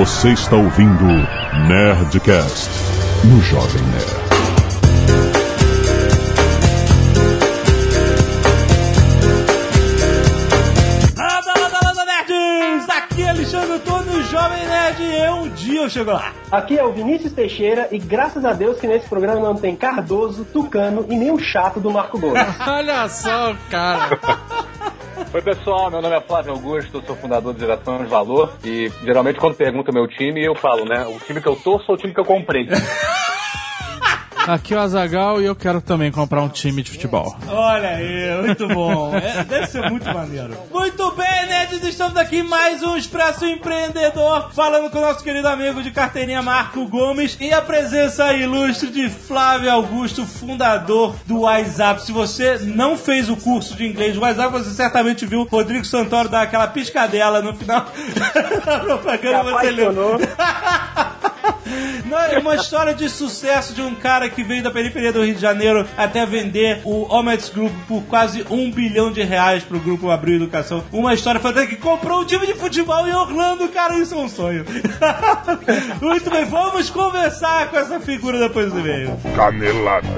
Você está ouvindo Nerdcast no Jovem Nerd. Landa, landa, landa, nerds! Aqui é Alexandre Antônio, Jovem Nerd, e eu, um dia eu chego lá. Aqui é o Vinícius Teixeira e graças a Deus que nesse programa não tem Cardoso, Tucano e nem o chato do Marco Gomes. Olha só, cara. Oi pessoal, meu nome é Flávio Augusto, sou fundador de Geração de Valor e geralmente quando perguntam meu time eu falo, né? O time que eu torço ou o time que eu comprei. Aqui é o Azagal e eu quero também comprar um time de futebol. Olha aí, muito bom. É, deve ser muito maneiro. Muito bem, nerds, estamos aqui em mais um Expresso Empreendedor, falando com o nosso querido amigo de carteirinha Marco Gomes e a presença ilustre de Flávio Augusto, fundador do WhatsApp. Se você não fez o curso de inglês do WhatsApp, você certamente viu Rodrigo Santoro dar aquela piscadela no final da propaganda. Você leu. Apaixonou. Não, é uma história de sucesso de um cara que veio da periferia do Rio de Janeiro até vender o Omets Group por quase um bilhão de reais pro grupo Abril Educação. Uma história fantástica que comprou um time de futebol em Orlando, cara, isso é um sonho. Muito bem, vamos conversar com essa figura depois do e-mail. Canelada.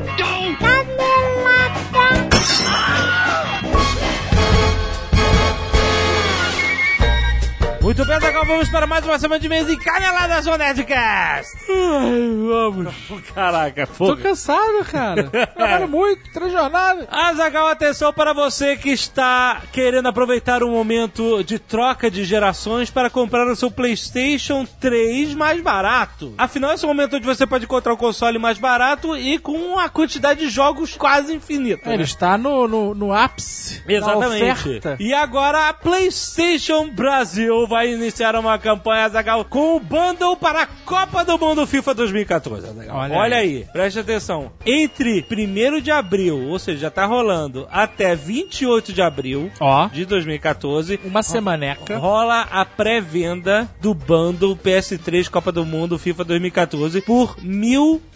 Muito bem, agora vamos para mais uma semana de mês em Caneladas do Nerdcast. Ai, vamos. Caraca, Tô fogo. cansado, cara. Trabalho muito, três jornadas. Azagal, atenção para você que está querendo aproveitar o momento de troca de gerações para comprar o seu PlayStation 3 mais barato. Afinal, esse é o momento onde você pode encontrar o console mais barato e com uma quantidade de jogos quase infinita. Ele né? está no, no, no ápice Exatamente. E agora a PlayStation Brasil vai iniciar uma campanha Azagal com o bundle para a Copa do Mundo FIFA 2014. Azaghal. Olha Olha aí. preste atenção. Entre 1 de abril, ou seja, já tá rolando, até 28 de abril Ó, de 2014, uma semaneca. rola a pré-venda do bundle PS3 Copa do Mundo FIFA 2014 por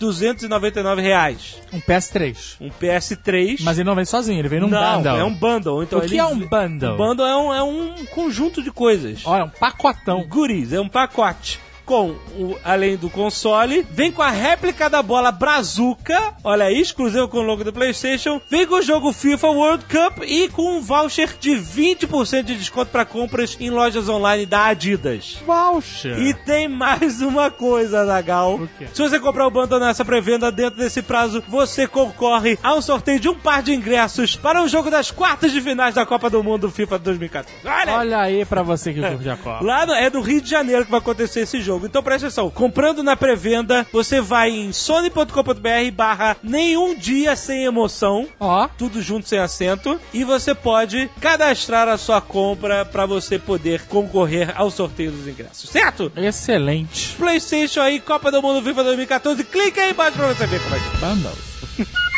1.299 reais. Um PS3. Um PS3. Mas ele não vem sozinho, ele vem num não, bundle. é um bundle. Então O que ele- é um bundle? um bundle é um, é um conjunto de coisas. Olha, um pacotão. Goodies, é um pacote. Com, o- além do console, vem com a réplica da bola Brazuca, olha aí, exclusivo com o logo do PlayStation. Vem com o jogo FIFA World Cup e com um voucher de 20% de desconto para compras em lojas online da Adidas. Voucher. E tem mais uma coisa, Nagal. Se você comprar o bundle nessa pré-venda dentro desse prazo, você concorre a um sorteio de um par de ingressos para o jogo das quartas de finais da Copa do Mundo FIFA 2014. Olha! Olha aí pra você que curte a Copa. Lá no- é no Rio de Janeiro que vai acontecer esse jogo. Então presta atenção. Comprando na pré-venda, você vai em sony.com.br barra nenhum dia sem emoção. Ó, Tudo junto sem acento. E você pode cadastrar a sua compra para você poder concorrer ao sorteio dos ingressos. Certo? excelente. PlayStation aí, Copa do Mundo FIFA 2014. Clica aí embaixo pra você ver como é que é. Bundles.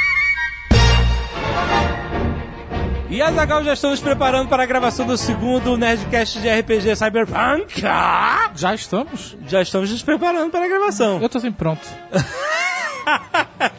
E a Zagal já estamos preparando para a gravação do segundo Nerdcast de RPG Cyberpunk. Já estamos? Já estamos nos preparando para a gravação. Eu tô sempre pronto.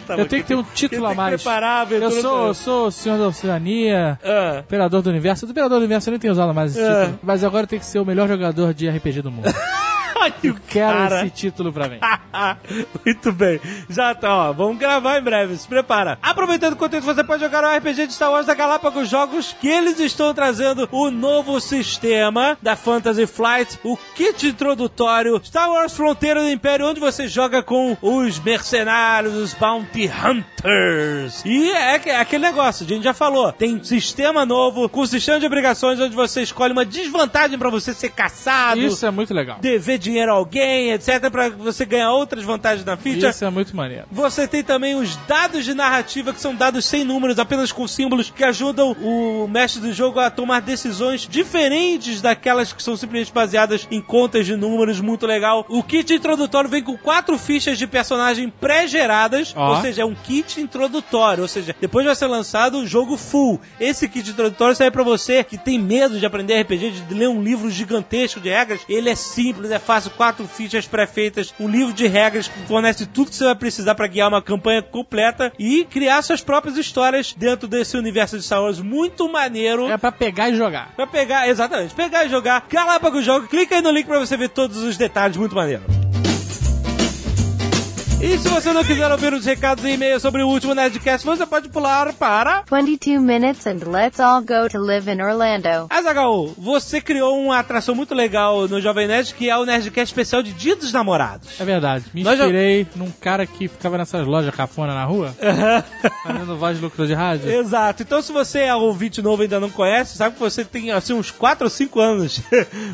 Tá Eu tenho que ter um título a mais. preparar Eu sou, eu sou o senhor da oceania, Ah. Imperador do Universo. Do Imperador do Universo eu nem tenho usado mais esse É. título. Mas agora tem que ser o melhor jogador de RPG do mundo. O Quero cara. esse título pra mim. Muito bem. Já tá, ó. Vamos gravar em breve. Se prepara. Aproveitando o conteúdo, você pode jogar o RPG de Star Wars da Galápagos Jogos, que eles estão trazendo o novo sistema da Fantasy Flight, o kit introdutório Star Wars Fronteira do Império, onde você joga com os mercenários, os Bounty Hunters. E é é aquele negócio, a gente já falou. Tem sistema novo, com sistema de obrigações, onde você escolhe uma desvantagem pra você ser caçado Isso é muito legal. dever dinheiro a alguém, etc, pra você ganhar outras vantagens na ficha. Isso é muito maneiro. Você tem também os dados de narrativa, que são dados sem números, apenas com símbolos, que ajudam o mestre do jogo a tomar decisões diferentes daquelas que são simplesmente baseadas em contas de números, muito legal. O kit introdutório vem com quatro fichas de personagem pré-geradas, Ó. ou seja, é um kit introdutório, ou seja, depois vai ser lançado o jogo full. Esse kit introdutório serve pra você que tem medo de aprender RPG, de ler um livro gigantesco de regras. Ele é simples, é fácil quatro fichas pré-feitas, um livro de regras que fornece tudo que você vai precisar para guiar uma campanha completa e criar suas próprias histórias dentro desse universo de Star Wars muito maneiro. É pra pegar e jogar. Pra pegar, exatamente, pegar e jogar. Galápagos Jogo, clica aí no link pra você ver todos os detalhes, muito maneiro. E se você não quiser ouvir os recados e e-mails sobre o último Nerdcast, você pode pular para... 22 minutes and let's all go to live in Orlando. Azagal, você criou uma atração muito legal no Jovem Nerd, que é o Nerdcast especial de Dia dos Namorados. É verdade. Me Nós já- inspirei num cara que ficava nessas lojas cafona na rua, fazendo voz de lucro de rádio. Exato. Então, se você é ouvinte novo e ainda não conhece, sabe que você tem assim uns 4 ou 5 anos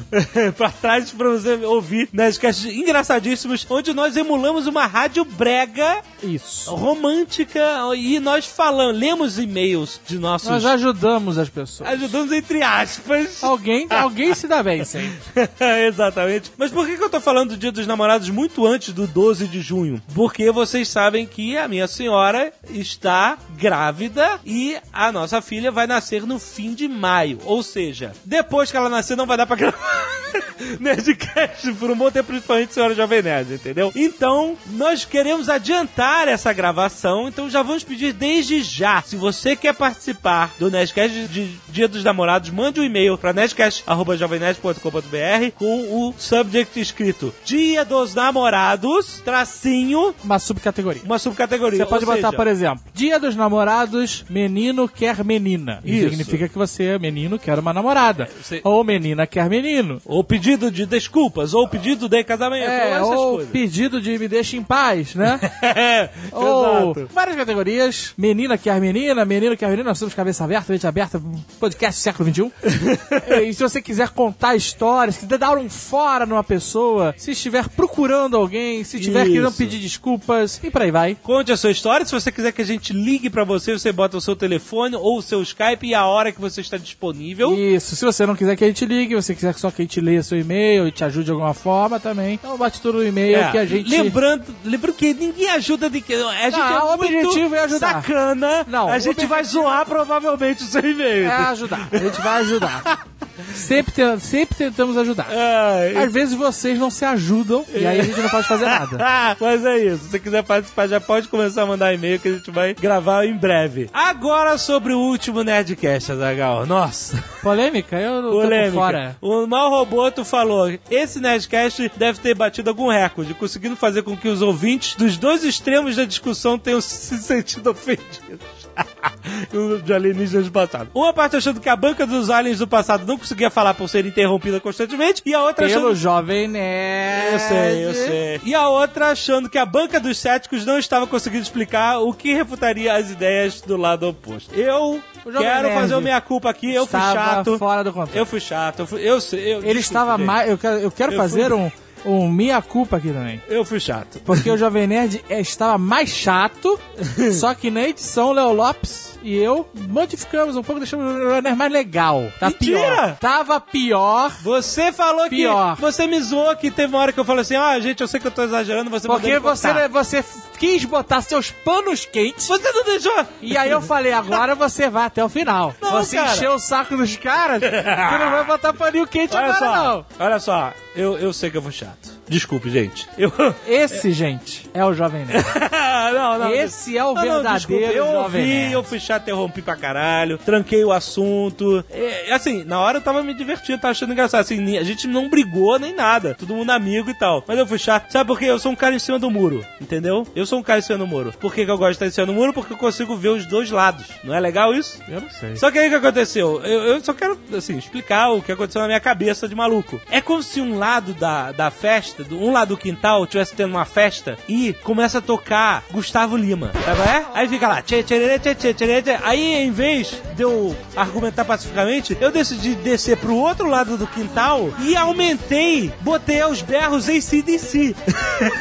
pra trás pra você ouvir Nerdcasts engraçadíssimos, onde nós emulamos uma rádio brega Isso. romântica e nós falamos, lemos e-mails de nossos. Nós ajudamos as pessoas. Ajudamos entre aspas. Alguém, alguém se dá bem sempre. Exatamente. Mas por que, que eu tô falando do Dia dos Namorados muito antes do 12 de junho? Porque vocês sabem que a minha senhora está grávida e a nossa filha vai nascer no fim de maio. Ou seja, depois que ela nascer, não vai dar pra gravar Nerdcast por um bom tempo, principalmente senhora Jovem Nerd, entendeu? Então, nós queremos adiantar essa gravação, então já vamos pedir desde já. Se você quer participar do Nerdcast de Dia dos Namorados, mande um e-mail para nerdcast.jovemnerd.com.br com o subject escrito Dia dos Namorados, tracinho, Uma subcategoria. uma subcategoria. Você pode botar, por exemplo, Dia dos Namorados, menino quer menina. Isso significa que você, menino, quer uma namorada. Você- Ou menina quer menino. Ou pedido de desculpas, ou pedido de casamento, É, ou essas ou coisas. pedido de me deixa em paz, né? É, ou exato. várias categorias. Menina quer menina, menino quer menina. Nós somos cabeça aberta, mente aberta, podcast século XXI. e se você quiser contar histórias, se dar um fora numa pessoa, se estiver procurando alguém, se estiver Isso. querendo pedir desculpas, e por aí vai. Conte a sua história. Se você quiser que a gente ligue pra você, você bota o seu telefone ou o seu Skype e a hora que você está disponível. Isso, se você não quiser que a gente ligue, você quiser só que a gente leia seu e-mail e te ajude de alguma forma também, então bate tudo no e-mail É, que a gente... Lembrando, lembrando que ninguém ajuda de que a gente Não, é o objetivo é ajudar. sacana. Não, a gente vai zoar provavelmente o seu e-mail. É ajudar, a gente vai ajudar. sempre, te- sempre tentamos ajudar. Ai. Às vezes vocês não se ajudam e aí a gente não pode fazer nada. Mas é isso. Se você quiser participar, já pode começar a mandar e-mail que a gente vai gravar em breve. Agora sobre o último Nerdcast, Azagal. Nossa. Polêmica? Eu não tô Polêmica. fora. O Mal Roboto falou: esse Nerdcast deve ter batido algum recorde, conseguindo fazer com que os ouvintes dos dois extremos da discussão tenham se sentido ofendidos. de alienígenas do passado. Uma parte achando que a banca dos aliens do passado não conseguia falar por ser interrompida constantemente, e a outra Pelo achando. Jovem Nerd. Eu sei, eu sei. E a outra achando que a banca dos céticos não estava conseguindo explicar o que refutaria as ideias do lado oposto. Eu quero Nerd fazer a minha culpa aqui, eu fui Estava chato. fora do controle. Eu fui chato, eu, fui, eu sei. Eu, Ele estava mais... Eu quero, eu quero Eu fazer fui- um, um minha culpa aqui também. Eu fui chato. Porque o Jovem Nerd é- estava mais chato, só que na edição Léo Lopes e eu modificamos um pouco, deixamos o Nerd mais legal. Tá Mentira! pior. Tava pior. Você falou Pior. que. Você me zoou que teve uma hora que eu falei assim: ah, gente, eu sei que eu tô exagerando, você Porque você, você quis botar seus panos quentes. Você não deixou. E aí eu falei, agora você vai até o final. Não, você cara. encheu o saco dos caras, você não vai botar paninho quente Olha agora só, não. olha só, eu, eu sei que eu fui chato. Desculpe, gente. Eu. Esse, gente, é o Jovem Nerd. não, não. Esse é o Não, não, verdadeiro desculpa, Eu Jovem ouvi, Nerd. eu fui chato, interrompi pra caralho, tranquei o assunto. É, assim, na hora eu tava me divertindo, tava achando engraçado. Assim, a gente não brigou nem nada, todo mundo amigo e tal. Mas eu fui chato. Sabe por quê? Eu sou um cara em cima do muro, entendeu? Eu sou um cara em cima do muro. Por que, que eu gosto de estar em cima do muro? Porque eu consigo ver os dois lados. Não é legal isso? Eu não sei. Só que aí o que aconteceu? Eu, eu só quero, assim, explicar o que aconteceu na minha cabeça de maluco. É como se um lado da, da festa, do- um lado do quintal, tivesse tendo uma festa e começa a tocar Gustavo Lima. Sabe? É? Aí fica lá, tchê, tchê, tchê, tchê, tchê, tchê. Aí, em vez de eu argumentar pacificamente, eu decidi descer pro outro lado do quintal e aumentei, botei aos berros em CDC.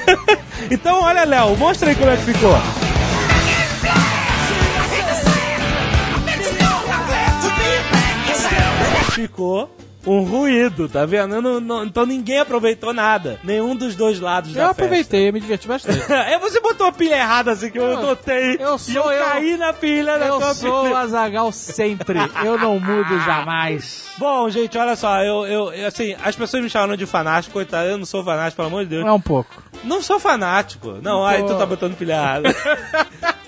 então, olha, Léo, mostra aí como é que ficou. Ficou um ruído, tá vendo? Eu não- não- então ninguém aproveitou nada. Nenhum dos dois lados Eu da aproveitei, eu me diverti bastante. festa. É, você botou a pilha errada assim que eu, Eu- notei. eu E sou eu eu. caí na pilha da Eu tua sou pilha. o Azagal sempre. Eu não mudo jamais. Bom, gente, olha só, eu, eu, eu, assim, as pessoas me chamaram de fanático, coitado, eu não sou fanático, pelo amor de Deus. É um pouco. Não sou fanático. Não, aí tu tá botando pilha errada.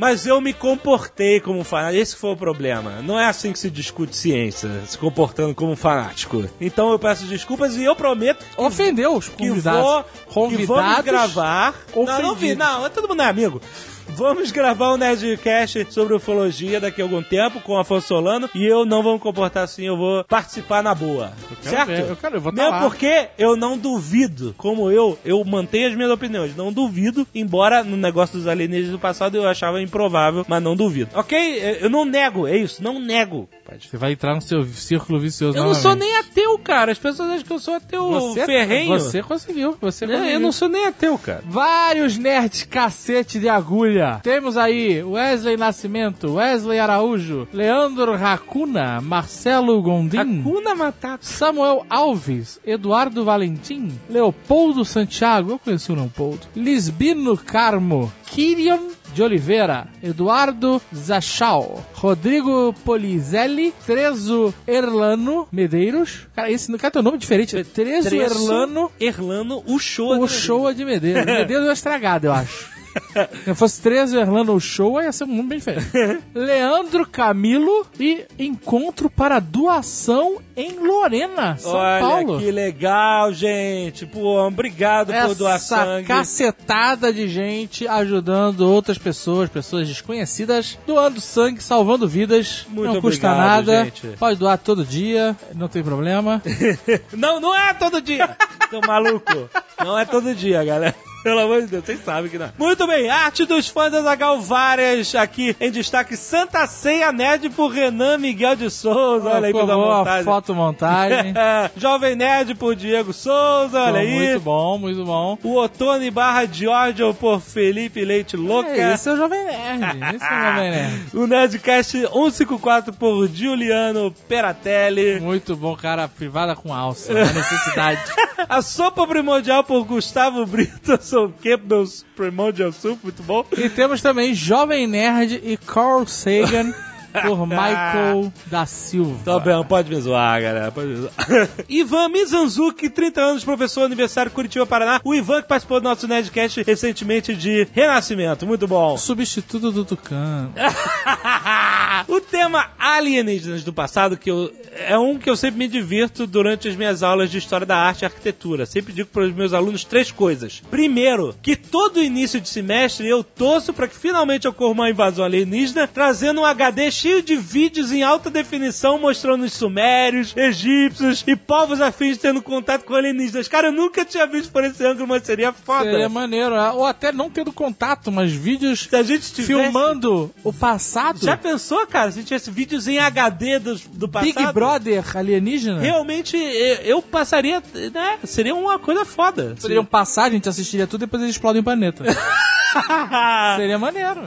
Mas eu me comportei como um fanático. Esse foi o problema. Não é assim que se discute ciência, se comportando como um fanático. Então eu peço desculpas e eu prometo que Ofendeu os que convidados. vou, que vamos convidados. gravar. Não, não vi, não, todo mundo é amigo. Vamos gravar um Nerdcast sobre ufologia daqui a algum tempo com o Afonso Solano e eu não vou me comportar assim, eu vou participar na boa. quero certo? ver, eu quero- eu vou tá Mesmo lá. porque eu não duvido, como eu, eu mantenho as minhas opiniões, não duvido, embora no negócio dos alienígenas do passado eu achava improvável, mas não duvido. Ok? Eu não nego, é isso, não nego. Você vai entrar no seu círculo vicioso Eu não sou nem ateu, cara. As pessoas acham que eu sou ateu você, ferrenho. Você conseguiu, você Né? conseguiu. Eu não sou nem ateu, cara. Vários nerds cacete de agulha. Temos aí Wesley Nascimento, Wesley Araújo, Leandro Racuna, Marcelo Gondim, Hakuna Matata. Samuel Alves, Eduardo Valentim, Leopoldo Santiago, eu conheci o Leopoldo, Lisbino Carmo, Kirion de Oliveira, Eduardo Zachal, Rodrigo Polizelli, Trezo Erlano Medeiros. Cara, esse cara tem um nome diferente. Trezo, Erlano Erlano, o show. o show de Medeiros. Medeiros é estragado, eu acho. Se fosse 13 Erlano o show, ia ser um mundo bem diferente. Leandro Camilo e encontro para doação em Lorena, São Olha Paulo. que legal, gente. Pô, obrigado por doar Essa sangue. cacetada de gente ajudando outras pessoas, pessoas desconhecidas, doando sangue, salvando vidas. Muito não custa obrigado, nada. gente. Pode doar todo dia, não tem problema. Não, não é todo dia. Seu maluco. Não é todo dia, galera. Pelo amor de Deus, vocês sabem que não. Muito bem, arte dos fãs da Zagal várias aqui em destaque. Santa Ceia Nerd por Renan Miguel de Souza. Olha aí pela boa a montagem. fotomontagem. Jovem Nerd por Diego Souza, olha aí. Muito bom, muito bom. O Otone barra Giorgio por Felipe Leite Louca. É, esse é o Jovem Nerd. Esse é o Jovem Nerd. O Nerdcast 154 por Giuliano Peratelli. Muito bom, cara. Privada com alça. A necessidade. A sopa primordial por Gustavo Brito. Sou Campbell's Primordial Soup, muito bom. e temos também Jovem Nerd e Carl Sagan por Michael da Silva. Tá bem, pode me zoar, galera. Pode me zoar. Ivan Mizanzuki, 30 anos, professor, aniversário Curitiba, Paraná. O Ivan que participou do nosso Nerdcast recentemente de Renascimento. Muito bom. Substituto do Tucano. o tema alienígenas do passado, que eu, é um que eu sempre me divirto durante as minhas aulas de História da Arte e Arquitetura. Sempre digo para os meus alunos três coisas. Primeiro, que todo início de semestre eu torço para que finalmente ocorra uma invasão alienígena, trazendo um HD cheio de vídeos em alta definição mostrando os sumérios, egípcios e povos afins tendo contato com alienígenas. Cara, eu nunca tinha visto por esse ângulo, mas seria foda. Seria maneiro, né? ou até não tendo contato, mas vídeos Se a gente tivesse... filmando o passado. Já pensou, cara, se tivesse vídeos em HD do, do passado? Big Brother alienígena. Realmente, eu, passaria, né? Seria uma coisa foda. Poderiam passar, a gente assistiria tudo e depois eles explodem o planeta. Seria maneiro.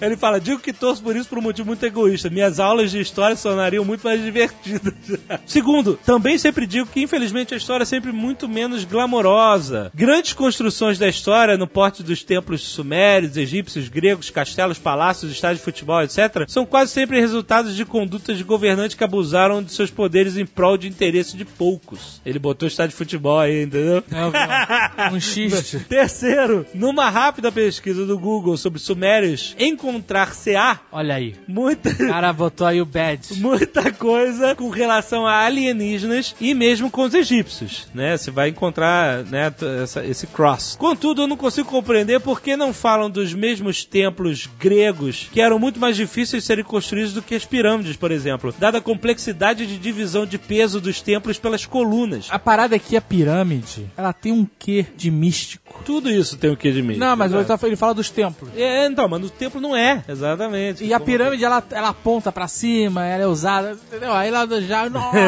Ele fala, digo que torço por isso por um motivo muito egoísta. Minhas aulas de história se tornariam muito mais divertidas. Segundo, também sempre digo que infelizmente a história é sempre muito menos glamourosa. Grandes construções da história no porte dos templos sumérios, egípcios, gregos, castelos, palácios, estádios de futebol, etc., são quase sempre resultados de condutas de governantes que abusaram de seus poderes em prol de interesse de poucos. Ele botou estádio de futebol aí, entendeu? É, um- um xiste. Terceiro, numa rápida pesquisa do Google sobre sumérios, encontrar-se-á Olha aí. muita, O cara botou aí o badge. muita coisa com relação a alienígenas e mesmo com os egípcios, né? Você vai encontrar, né, essa- esse cross. Contudo, eu não consigo compreender por que não falam dos mesmos templos gregos que eram muito mais difíceis de serem construídos do que as pirâmides, por exemplo, dada a complexidade de divisão de peso dos templos pelas colunas. A parada aqui, a pirâmide, ela tem um quê de místico. Tudo isso tem o que de meio. Não, mas eu tô ele fala dos templos. É, então, mas no templo não é, exatamente. E a pirâmide, ela, ela aponta pra cima, ela é usada, entendeu? Aí ela já, nossa.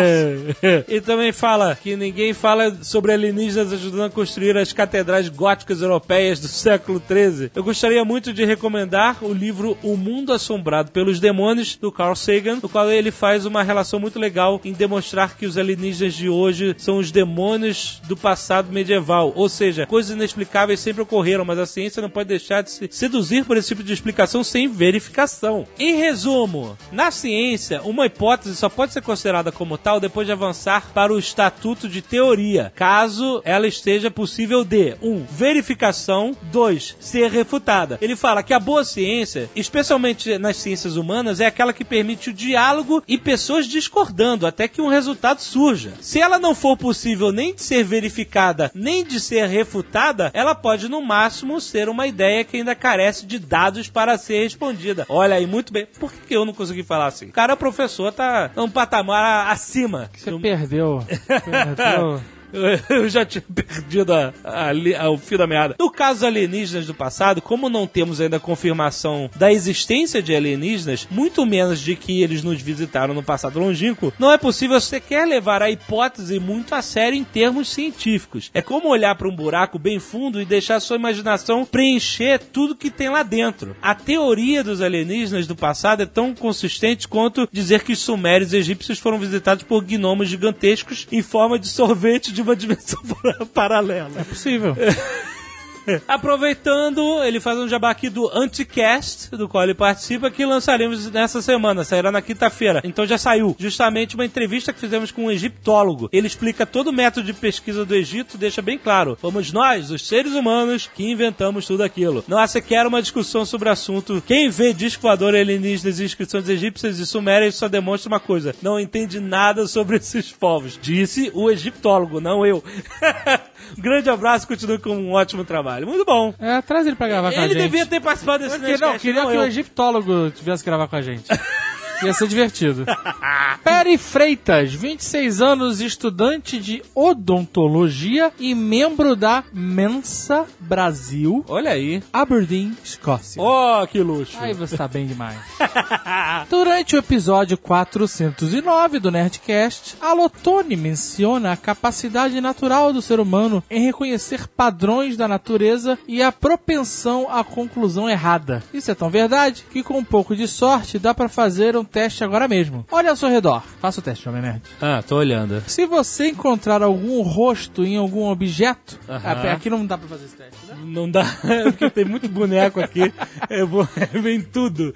e também fala que ninguém fala sobre alienígenas ajudando a construir as catedrais góticas europeias do século XIII. Eu gostaria muito de recomendar o livro O Mundo Assombrado pelos Demônios, do Carl Sagan, no qual ele faz uma relação muito legal em demonstrar que os alienígenas de hoje são os demônios do passado medieval. Ou seja, coisas inexplicáveis sempre ocorreram, mas a ciência não pode deixar de se seduzir por esse tipo de explicação sem verificação. Em resumo, na ciência, uma hipótese só pode ser considerada como tal depois de avançar para o estatuto de teoria, caso ela esteja possível de 1. Um, verificação 2. Ser refutada. Ele fala que a boa ciência, especialmente nas ciências humanas, é aquela que permite o diálogo e pessoas discordando até que um resultado surja. Se ela não for possível nem de ser verificada, nem de ser refutada, ela pode no máximo ser uma ideia que ainda carece de dados para ser respondida. Olha aí, muito bem. Por que eu não consegui falar assim? O cara, professor, tá num patamar acima. Você perdeu. Perdeu. Eu já tinha perdido a, a a- o fio da meada. No caso alienígenas do passado, como não temos ainda confirmação da existência de alienígenas, muito menos de que eles nos visitaram no passado longínquo, não é possível sequer levar a hipótese muito a sério em termos científicos. É como olhar para um buraco bem fundo e deixar sua imaginação preencher tudo que tem lá dentro. A teoria dos alienígenas do passado é tão consistente quanto dizer que os sumérios egípcios foram visitados por gnomos gigantescos em forma de sorvete de uma dimensão paralela. É possível. Aproveitando, ele faz um jabá aqui do Anticast, do qual ele participa, que lançaremos nessa semana, sairá na quinta-feira. Então já saiu. Justamente uma entrevista que fizemos com um egiptólogo. Ele explica todo o método de pesquisa do Egito, deixa bem claro. Fomos nós, os seres humanos, que inventamos tudo aquilo. Não há sequer uma discussão sobre o assunto. Quem vê disco voador alienígenas e inscrições egípcias e sumérias só demonstra uma coisa. Não entende nada sobre esses povos. Disse o egiptólogo, não eu. um grande abraço, continue com um ótimo trabalho. Muito bom. É, traz ele pra gravar com a Ele gente. devia ter participado desse Eu queria, não, queria não que eu. o egiptólogo tivesse que gravar com a gente. Ia ser divertido. Peri Freitas, 26 anos, estudante de odontologia e membro da Mensa Brasil, Olha aí. Aberdeen, Escócia. Oh, que luxo. Aí você tá bem demais. Durante o episódio 409 do Nerdcast, a Lotone menciona a capacidade natural do ser humano em reconhecer padrões da natureza e a propensão à conclusão errada. Isso é tão verdade que com um pouco de sorte dá pra fazer um teste agora mesmo. Olha ao seu redor. Faça o teste, Jovem Nerd. Ah, tô olhando. Se você encontrar algum rosto em algum objeto... Aham. Aqui não dá pra fazer esse teste, né? Não dá, porque tem muito boneco aqui. Eu vou, vem tudo.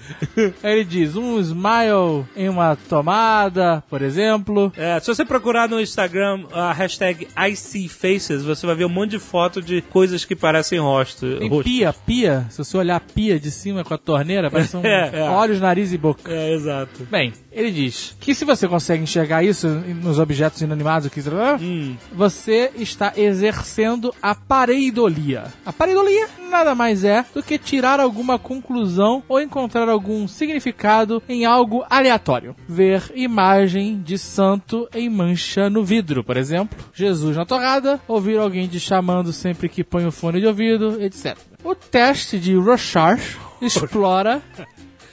Aí ele diz, um smile em uma tomada, por exemplo. É, se você procurar no Instagram a hashtag ICFaces, você vai ver um monte de foto de coisas que parecem rosto. Tem rosto. pia, pia. Se você olhar a pia de cima com a torneira, parece um É, é. olhos, nariz e boca. É, exato. Bem, ele diz que se você consegue enxergar isso nos objetos inanimados, que Hum. você está exercendo a pareidolia. A pareidolia nada mais é do que tirar alguma conclusão ou encontrar algum significado em algo aleatório. Ver imagem de santo em mancha no vidro, por exemplo. Jesus na torrada, ouvir alguém te chamando sempre que põe o fone de ouvido, etc. O teste de Rorschach explora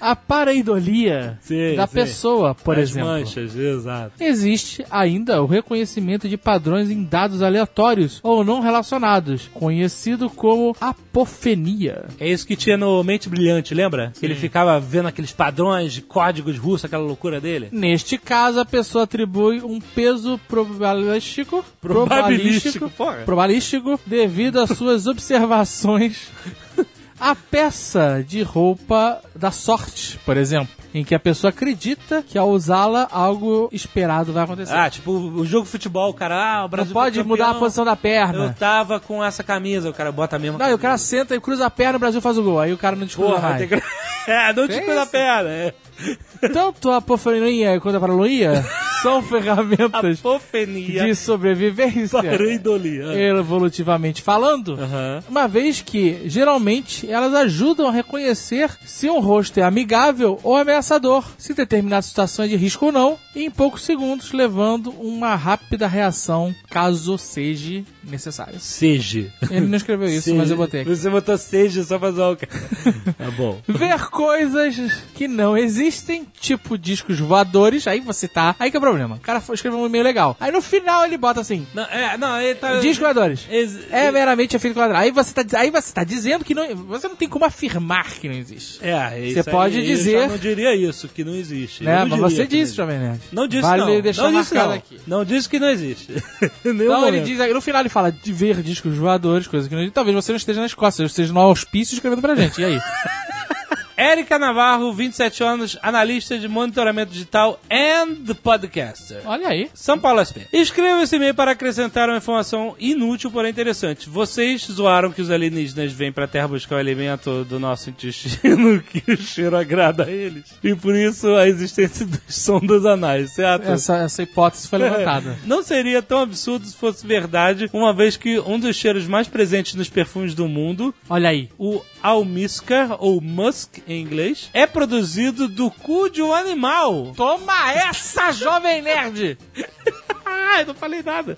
a pareidolia Sim, da sim. pessoa, por As exemplo. manchas, exato. Existe ainda o reconhecimento de padrões em dados aleatórios ou não relacionados, conhecido como apofenia. É isso que tinha no Mente Brilhante, lembra? Ele ficava vendo aqueles padrões de códigos russos, aquela loucura dele. Neste caso, a pessoa atribui um peso probabilístico, Probabilístico, porra. probabilístico devido às suas observações à peça de roupa da sorte, por exemplo, em que a pessoa acredita que ao usá-la algo esperado vai acontecer. Ah, tipo, o jogo de futebol, o cara, ah, o não Brasil pode mudar a posição da Eu perna. tava com essa camisa, o cara bota a mesma Não, e o cara camisa. senta e cruza a perna o Brasil faz o gol. Aí o cara não descruza Porra, mais. que... É, não cuida a perna. É. Tanto a apofenia quanto a paranoia são ferramentas Apofenia. de sobrevivência. Pareidolia. Evolutivamente falando, uma vez que geralmente elas ajudam a reconhecer se um rosto é amigável ou ameaçador, se determinada situação é de risco ou não, em poucos segundos levando uma rápida reação caso seja necessário. Seja. Ele não escreveu isso, mas eu botei aqui. Você botou seja só pra zoar o cara. Tá bom. Ver coisas que não existem, tipo discos voadores, aí você tá. Aí que é o problema. O cara escreveu um e-mail legal. Aí no final ele bota assim: Não, é, não, ele tá... discos voadores. Ex- É meramente efeito quadrado. Aí você, tá, aí você tá dizendo que não. Você não tem como afirmar que não existe. É, isso Você pode aí, dizer- Eu não diria isso, que não existe. né? Não Mas você disse, existe. Jovem Nerd. Não disse vale não. deixar não disse não. aqui. Não disse que não existe. Então ele diz aí, no final ele fala de ver discos voadores, coisas que não existem. Talvez você não esteja na Escócia, você esteja no auspício escrevendo pra gente. E aí? Érica Navarro, 27 anos, analista de monitoramento digital and podcaster. Olha aí. São Paulo SP. Escreva esse e-mail para acrescentar uma informação inútil, porém interessante. Vocês zoaram que os alienígenas vêm pra Terra buscar o alimento do nosso intestino, que o cheiro agrada a eles. E por isso a existência dos sondas anais, certo? Essa, essa hipótese foi levantada. Não seria tão absurdo se fosse verdade, uma vez que um dos cheiros mais presentes nos perfumes do mundo, Olha aí. o almíscar, ou musk em inglês, é produzido do cu de um animal. Toma essa, Jovem Nerd! Ah, eu não falei nada.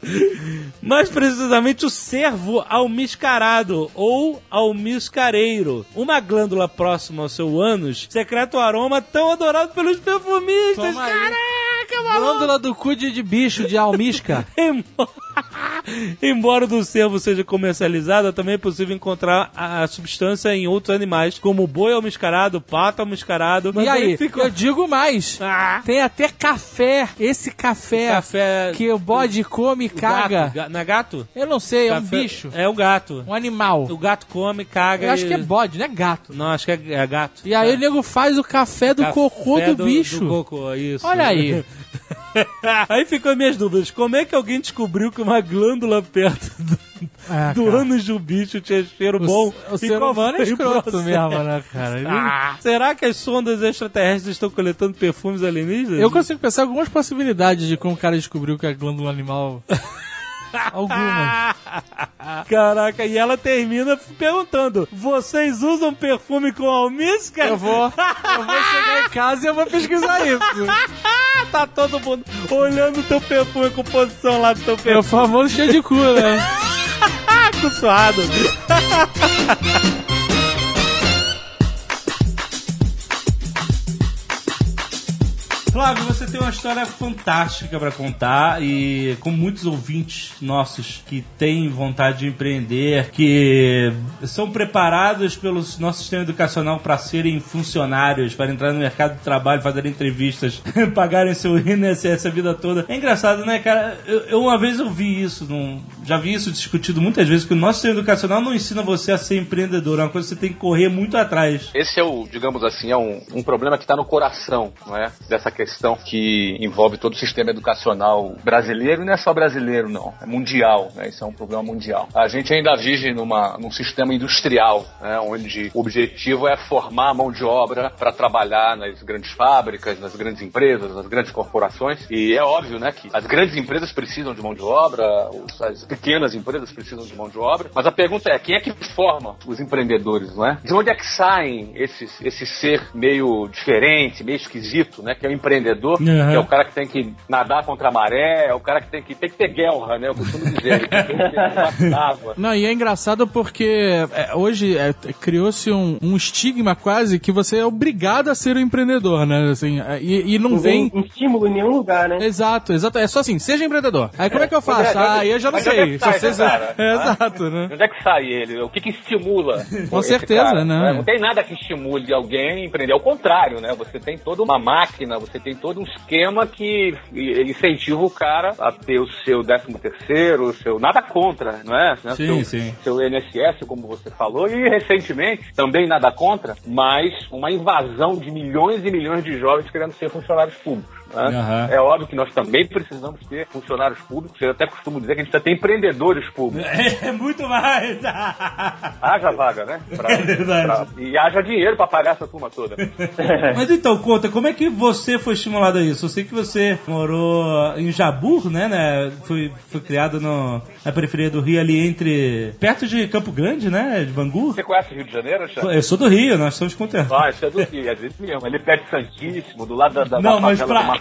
Mais precisamente o cervo almiscarado ou almiscareiro. Uma glândula próxima ao seu ânus secreta o aroma tão adorado pelos perfumistas. Toma aí. Caraca, maluco! Glândula do cu de, de bicho, de almisca. Embora- do cervo seja comercializado, também é possível encontrar a a substância em outros animais, como boi almiscarado, pato almiscarado. e aí, ficou... eu digo mais. Ah, Tem até café. Esse café, café... que o bode come e caga. Gato, ga- não é gato? Eu não sei, é um Café- bicho. É o gato. Um animal. O gato come, caga Eu acho e- que é bode, não é gato. Não, acho que é, é gato. E aí o nego faz o café do Café cocô do, bicho. Do cocô, isso. Olha aí. aí ficam minhas dúvidas. Como é que alguém descobriu que uma glândula perto do, Ah, do ânus do bicho tinha cheiro O, bom? o E ser humano é escroto mesmo, né, cara? Ele- Ah, será que as sondas extraterrestres estão coletando perfumes alienígenas? Eu consigo pensar algumas possibilidades de como o cara descobriu que a glândula animal. Algumas. Caraca, e ela termina perguntando: Vocês usam perfume com almíscar? Eu vou, eu vou chegar em casa e eu vou pesquisar isso. tá todo mundo olhando o teu perfume, a composição lá do teu É o perfume. famoso cheio de cu, né? suado. Flávio, você tem uma história fantástica pra contar e com muitos ouvintes nossos que têm vontade de empreender, que são preparados pelo nosso sistema educacional para serem funcionários, para entrar no mercado de trabalho, fazer entrevistas, pagarem seu INSS a vida toda. É engraçado, né, cara? Eu, eu uma vez eu vi isso, num- já vi isso discutido muitas vezes, que o nosso sistema educacional não ensina você a ser empreendedor, é uma coisa que você tem que correr muito atrás. Esse é o, digamos assim, é um, um problema que está no coração, não é? Dessa questão que envolve todo o sistema educacional brasileiro e não é só brasileiro, não. É mundial, né? Isso é um problema mundial. A gente ainda vive numa, num sistema industrial, né? Onde o objetivo é formar mão de obra para trabalhar nas grandes fábricas, nas grandes empresas, nas grandes corporações. E é óbvio, né, que as grandes empresas precisam de mão de obra, as pequenas empresas precisam de mão de obra. Mas a pergunta é, quem é que forma os empreendedores, não é? De onde é que saem esses, esse ser meio diferente, meio esquisito, né? Que é o empreendedor, Uhum. que é o cara que tem que nadar contra a maré, é o cara que tem que, tem que ter guerra, né? Eu costumo dizer, ele tem que ter uma água. Não, e é engraçado porque é, hoje é, criou-se um, um estigma quase que você é obrigado a ser um empreendedor, né? Assim, é, e, e não Não vem. vem estímulo em nenhum lugar, né? Exato, exato. É só assim, seja empreendedor. Aí como é que eu Mas faço? é, Ah, aí eu já não mas onde é sei. que sai, né, cara? É, exato, né? De onde é que sai ele? O que que estimula? Com certeza, cara, né? Não tem nada que estimule alguém a empreender. Ao contrário, né? Você tem toda uma máquina, você tem todo um esquema que incentiva o cara a ter o seu décimo terceiro, o seu... Nada contra, não é? Né? Sim, seu, sim. Seu INSS, como você falou, e recentemente, também nada contra, mas uma invasão de milhões e milhões de jovens querendo ser funcionários públicos. Né? Aham. É óbvio que nós também precisamos ter funcionários públicos. Eu até costumo dizer que a gente precisa ter empreendedores públicos. É muito mais. Haja vaga, né? Pra- É verdade. pra- e haja dinheiro pra pagar essa turma toda. Mas então, conta, como é que você foi estimulado a isso? Eu sei que você morou em Jabur, né? né? Foi, foi criado no, na periferia do Rio, ali entre. perto de Campo Grande, né? De Bangu. Você conhece o Rio de Janeiro, Alexandre? Eu sou do Rio, nós somos conterrâneos. Ah, isso é do Rio, é desse mesmo. Ali perto de Santíssimo, do lado da, da Não, da mas pra,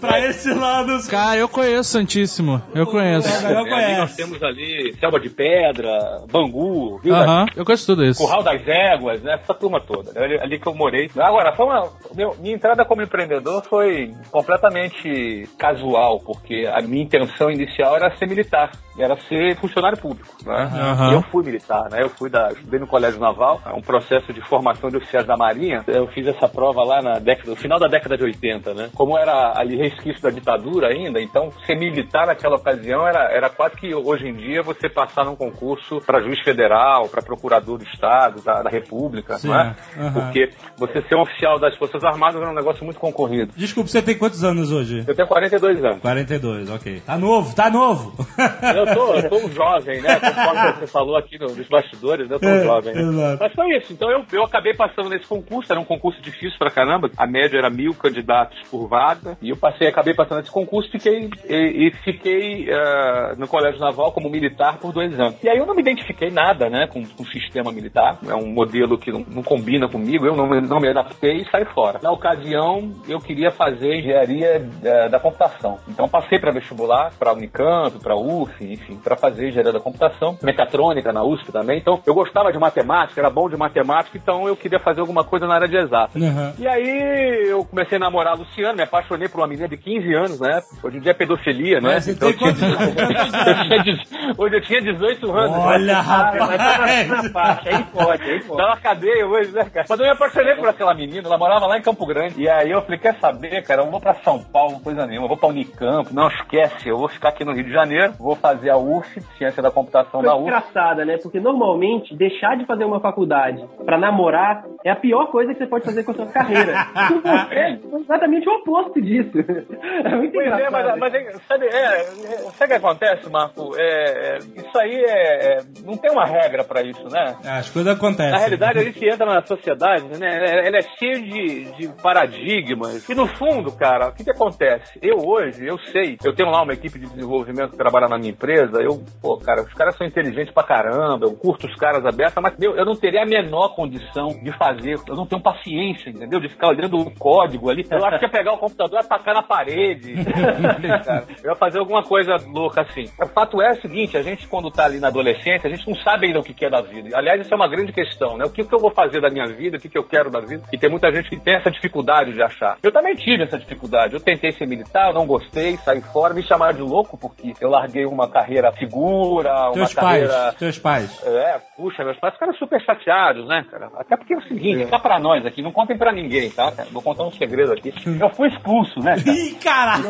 pra esse lado. Cara, eu conheço Santíssimo. Eu conheço. É, eu É, ali nós conheço. temos ali Selva de Pedra, Bangu, Rio da Aham, eu conheço tudo isso. Curral das Éguas, né? Essa turma toda. né? Ali, ali que eu morei. Agora, foi uma, meu- minha entrada como empreendedor foi completamente casual, porque a minha intenção inicial era ser militar, era ser funcionário público, né? Aham. E eu fui militar, né? Eu fui da, estudei no Colégio Naval, é um processo de formação de oficiais da Marinha. Eu fiz essa prova lá na década, no final da década de 80, né? Como era ali resquício da ditadura ainda, então ser militar naquela ocasião era, era quase que hoje em dia você passar num concurso para juiz federal, para procurador do Estado, da, da República, Sim, não é? aham. Porque você ser um oficial das Forças Armadas era um negócio muito concorrido. Desculpa, você tem quantos anos hoje? Eu tenho 42 anos. 42, ok. Tá novo, tá novo! Eu tô, eu tô um jovem, né? Conforme você falou aqui no- nos bastidores, eu tô um É, jovem. né? exato. Mas foi isso. Então eu, eu acabei passando nesse concurso, era um concurso difícil pra caramba. A média era mil candidatos por vaga. E eu passei, acabei passando nesse concurso fiquei, e, e fiquei ah, no Colégio Naval como militar por dois anos. E aí eu não me identifiquei nada, né, com, com o sistema militar. É um modelo que não, não combina comigo, eu não, me- não me adaptei e saí fora. Na ocasião, eu queria fazer engenharia eh, da computação. Então passei para vestibular, para Unicamp, para UF, enfim, para fazer engenharia da computação, mecatrônica na USP também. Então eu gostava de matemática, era bom de matemática, então eu queria fazer alguma coisa na área de exatas. Uhum. E aí eu comecei a namorar a Luciana, me apaixonei por uma menina de 15 anos, né? Hoje em dia é pedofilia, né? Mas Então, tinha, hoje eu tinha 18 anos. Olha, mas na, na rapaz! faixa, aí pode, aí pode. Dá uma cadeia hoje, né, cara? Mas eu me apaixonei por aquela menina, ela morava lá em Campo Grande. E aí eu falei, quer saber, cara, eu vou pra São Paulo, coisa nenhuma, eu vou pra Unicamp. Não, esquece, eu vou ficar aqui no Rio de Janeiro, vou fazer a UF, Ciência da Computação da Coisa UF. engraçada, né? Porque normalmente deixar de fazer uma faculdade pra namorar é a pior coisa que você pode fazer com a sua carreira. É exatamente o oposto disso. É muito Pois é, mas, mas é, sabe, é, é, sabe o que acontece, Marco? É, é, isso aí é, é- Não tem uma regra pra isso, né? As coisas acontecem. Na realidade, a gente entra na sociedade, né? Ela é cheia de, de paradigmas. E no fundo, cara, o que, que acontece? Eu hoje, eu sei, eu tenho lá uma equipe de desenvolvimento que trabalha na minha empresa. Eu, pô, cara, os caras são inteligentes pra caramba, eu curto os caras abertos, mas meu, eu não teria a menor condição de fazer. Eu não tenho paciência, entendeu? De ficar olhando o código ali. Eu acho que é pegar o computador e atacar na parede. Eu ia fazer alguma coisa louca assim. O fato é o seguinte: a gente, quando tá ali na adolescência, a gente não sabe ainda o que que é da vida. Aliás, isso é uma grande questão, né? O que, que eu vou fazer da minha vida, o que, que eu quero da vida. E tem muita gente que tem essa dificuldade de achar. Eu também tive essa dificuldade. Eu tentei ser militar, não gostei, saí fora, me chamaram de louco porque eu larguei uma carreira segura, uma Teus carreira. pais, teus pais. É, puxa, meus pais ficaram super chateados, né, cara? Até porque é o seguinte, fica pra nós aqui, não contem pra ninguém, tá, cara? Vou contar um segredo aqui. Eu fui expulso, né, cara? Ih, caralho!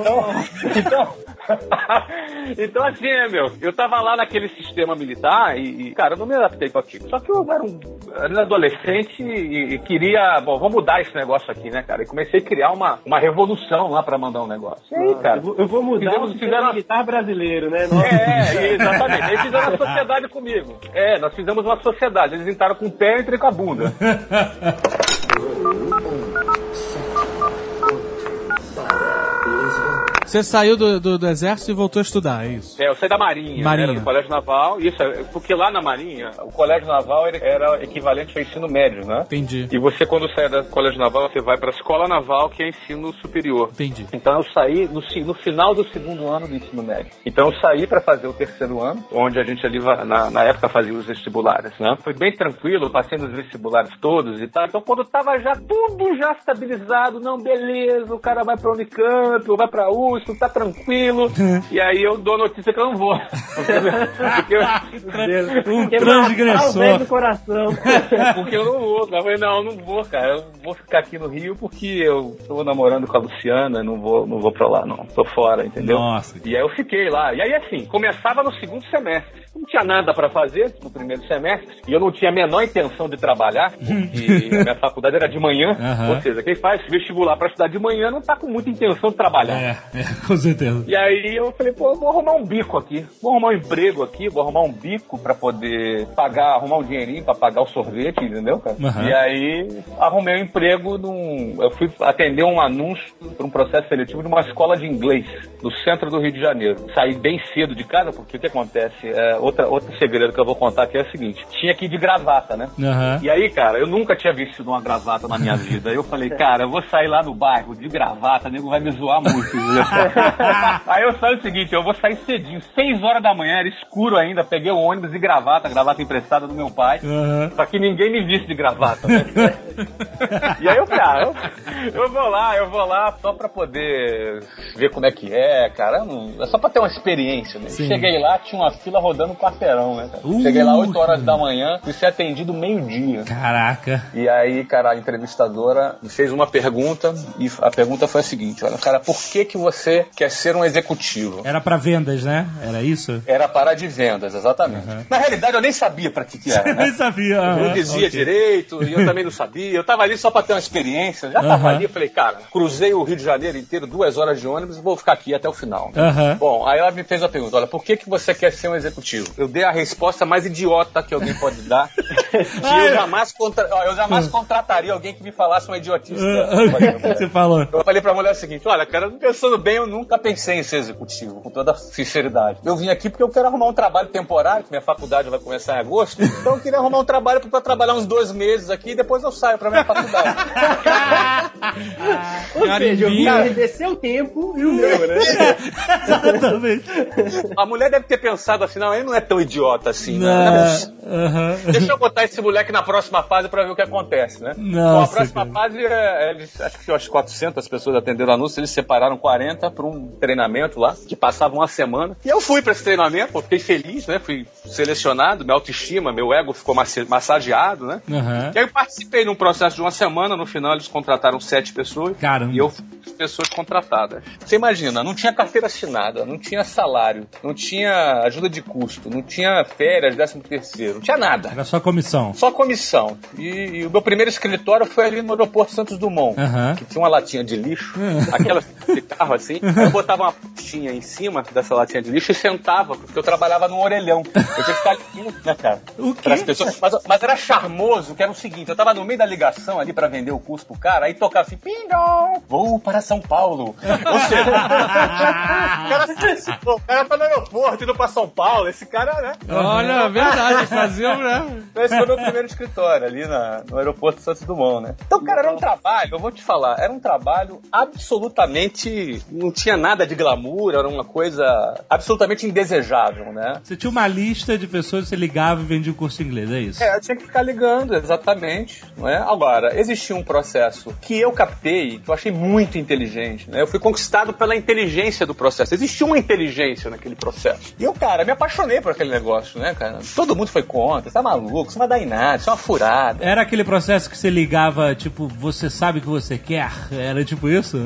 Então, então assim, né, meu? Eu tava lá naquele sistema militar e, e, cara, eu não me adaptei com aquilo. Só que eu era um, era um adolescente e, e queria, bom, vamos mudar esse negócio aqui, né, cara? E comecei a criar uma, uma revolução lá pra mandar um negócio. E aí, cara? eu, vou, eu vou mudar fizemos- o sistema militar brasileiro, né? Nossa. É, exatamente. Eles fizeram uma sociedade comigo. É, nós fizemos uma sociedade. Eles entraram com o pé e entrei com a bunda. Você saiu do, do, do exército e voltou a estudar, é isso? É, eu saí da Marinha, Marinha. Né, do Colégio Naval. Isso, é, porque lá na Marinha, o Colégio Naval era equivalente ao ensino médio, né? Entendi. E você, quando sai do Colégio Naval, você vai para a Escola Naval, que é ensino superior. Entendi. Então eu saí no, no final do segundo ano do ensino médio. Então eu saí para fazer o terceiro ano, onde a gente ali na, na época fazia os vestibulares, né? Foi bem tranquilo, passei nos vestibulares todos e tal. Então quando tava já tudo já estabilizado, não, beleza, o cara vai para Unicamp, ou vai para USP, justo, tá tranquilo. e aí eu dou notícia que eu não vou. Porque, eu- Um transgressor. do coração. porque eu não vou. Eu falei, não, eu não vou, cara. Eu vou ficar aqui no Rio porque eu tô namorando com a Luciana, não vou, não vou pra lá, não. Tô fora, entendeu? Nossa. E aí eu fiquei lá. E aí, assim, começava no segundo semestre. Não tinha nada pra fazer no primeiro semestre. E eu não tinha a menor intenção de trabalhar, porque a minha faculdade era de manhã. Aham. Ou seja, quem faz vestibular pra estudar de manhã não tá com muita intenção de trabalhar. É, é, com certeza. E aí eu falei, pô, vou arrumar um bico aqui. Vou arrumar um emprego aqui, vou arrumar um bico pra poder pagar, arrumar um dinheirinho pra pagar o sorvete, entendeu, cara? Aham. E aí arrumei um emprego num. Eu fui atender um anúncio para um processo seletivo de uma escola de inglês no centro do Rio de Janeiro. Saí bem cedo de casa, porque o que acontece? É, outra, outro segredo que eu vou contar aqui é o seguinte: tinha que ir de gravata, né? Aham. E aí, cara, eu nunca tinha vestido uma gravata na minha vida. Eu falei, cara, eu vou sair lá no bairro de gravata, nego vai me zoar muito. aí eu saí o seguinte, eu vou sair cedinho, 6 horas da manhã, era escuro ainda, peguei o ônibus de gravata, gravata emprestada do meu pai. Aham. Pra que ninguém me visse de gravata, né? E aí eu falei, ah, eu, eu vou lá, eu vou lá só pra poder ver como é que é, cara. Não- é só pra ter uma experiência, né? Sim. Cheguei lá, tinha uma fila rodando um quarteirão, né? Uh, Cheguei lá 8 horas da manhã, fui ser atendido meio-dia. Caraca. E aí, cara, a entrevistadora me fez uma pergunta e a pergunta foi a seguinte: olha, cara, por que que você quer ser um executivo? Era pra vendas, né? Era isso? Era para de vendas, exatamente. Na realidade, eu nem sabia pra que que era. Eu né? nem sabia. Eu aham, não dizia ok. direito, e eu também não sabia. Eu tava ali só pra ter uma experiência. Já tava Aham. ali, eu falei, cara, cruzei o Rio de Janeiro inteiro, duas horas de ônibus, vou ficar aqui até o final. Aham. Bom, aí ela me fez a pergunta: olha, por que, que você quer ser um executivo? Eu dei a resposta mais idiota que alguém pode dar. que eu jamais, contra... ó, eu jamais contrataria alguém que me falasse uma idiotice. dessa. Eu falei, O que você falou? eu falei pra mulher o seguinte: olha, cara, pensando bem, eu nunca pensei em ser executivo, com toda sinceridade. Eu vim aqui porque eu quero arrumar um trabalho temporário, que minha faculdade vai começar em agosto. Então eu queria arrumar um trabalho pra trabalhar uns dois meses aqui e depois eu saio pra minha faculdade. Ou seja, perder seu tempo e o meu, né? Exatamente. A mulher deve ter pensado assim: não, ele não é tão idiota assim, né? Aham. Deixa eu botar esse moleque na próxima fase pra ver o que acontece, né? Nossa, Bom, a próxima cara. fase, é, eles, acho que umas 400 pessoas atenderam o anúncio, eles separaram 40 pra um treinamento lá, que passava uma semana. E eu fui pra esse treinamento, pô, fiquei feliz, né? Fui selecionado, minha autoestima, meu ego ficou massageado, né? Aham. E aí eu participei num processo de uma semana, no final eles contrataram sete pessoas. Caramba. E eu fui pessoas contratadas. Você imagina, não tinha carteira assinada, não tinha salário, não tinha ajuda de custo, não tinha férias, décimo terceiro, não tinha nada. Era só comissão. Só comissão. E, e o meu primeiro escritório foi ali no aeroporto Santos Dumont, Aham. que tinha uma latinha de lixo, aquela de carro assim. Aí eu botava uma postinha em cima dessa latinha de lixo e sentava, porque eu trabalhava num orelhão. Eu tinha que ficar ali, né, cara? O quê? Pessoas. Mas, mas era charmoso, que era o seguinte: eu tava no meio da ligação ali pra vender o curso pro cara, aí tocava assim, pindom, vou para São Paulo. Ou seja, o cara, o cara tá no aeroporto indo pra São Paulo, esse cara, né? Olha, verdade, faziam, né? Esse foi o meu primeiro escritório ali na- no aeroporto Santos Dumont, né? Então, cara, era um trabalho, eu vou te falar, era um trabalho absolutamente. Não tinha nada de glamour, era uma coisa absolutamente indesejável, né? Você tinha uma lista de pessoas que você ligava e vendia o curso de inglês, é isso? É, eu tinha que ficar ligando, exatamente. Não é? Agora, existia um processo que eu captei, que eu achei muito inteligente. Né? Eu fui conquistado pela inteligência do processo. Existia uma inteligência naquele processo. E eu, cara, me apaixonei por aquele negócio, né, cara? Todo mundo foi contra, você tá maluco, você não vai dar em nada, isso é uma furada. Era aquele processo que você ligava, tipo, você sabe o que você quer? Era tipo isso?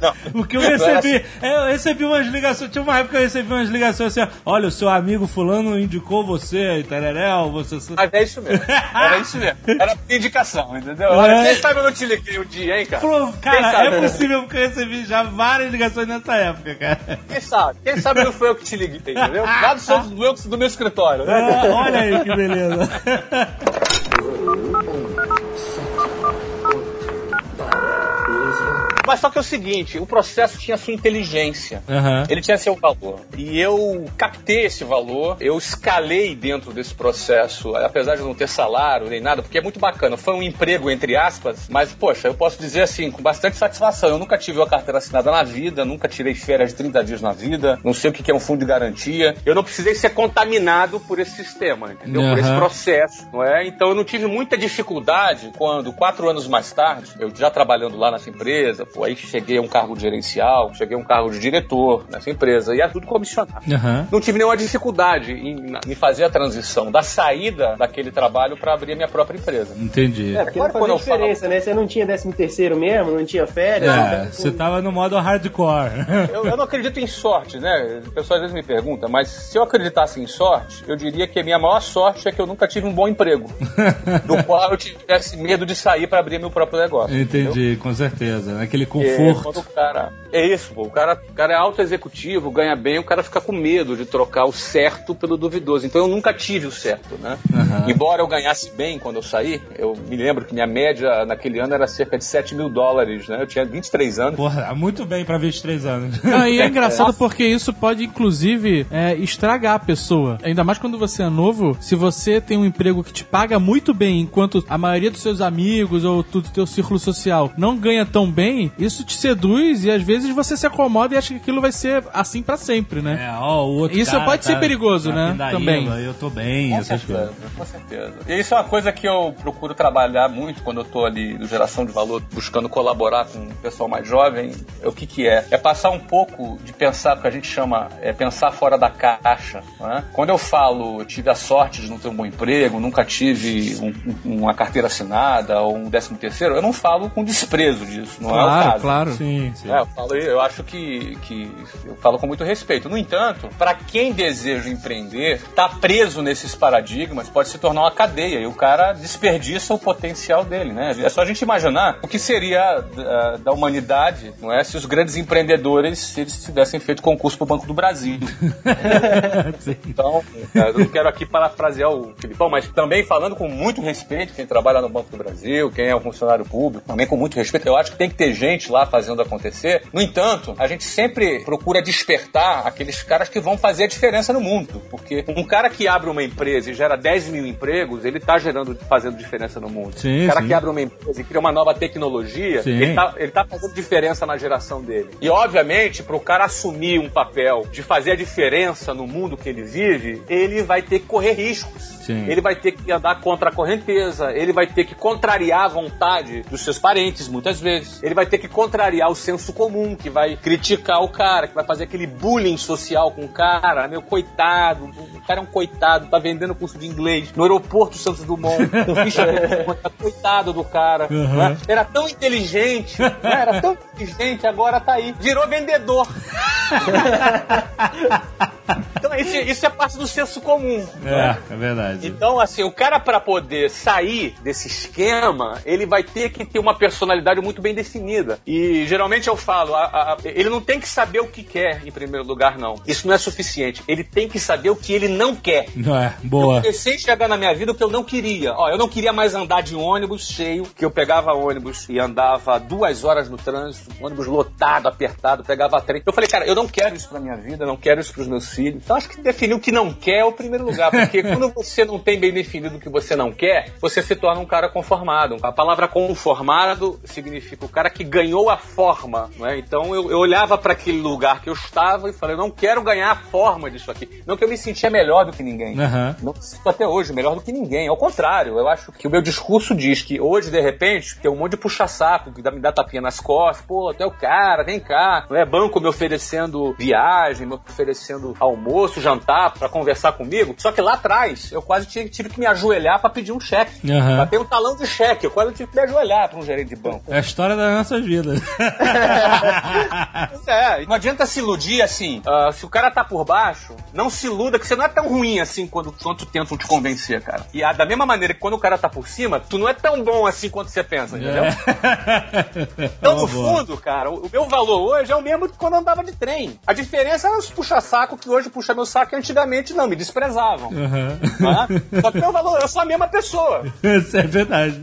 Não. Porque eu Não era recebi, é, eu recebi umas ligações, tinha uma época que eu recebi umas ligações assim, olha, o seu amigo fulano indicou você, e tereréu, você... Mas é isso mesmo. Era isso mesmo. Era indicação, entendeu? Olha, É. quem sabe eu não te liguei um dia, hein, cara? Quem cara, é possível porque eu recebi já várias ligações nessa época, cara. Quem sabe? Quem sabe não foi eu que te liguei, entendeu? Lá do, seu- do meu, do meu escritório, né? Ah, olha aí que beleza. Mas só que é o seguinte, o processo tinha sua inteligência. Aham. Ele tinha seu valor. E eu captei esse valor, eu escalei dentro desse processo, apesar de não ter salário nem nada, porque é muito bacana. Foi um emprego, entre aspas, mas, poxa, eu posso dizer assim, com bastante satisfação. Eu nunca tive uma carteira assinada na vida, nunca tirei férias de 30 dias na vida, não sei o que é um fundo de garantia. Eu não precisei ser contaminado por esse sistema, entendeu? Por esse processo, não é? Então eu não tive muita dificuldade quando, quatro anos mais tarde, eu já trabalhando lá nessa empresa, pô, aí cheguei a um cargo gerencial, cheguei a um cargo de diretor nessa empresa, e é tudo comissionado. Aham. Não tive nenhuma dificuldade em, em fazer a transição da saída daquele trabalho para abrir a minha própria empresa. Entendi. É, porque Agora, não fazia eu falo- diferença, né? Você não tinha 13 terceiro mesmo, não tinha férias. É, não- você tava no modo hardcore. Eu, eu não acredito em sorte, né? O pessoal às vezes me pergunta, mas se eu acreditasse em sorte, eu diria que a minha maior sorte é que eu nunca tive um bom emprego, do qual eu tivesse medo de sair para abrir meu próprio negócio. Entendi, com certeza. Aquele conforto. o cara. É isso, pô. O cara, o cara é alto executivo, ganha bem, o cara fica com medo de trocar o certo pelo duvidoso. Então eu nunca tive o certo, né? Embora eu ganhasse bem quando eu saí, eu me lembro que minha média naquele ano era cerca de 7 mil dólares, né? Eu tinha 23 anos. Porra, muito bem pra 23 anos. Não, e é engraçado porque isso pode, inclusive, é, estragar a pessoa. Ainda mais quando você é novo, se você tem um emprego que te paga muito bem, enquanto a maioria dos seus amigos ou do teu círculo social não ganha tão bem, isso te seduz e às vezes você se acomoda e acha que aquilo vai ser assim pra sempre, né? É, ó, o outro Isso cara pode ser tá perigoso, na né? pindaíba, Também. Eu tô bem, Com essas certeza, coisas. com certeza. E isso é uma coisa que eu procuro trabalhar muito quando eu tô ali no geração de valor, buscando colaborar com o pessoal mais jovem. É o que que é? É passar um pouco de pensar, o que a gente chama, é pensar fora da caixa. né? Quando eu falo, eu tive a sorte de não ter um bom emprego, nunca tive um- um- uma carteira assinada ou um décimo terceiro, eu não falo com desprezo disso, não é o Claro, caso. claro. Sim, sim. É, eu, falo, eu acho que, que eu falo com muito respeito. No entanto, para quem deseja empreender, tá preso nesses paradigmas, pode se tornar uma cadeia e o cara desperdiça o potencial dele, né? É só a gente imaginar o que seria da, da humanidade, não é, se os grandes empreendedores se eles tivessem feito concurso para o Banco do Brasil. Então, é, eu não quero aqui parafrasear o Filipão, mas também falando com muito respeito, quem trabalha no Banco do Brasil, quem é um funcionário público, também com muito respeito, eu acho que tem que ter gente lá fazendo acontecer. No entanto, a gente sempre procura despertar aqueles caras que vão fazer a diferença no mundo. Porque um cara que abre uma empresa e gera 10 mil empregos, ele tá gerando, fazendo diferença no mundo. Sim, o cara sim. que abre uma empresa e cria uma nova tecnologia, Sim. ele tá, ele tá fazendo diferença na geração dele. E, obviamente, pro cara assumir um papel de fazer a diferença no mundo que ele vive, ele vai ter que correr riscos. Sim. Ele vai ter que andar contra a correnteza, ele vai ter que contrariar a vontade dos seus parentes, muitas vezes. Ele vai ter que contrariar o senso comum, que vai criticar o cara, que vai fazer aquele bullying social com o cara. Meu, coitado, o cara é um coitado, tá vendendo curso de inglês no aeroporto Santos Dumont. Eu fiz coitado do cara. né? Era tão inteligente, né? era tão inteligente, agora tá aí. Virou vendedor. Então, isso, isso é parte do senso comum. né? É, é verdade. Então, assim, o cara para poder sair desse esquema, ele vai ter que ter uma personalidade muito bem definida. E geralmente eu falo, a- a- ele não tem que saber o que quer em primeiro lugar, não. Isso não é suficiente. Ele tem que saber o que ele não quer. Não é, boa. Eu comecei a chegar na minha vida o que eu não queria. Ó, eu não queria mais andar de ônibus cheio, que eu pegava ônibus e andava duas horas no trânsito, ônibus lotado, apertado, pegava trem. Eu falei, cara, eu não quero isso pra minha vida, não quero isso pros meus filhos. Então acho que definir o que não quer é o primeiro lugar, porque quando você não tem bem definido o que você não quer, você se torna um cara conformado. A palavra conformado significa o cara que ganhou a forma, não é? Então eu, eu olhava para aquele lugar que eu estava e falei, não quero ganhar a forma disso aqui. Não que eu me sentia melhor do que ninguém. Aham. Não me sinto até hoje melhor do que ninguém. Ao contrário, eu acho que o meu discurso diz que hoje, de repente, tem um monte de puxa-saco que me dá tapinha nas costas. Pô, até o cara, vem cá. Não é banco me oferecendo viagem, me oferecendo almoço, jantar pra conversar comigo. Só que lá atrás, eu quase tive, tive que me ajoelhar pra pedir um cheque. Aham. Pra ter um talão de cheque. Eu quase tive que me ajoelhar pra um gerente de banco. É a história das nossas Pois É, não adianta se iludir assim. ah, se o cara tá por baixo, não se iluda que você não é tão ruim assim quando, quanto tentam te convencer, cara. E ah, da mesma maneira que quando o cara tá por cima, tu não é tão bom assim quanto você pensa, entendeu? Então, no Boa, fundo, cara, o o meu valor hoje é o mesmo de quando eu andava de trem. A diferença é os puxa-saco que hoje puxa meu saco e antigamente não, me desprezavam. Né? Só que meu valor, eu sou a mesma pessoa. Isso é verdade.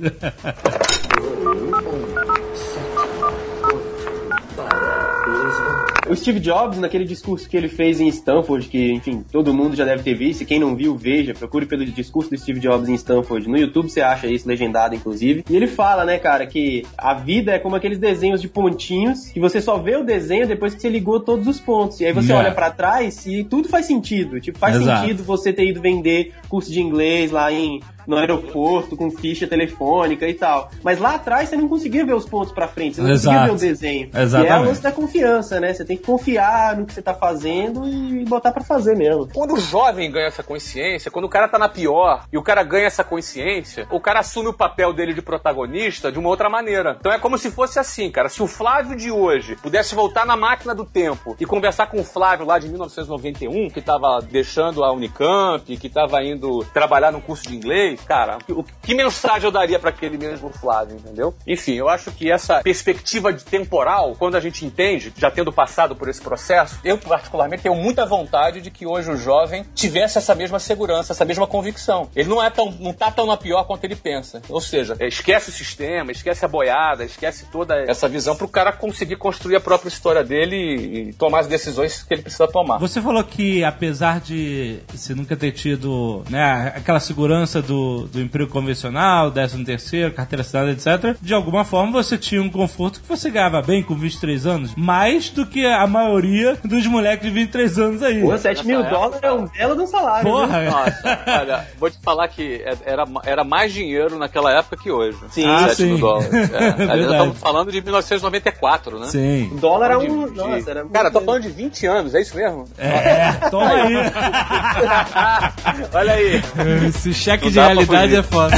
O Steve Jobs, naquele discurso que ele fez em Stanford, que, enfim, todo mundo já deve ter visto, quem não viu, veja, procure pelo discurso do Steve Jobs em Stanford. No YouTube você acha isso legendado, inclusive. E ele fala, né, cara, que a vida é como aqueles desenhos de pontinhos, que você só vê o desenho depois que você ligou todos os pontos. E aí você É. olha pra trás e tudo faz sentido. Tipo, faz Exato. sentido você ter ido vender curso de inglês lá em no aeroporto com ficha telefônica e tal. Mas lá atrás você não conseguia ver os pontos pra frente, você não conseguia Exato. ver o desenho. E é Exatamente. o lance da confiança, né? Você tem que confiar no que você tá fazendo e botar pra fazer mesmo. Quando o jovem ganha essa consciência, quando o cara tá na pior e o cara ganha essa consciência, o cara assume o papel dele de protagonista de uma outra maneira. Então é como se fosse assim, cara. Se o Flávio de hoje pudesse voltar na máquina do tempo e conversar com o Flávio lá de 1991, que tava deixando a Unicamp, que tava indo trabalhar num curso de inglês, cara, o, que mensagem eu daria pra aquele mesmo Flávio, entendeu? Enfim, eu acho que essa perspectiva de temporal, quando a gente entende, já tendo passado por esse processo, eu particularmente tenho muita vontade de que hoje o jovem tivesse essa mesma segurança, essa mesma convicção. Ele não é tão, não tá tão na pior quanto ele pensa. Ou seja, é, esquece o sistema, esquece a boiada, esquece toda essa visão pro cara conseguir construir a própria história dele e, e tomar as decisões que ele precisa tomar. Você falou que, apesar de você nunca ter tido né, aquela segurança do, do emprego convencional, 13 terceiro, carteira assinada, etc., de alguma forma você tinha um conforto que você ganhava bem com 23 anos, mais do que a maioria dos moleques de 23 anos aí. Pô, 7 mil dólares é um belo um salário. Porra, Nossa, olha, vou te falar que é- era, era mais dinheiro naquela época que hoje. Sim. Ah, 7 mil sim. dólares. É, nós estamos falando de 1994, né? Sim. O dólar é De- um. de- Nossa, era Cara, tô falando de 20 anos, é isso mesmo? É, toma aí. Olha aí. Esse cheque de realidade é foda.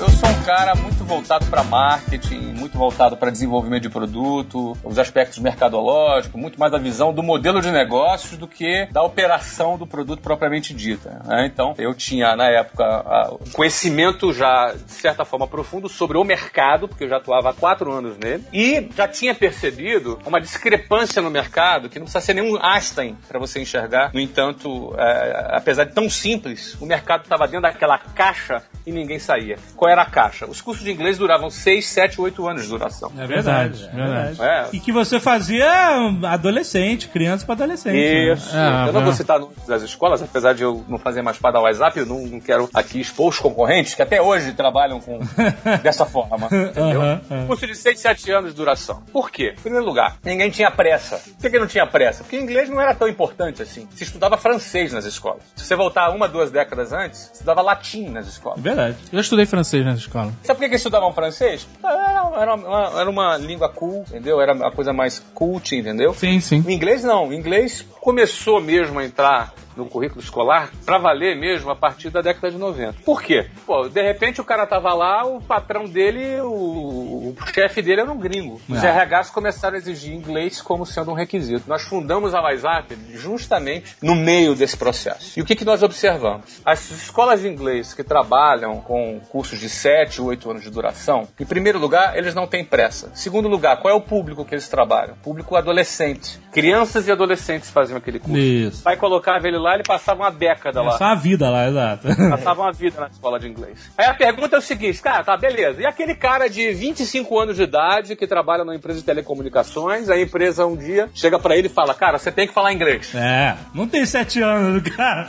Eu sou um cara muito voltado para marketing, muito voltado para desenvolvimento de produto, os aspectos mercadológicos, muito mais da visão do modelo de negócios do que da operação do produto propriamente dita. né? Então, eu tinha na época a- conhecimento já de certa forma profundo sobre o mercado, porque eu já atuava há quatro anos nele, e já tinha percebido uma discrepância no mercado que não precisa ser nenhum Einstein para você enxergar. No entanto, é, apesar de tão simples, o mercado estava dentro daquela caixa e ninguém saía. Qual era a caixa? Os cursos de inglês duravam 6, 7, 8 anos de duração. É verdade, é verdade. É. E que você fazia adolescente, criança pra adolescente. né? Isso. Ah, eu não ah. vou citar nomes das escolas, apesar de eu não fazer mais para dar WhatsApp, eu não, quero aqui expor os concorrentes que até hoje trabalham com dessa forma. Entendeu? Aham. Curso de 6, 7 anos de duração. Por quê? Em primeiro lugar, ninguém tinha pressa. Por que, não tinha pressa? Porque inglês não era tão importante assim. Se estudava francês nas escolas. Se você voltar uma, duas décadas antes, se estudava latim nas escolas. É verdade. Eu estudei francês nessa escola. Sabe por que que eles estudavam francês? Era, era uma, era uma língua cool, entendeu? Era uma coisa mais cult, entendeu? Sim, sim. O inglês não. O inglês começou mesmo a entrar no currículo escolar pra valer mesmo a partir da década de 90. Por quê? Pô, de repente o cara tava lá, o patrão dele, o, o chefe dele era um gringo. Os Ah. RHs começaram a exigir inglês como sendo um requisito. Nós fundamos a WhatsApp justamente no meio desse processo. E o que, que nós observamos? As escolas de inglês que trabalham com cursos de 7, 8 anos de duração, em primeiro lugar, eles não têm pressa. Segundo lugar, qual é o público que eles trabalham? Público adolescente. Crianças e adolescentes faziam aquele curso. Isso. Vai colocava ele lá, ele passava uma década É lá. só a vida lá, exato. Passava uma vida na escola de inglês. Aí a pergunta é o seguinte, cara, tá, beleza. E aquele cara de 25 anos de idade que trabalha numa empresa de telecomunicações, a empresa um dia chega pra ele e fala, cara, você tem que falar inglês. É, não tem sete anos, cara.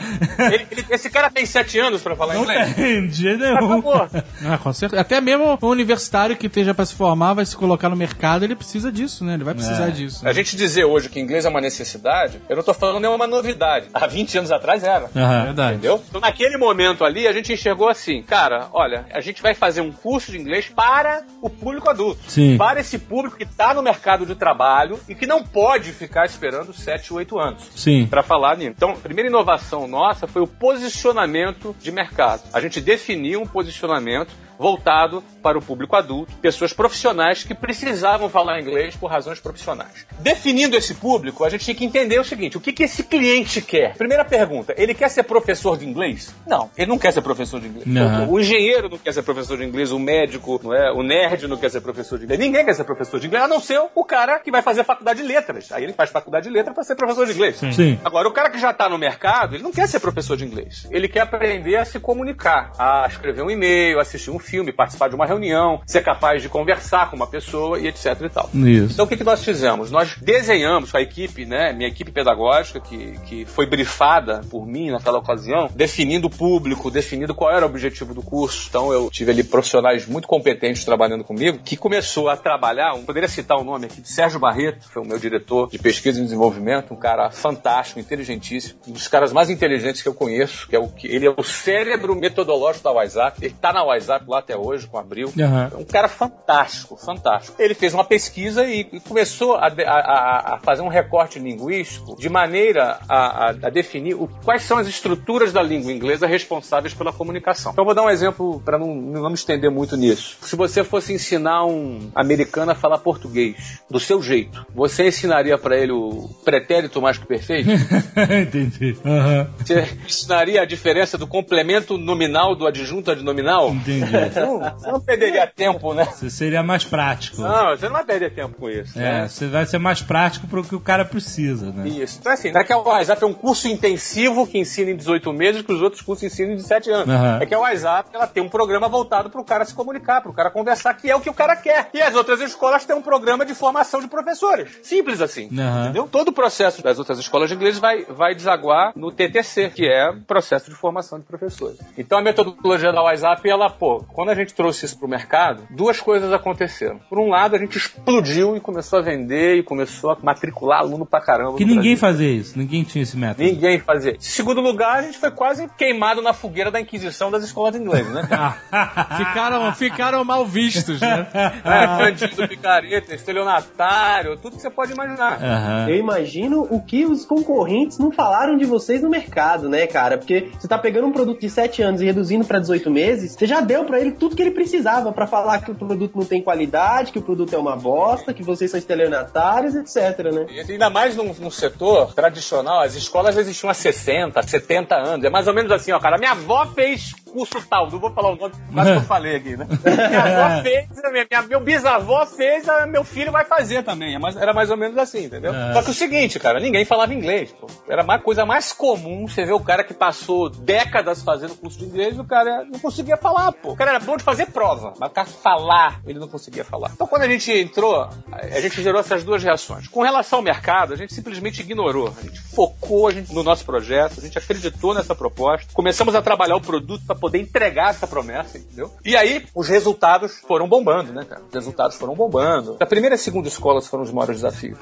Ele- ele- esse cara tem 7 anos pra falar Não inglês? tem, de jeito nenhum. Ah, com certeza. Até mesmo um universitário que esteja pra se formar, vai se colocar no mercado, ele precisa disso, né? Ele vai precisar É. disso. né? A gente dizer hoje que inglês é uma necessidade, eu não tô falando nenhuma novidade. Há 20 anos atrás era. Aham. Verdade. Entendeu? Então, naquele momento ali, a gente enxergou assim, cara, olha, a gente vai fazer um curso de inglês para o público adulto. Sim. Para esse público que está no mercado de trabalho e que não pode ficar esperando 7, 8 anos. Sim. Para falar nisso. Então, a primeira inovação nossa foi o posicionamento de mercado. A gente definiu um posicionamento voltado para o público adulto, pessoas profissionais que precisavam falar inglês por razões profissionais. Definindo esse público, a gente tinha que entender o seguinte: o que, que esse cliente quer? Primeira pergunta, ele quer ser professor de inglês? Não, ele não quer ser professor de inglês. Não. O, engenheiro não quer ser professor de inglês, o médico, não é? o nerd não quer ser professor de inglês. Ninguém quer ser professor de inglês, a não ser o cara que vai fazer faculdade de letras. Aí ele faz faculdade de letras para ser professor de inglês. Sim. Agora, o cara que já está no mercado, ele não quer ser professor de inglês. Ele quer aprender a se comunicar, a escrever um e-mail, assistir um filme, participar de uma reunião, ser capaz de conversar com uma pessoa e etc e tal. Isso. Então o que, que nós fizemos? Nós desenhamos com a equipe, né, minha equipe pedagógica, que, que foi brifada por mim naquela ocasião, definindo o público, definindo qual era o objetivo do curso. Então eu tive ali profissionais muito competentes trabalhando comigo, que começou a trabalhar, um, poderia citar o nome aqui, de Sérgio Barreto, foi o meu diretor de pesquisa e desenvolvimento, um cara fantástico, inteligentíssimo, um dos caras mais inteligentes que eu conheço, que é o que ele é o cérebro metodológico da WhatsApp, ele tá na WhatsApp lá até hoje com Abril. É um cara fantástico, fantástico. Ele fez uma pesquisa e, e começou a, a- a- fazer um recorte linguístico de maneira a, a- a definir o- quais são as estruturas da língua inglesa responsáveis pela comunicação. Então, eu vou dar um exemplo para não, não me estender muito nisso. Se você fosse ensinar um americano a falar português do seu jeito, você ensinaria para ele o pretérito mais que perfeito? Entendi. Aham. Você ensinaria a diferença do complemento nominal do adjunto adnominal? Entendi. Você não, você não perderia tempo, né? Você seria mais prático. Não, você não vai perder tempo com isso. É, né? você vai ser mais prático pro que o cara precisa, né? Isso. Então, assim, não é que o WhatsApp é um curso intensivo que ensina em 18 meses, que os outros cursos ensinam em 17 anos. Aham. É que a WhatsApp ela tem um programa voltado para o cara se comunicar, para o cara conversar, que é o que o cara quer. E as outras escolas têm um programa de formação de professores. Simples assim. Aham. Entendeu? Todo o processo das outras escolas de inglês vai, vai desaguar no TTC, que é o processo de formação de professores. Então a metodologia da WhatsApp, ela, pô, quando a gente trouxe isso pro mercado, duas coisas aconteceram. Por um lado, a gente explodiu e começou a vender e começou a matricular aluno pra caramba. Que no ninguém Brasil. fazia isso, ninguém tinha esse método. Ninguém fazia. Em segundo lugar, a gente foi quase queimado na fogueira da Inquisição das escolas de inglês, né? Ficaram, ficaram mal vistos, né? é, bandido, picareta, estelionatário, tudo que você pode imaginar. Aham. Eu imagino o que os concorrentes não falaram de vocês no mercado, né, cara? Porque você tá pegando um produto de 7 anos e reduzindo pra 18 meses, você já deu pra ele tudo que ele precisava pra falar que o produto não tem qualidade, que o produto é uma bosta, que vocês são estelionatários, etc, né? E ainda mais num, num setor tradicional, as escolas existiam há 60, 70 anos. É mais ou menos assim, ó, cara. Minha avó fez curso tal, não vou falar o nome, mas que eu falei aqui, né? Minha avó fez, minha, minha- meu bisavó fez, a- meu filho vai fazer também. É mais- Era mais ou menos assim, entendeu? Só que o seguinte, cara, ninguém falava inglês, pô. Era uma coisa mais comum você ver o cara que passou décadas fazendo curso de inglês e o cara não conseguia falar, pô. O cara era bom de fazer prova, mas o cara falar, ele não conseguia falar. Então quando a gente entrou, a gente gerou essas duas reações. Com relação ao mercado, a gente simplesmente ignorou. A gente focou a gente, no nosso projeto, a gente acreditou nessa proposta, começamos a trabalhar o produto para poder entregar essa promessa, entendeu? E aí os resultados foram bombando, né, cara? Os resultados foram bombando. A primeira e a segunda escolas foram os maiores desafios.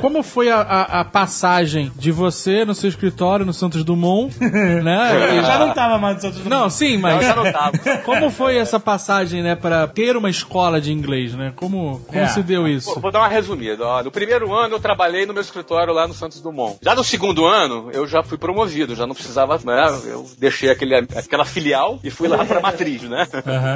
Como foi a, a- a passagem de você no seu escritório no Santos Dumont, né? Já não tava mais no Santos Dumont. Não, sim, Eu mas já não tava. como foi essa passagem, né, para ter uma escola de inglês, né? Como, como É. se deu isso? vou dar uma resumida. Ó. No primeiro ano eu trabalhei no meu escritório lá no Santos Dumont. Já no segundo ano eu já fui promovido, já não precisava, né? Eu deixei aquele, aquela filial e fui lá pra matriz, né?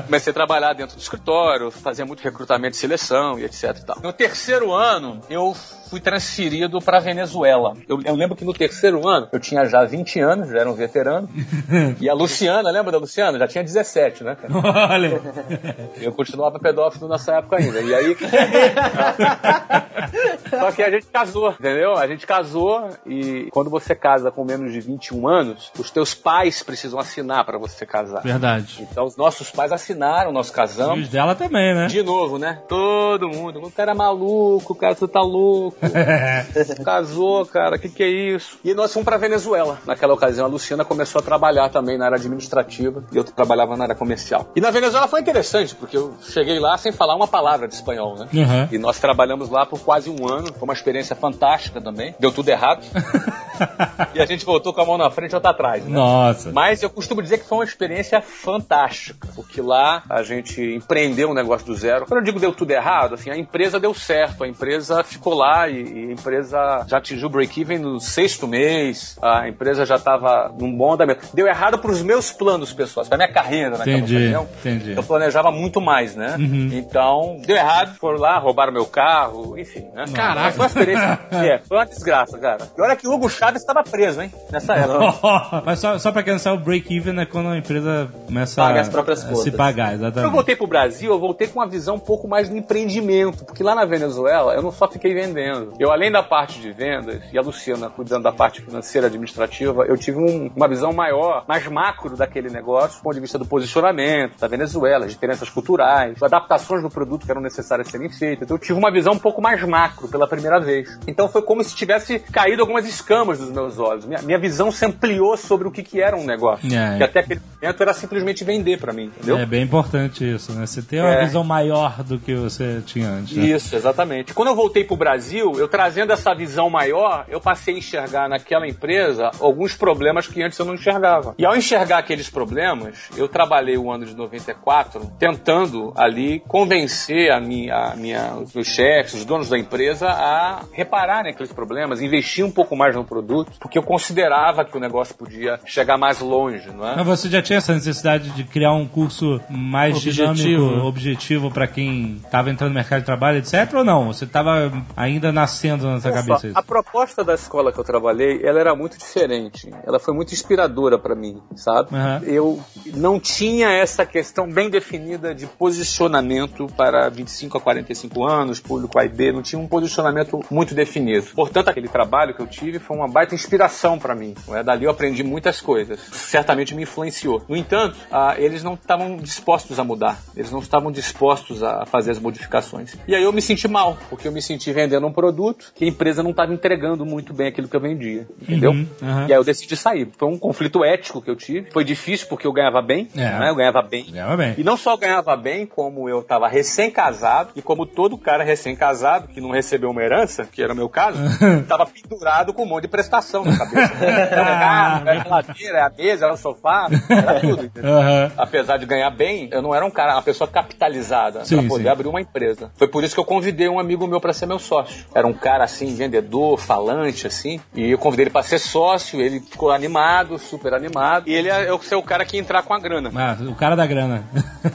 Comecei a trabalhar dentro do escritório, fazia muito recrutamento e seleção e etc e tal. No terceiro ano eu fui transferido pra Venezuela. Eu, eu lembro que no terceiro ano eu tinha já 20 anos, já era um veterano. e a Luciana, lembra da Luciana? Já tinha 17, né? cara? Olha. Eu continuava pedófilo nessa época ainda. E aí. Só que a gente casou, entendeu? A gente casou e quando você casa com menos de 21 anos, os teus pais precisam assinar pra você casar. Verdade. Então os nossos pais assinaram, nós E casamos. os dela também, né? De novo, né? Todo mundo. O cara é maluco, o cara, você tá louco. Casou, cara, o que, que é isso? E nós fomos pra Venezuela. Naquela ocasião, a Luciana começou a trabalhar também na área administrativa e eu trabalhava na área comercial. E na Venezuela foi interessante, porque eu cheguei lá sem falar uma palavra de espanhol, né? Uhum. E nós trabalhamos lá por quase um ano. Foi uma experiência fantástica também. Deu tudo errado. e a gente voltou com a mão na frente e outra atrás, né? Nossa. Mas eu costumo dizer que foi uma experiência fantástica, porque lá a gente empreendeu um negócio do zero. Quando eu digo deu tudo errado, assim, a empresa deu certo, a empresa ficou lá e, e a empresa já atingiu o break-even no sexto mês, a empresa já estava num bom andamento. Deu errado para os meus planos pessoais, para minha carreira naquela Entendi, ocasião. entendi. Eu planejava muito mais, né? Então, deu errado, foram lá, roubaram meu carro, enfim, né? Caraca. Foi uma experiência. é, foi uma desgraça, cara. E olha que o Hugo Chaves estava preso, hein? Nessa época. Mas só, só pra quem não sabe, o break-even é quando a empresa começa Paga a, as próprias a contas. se pagar, Quando eu exatamente. voltei pro Brasil, eu voltei com uma visão um pouco mais do empreendimento, porque lá na Venezuela eu não só fiquei vendendo. Eu, além da parte de vendas, e a Luciana cuidando da parte financeira administrativa, eu tive um- uma visão maior, mais macro daquele negócio, do ponto de vista do posicionamento, da Venezuela, as diferenças culturais, adaptações do produto que eram necessárias serem feitas. Então eu tive uma visão um pouco mais macro pela primeira vez. Então foi como se tivesse caído algumas escamas dos meus olhos. Minha, minha visão se ampliou sobre o que, que era um negócio. É. Que até aquele momento era simplesmente vender pra mim, entendeu? É bem importante isso, né? Você ter uma É. visão maior do que você tinha antes. né? Isso, exatamente. Quando eu voltei pro Brasil, eu trazendo essa visão maior, eu passei a enxergar naquela empresa alguns problemas que antes eu não enxergava. E ao enxergar aqueles problemas, eu trabalhei o ano de 94 tentando ali convencer a minha, a minha, os meus chefes, os donos da empresa a repararem aqueles problemas, investir um pouco mais no produto, porque eu considerava que o negócio podia chegar mais longe, não é? Mas você já tinha essa necessidade de criar um curso mais Objetivo. dinâmico, objetivo pra quem tava entrando no mercado de trabalho, etc? Ou não? Você tava ainda nascendo na sua cabeça só, isso? A proposta da escola que eu trabalhei, ela era muito diferente. Ela foi muito inspiradora pra mim, sabe? Aham. Eu não tinha essa questão bem definida de posicionamento para 25 a 45 anos, público A e B, não tinha um posicionamento muito definido. Portanto, aquele trabalho que eu tive foi uma baita inspiração pra mim. é? Dali eu aprendi muitas coisas. Certamente me influenciou. No entanto, ah, eles não estavam dispostos a mudar. Eles não estavam dispostos a fazer as modificações. E aí eu me senti mal, porque eu me senti vendendo um produto que a empresa não estava entregando muito bem aquilo que eu vendia. Entendeu? Uhum, aham. E aí eu decidi sair. Foi um conflito ético que eu tive. Foi difícil porque eu ganhava bem. É. né? Eu ganhava bem. Ganhava bem. E não só ganhava bem, como eu estava recém-casado, e como todo cara recém-casado que não recebeu uma herança, que era o meu caso, estava pendurado com um monte de prestação na cabeça. Era carro, era a geladeira, era a mesa, era o sofá, era tudo. entendeu? Aham. Apesar de ganhar bem, eu não era um cara, uma pessoa capitalizada para poder sim. abrir uma empresa. Foi por isso que eu convidei um amigo meu para ser meu sócio. Era um cara assim, vendedor, falante, assim. E eu convidei ele para ser sócio, ele ficou animado, super animado. E ele é o cara que ia entrar com a grana. Ah, o cara da grana.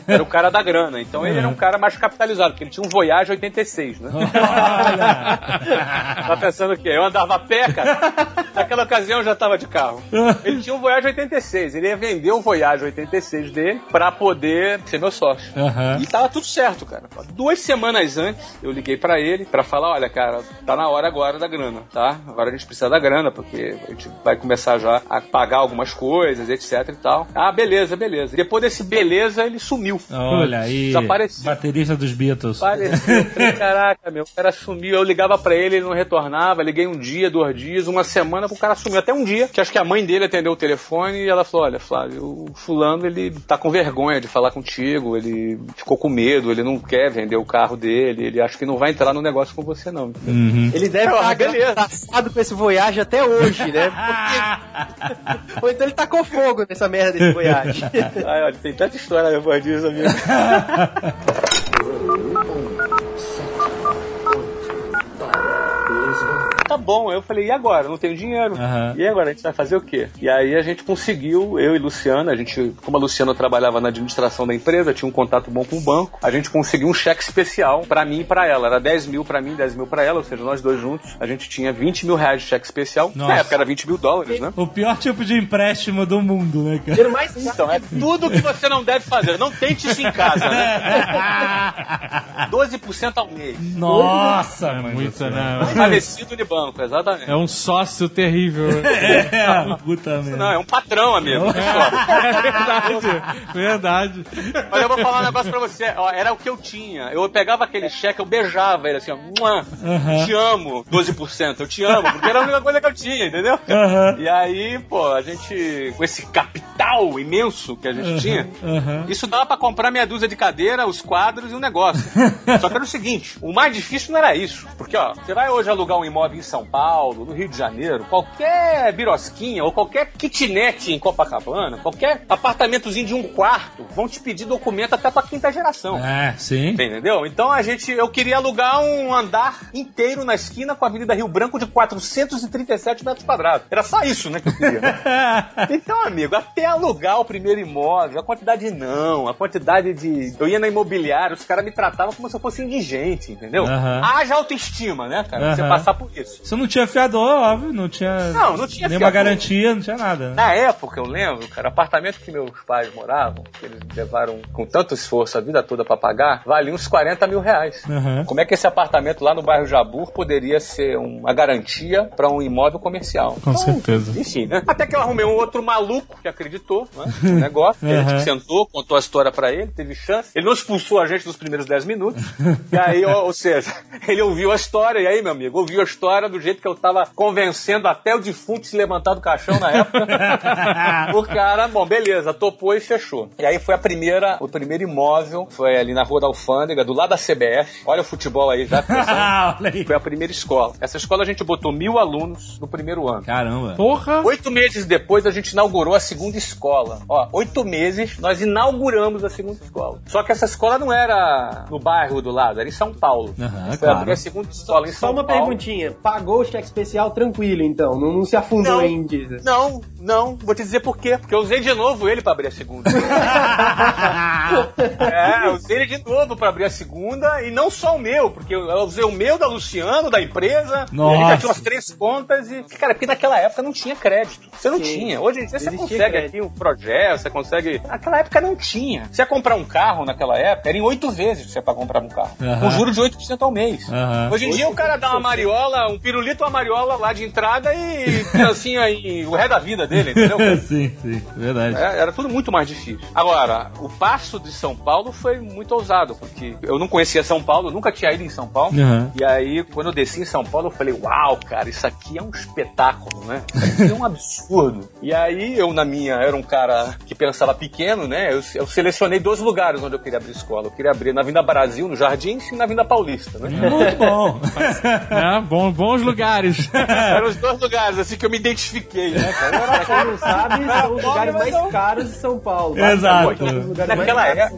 Era o cara da grana. Então ele era um cara mais capitalizado, porque ele tinha um Voyage 86, né? tá pensando o quê? Eu andava a pé, cara. Naquela ocasião eu já tava de carro. Ele tinha um Voyage 86. Ele ia vender o Voyage 86 dele pra poder ser meu sócio. Aham. E tava tudo certo, cara. Duas semanas antes, eu liguei pra ele pra falar: olha, cara, tá na hora agora da grana, tá? Agora a gente precisa da grana, porque a gente vai começar já a pagar algumas coisas, etc e tal. Ah, beleza, beleza. Depois desse beleza, ele sumiu. Olha aí. Desapareceu. Baterista dos Beatles. Apareceu. Falei, Caraca, meu, o cara sumiu. Eu ligava pra ele, ele não retornava. Liguei um dia, dois dias, uma semana, o cara sumiu. Até um dia, que acho que a mãe dele atendeu o telefone e ela falou: Olha, Flávio, o fulano ele tá com vergonha de falar contigo, ele ficou com medo, ele não quer vender o carro dele, ele acha que não vai entrar no negócio com você, não. Uhum. Ele deve Ah, estar beleza. engraçado com esse Voyage até hoje, né? Porque... Ou então ele tacou fogo nessa merda desse Voyage. Ai, olha, tem tanta história depois disso, amigo. Tá bom, eu falei, e agora? Não tenho dinheiro. Aham. E agora? A gente vai fazer o quê? E aí a gente conseguiu, eu e Luciana, a gente, como a Luciana trabalhava na administração da empresa, tinha um contato bom com o banco, a gente conseguiu um cheque especial pra mim e pra ela. Era 10 mil pra mim, 10 mil pra ela, ou seja, nós dois juntos, a gente tinha 20 mil reais de cheque especial. Nossa. Na época era 20 mil dólares, né? O pior tipo de empréstimo do mundo, né, cara? Dinheiro mais Então, é tudo que você não deve fazer. Não tente isso em casa, né? 12% ao mês. Nossa, mano. Muito, né? Falecido de banco, exatamente. É um sócio terrível. É, puta merda. Não, é um patrão, amigo. É verdade. Verdade. Mas eu vou falar um negócio pra você. Ó, era o que eu tinha. Eu pegava aquele cheque, eu beijava ele assim, ó. "Mua, Te amo, 12%. Eu te amo, porque era a única coisa que eu tinha, entendeu? E aí, pô, a gente, com esse capital imenso que a gente tinha, isso dava pra comprar meia dúzia de cadeira, os quadros e um negócio. Só que era o seguinte, o mais difícil não era isso. Porque, ó, você vai hoje alugar um imóvel em São Paulo, no Rio de Janeiro, qualquer birosquinha ou qualquer kitnet em Copacabana, qualquer apartamentozinho de um quarto, vão te pedir documento até pra quinta geração. É, sim. Entendeu? Então a gente, eu queria alugar um andar inteiro na esquina com a Avenida Rio Branco de 437 metros quadrados. Era só isso, né, que eu queria. Então, amigo, até alugar o primeiro imóvel, a quantidade de não, a quantidade de. Eu ia na imobiliária, os caras me tratavam como se eu fosse indigente, entendeu? Aham. Haja autoestima, né, cara? pra Você passar por isso. Você não tinha fiador, óbvio, não tinha, Não, não tinha nenhuma fiador. garantia, não tinha nada. né? Na época, eu lembro, cara, o apartamento que meus pais moravam, que eles levaram com tanto esforço a vida toda pra pagar, valia uns 40 mil reais. Aham. Como é que esse apartamento lá no bairro Jabur poderia ser uma garantia pra um imóvel comercial? Com certeza. Enfim, né? Até que eu arrumei um outro maluco que acreditou né, no negócio. que A Uhum. gente sentou, contou a história pra ele, teve chance. Ele não expulsou a gente nos primeiros 10 minutos. e aí, ou, ou seja, ele ouviu a história. E aí, meu amigo, ouviu a história do jeito que eu tava convencendo até o defunto se levantar do caixão na época. o cara, bom, beleza, topou e fechou. E aí foi a primeira, o primeiro imóvel, foi ali na Rua da Alfândega, do lado da CBF. Olha o futebol aí já. pensando. Ah, olha aí. Foi a primeira escola. Essa escola a gente botou mil alunos no primeiro ano. Caramba. Porra! Oito meses depois a gente inaugurou a segunda escola. Ó, oito meses nós inauguramos a segunda escola. Só que essa escola não era no bairro do lado, era em São Paulo. Aham, Foi claro. abrir a segunda escola em Só São uma Paulo. perguntinha. Pagou o cheque especial tranquilo, então? Não, não se afundou Não. em dívidas? Não, não, vou te dizer por quê. Porque eu usei de novo ele pra abrir a segunda. é, usei ele de novo pra abrir a segunda e não só o meu, porque eu usei o meu da Luciano, da empresa. Nossa. E a gente já tinha umas três contas e. Cara, porque naquela época não tinha crédito. Você não Sim. tinha. Hoje em dia você consegue crédito. aqui um projeto, você consegue. Naquela época não tinha. Você ia comprar um carro naquela época, era em oito vezes que você ia pra comprar um carro. Aham. Com juro de 8% ao mês. Aham. Hoje em dia o cara dá uma mariola, um pirulito, uma mariola lá de entrada e criancinha e o resto da vida dele, entendeu? sim, sim, verdade. É, era tudo muito mais difícil. Agora, o passo de São Paulo foi muito ousado, porque eu não conhecia São Paulo, nunca tinha ido em São Paulo. Uhum. E aí, quando eu desci em São Paulo, eu falei, uau, cara, isso aqui é um espetáculo, né? Isso aqui é um absurdo. E aí, eu, na minha, era um cara que pensava pequeno, né? Eu, eu selecionei dois lugares onde eu queria abrir escola. Eu queria abrir na Vinda Brasil, no Jardins, e na Vinda Paulista, né? Muito bom. É, bom, bons lugares. Eram os dois lugares, assim, que eu me identifiquei, né, cara? Pra quem não sabe, são os lugares mais caros de São Paulo. Exato. Naquela é,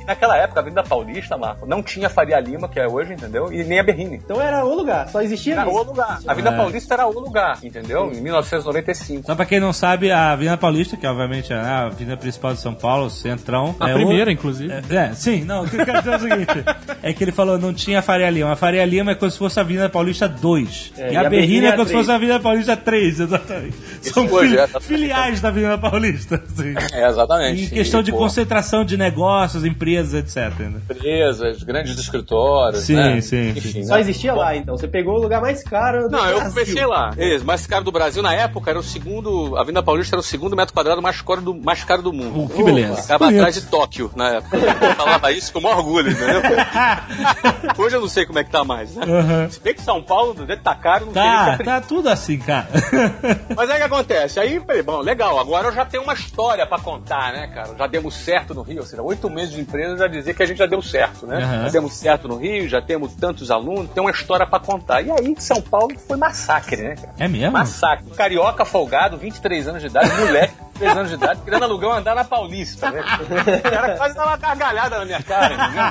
e naquela época, a Avenida Paulista, Marco, não tinha Faria Lima, que é hoje, entendeu? E nem a Berrini. Então era o lugar, só existia Era ali. o lugar. A Avenida É. Paulista era o lugar, entendeu? Em 1995. Só pra quem não sabe, a Avenida Paulista, que obviamente é a avenida principal de São Paulo, Centrão. A é primeira, o... inclusive. É, é, sim, não, o que eu quero dizer é o seguinte: é que ele falou não tinha Faria Lima. A Faria Lima é como se fosse a Avenida Paulista 2. É, e, a, Berrini é como se três. fosse a Avenida Paulista 3, exatamente. São hoje, fili- é, filiais da Avenida Paulista. Sim. É, exatamente. Em questão E, de pô, concentração de negócios, empresas, etc. né? Empresas, grandes escritórios. Sim, né? sim, Enfim, sim. Só né? existia lá, então. Você pegou o lugar mais caro do Não, eu Brasil. comecei lá. Beleza, mais caro do Brasil na época era o segundo. A Avenida Paulista era o segundo metro quadrado mais caro do, mais caro do mundo. Oh, que beleza. Ficava Bonito. atrás de Tóquio na época. Eu falava isso com o maior orgulho, entendeu? Hoje eu não sei como é que tá mais, né? Uhum. Se bem que São Paulo, do jeito que tá caro, não sei nem se Tá, é tá tudo assim, cara. Mas aí o que acontece? Aí, falei, bom, legal, agora eu já tenho uma história pra contar, né, cara? Já demos certo no Rio, ou seja, oito meses de empresa já dizer que a gente já deu certo, né? Aham. Já demos certo no Rio, já temos tantos alunos, tem uma história pra contar. E aí, São Paulo foi massacre, né, cara? É mesmo? Massacre. Carioca folgado, 23 anos de idade, moleque, 23 anos de idade, querendo alugar um andar na Paulista, né? O cara quase dava uma gargalhada na minha cara, entendeu?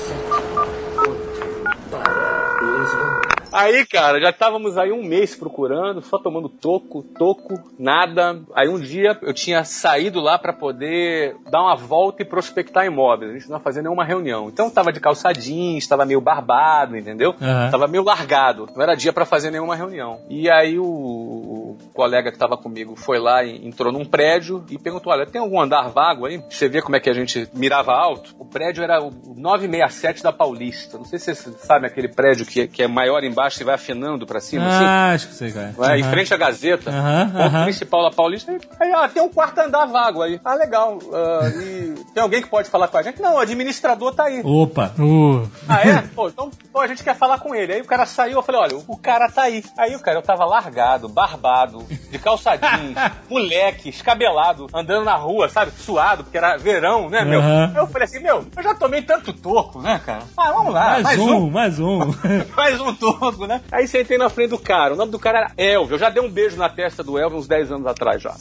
Aí, cara, já estávamos aí um mês procurando, só tomando toco, toco, nada. Aí um dia eu tinha saído lá para poder dar uma volta e prospectar imóveis. A gente não ia fazer nenhuma reunião. Então tava de calça jeans, estava meio barbado, entendeu? Aham. Tava meio largado. Não era dia para fazer nenhuma reunião. E aí o, o colega que tava comigo foi lá e entrou num prédio e perguntou: Olha, tem algum andar vago aí? Você vê como é que a gente mirava alto? O prédio era o 967 da Paulista. Não sei se vocês sabem aquele prédio que, que é maior embaixo e vai afinando para cima, assim. Ah, acho que sei, cara. Vai, Em Aham. frente à Gazeta, ponto aham. principal da Paulista. Aí, ó, tem um quarto andar vago aí. Ah, legal. Ah, e tem alguém que pode falar com a gente? Não, o administrador tá aí. Opa. Uh, Ah, é? Pô, então pô, a gente quer falar com ele. Aí o cara saiu, eu falei, olha, o cara tá aí. Aí o cara, eu tava largado, barbado, de calça jeans, moleque, escabelado, andando na rua, sabe? Suado, porque era verão, né, meu? Aí eu falei assim, meu, eu já tomei tanto toco, né, cara? Ah, vamos lá, Mais, mais, um, um. mais um. Mais um toco. Logo, né? Aí sentei na frente do cara. O nome do cara era Elvio. Eu já dei um beijo na testa do Elvio uns 10 anos atrás já.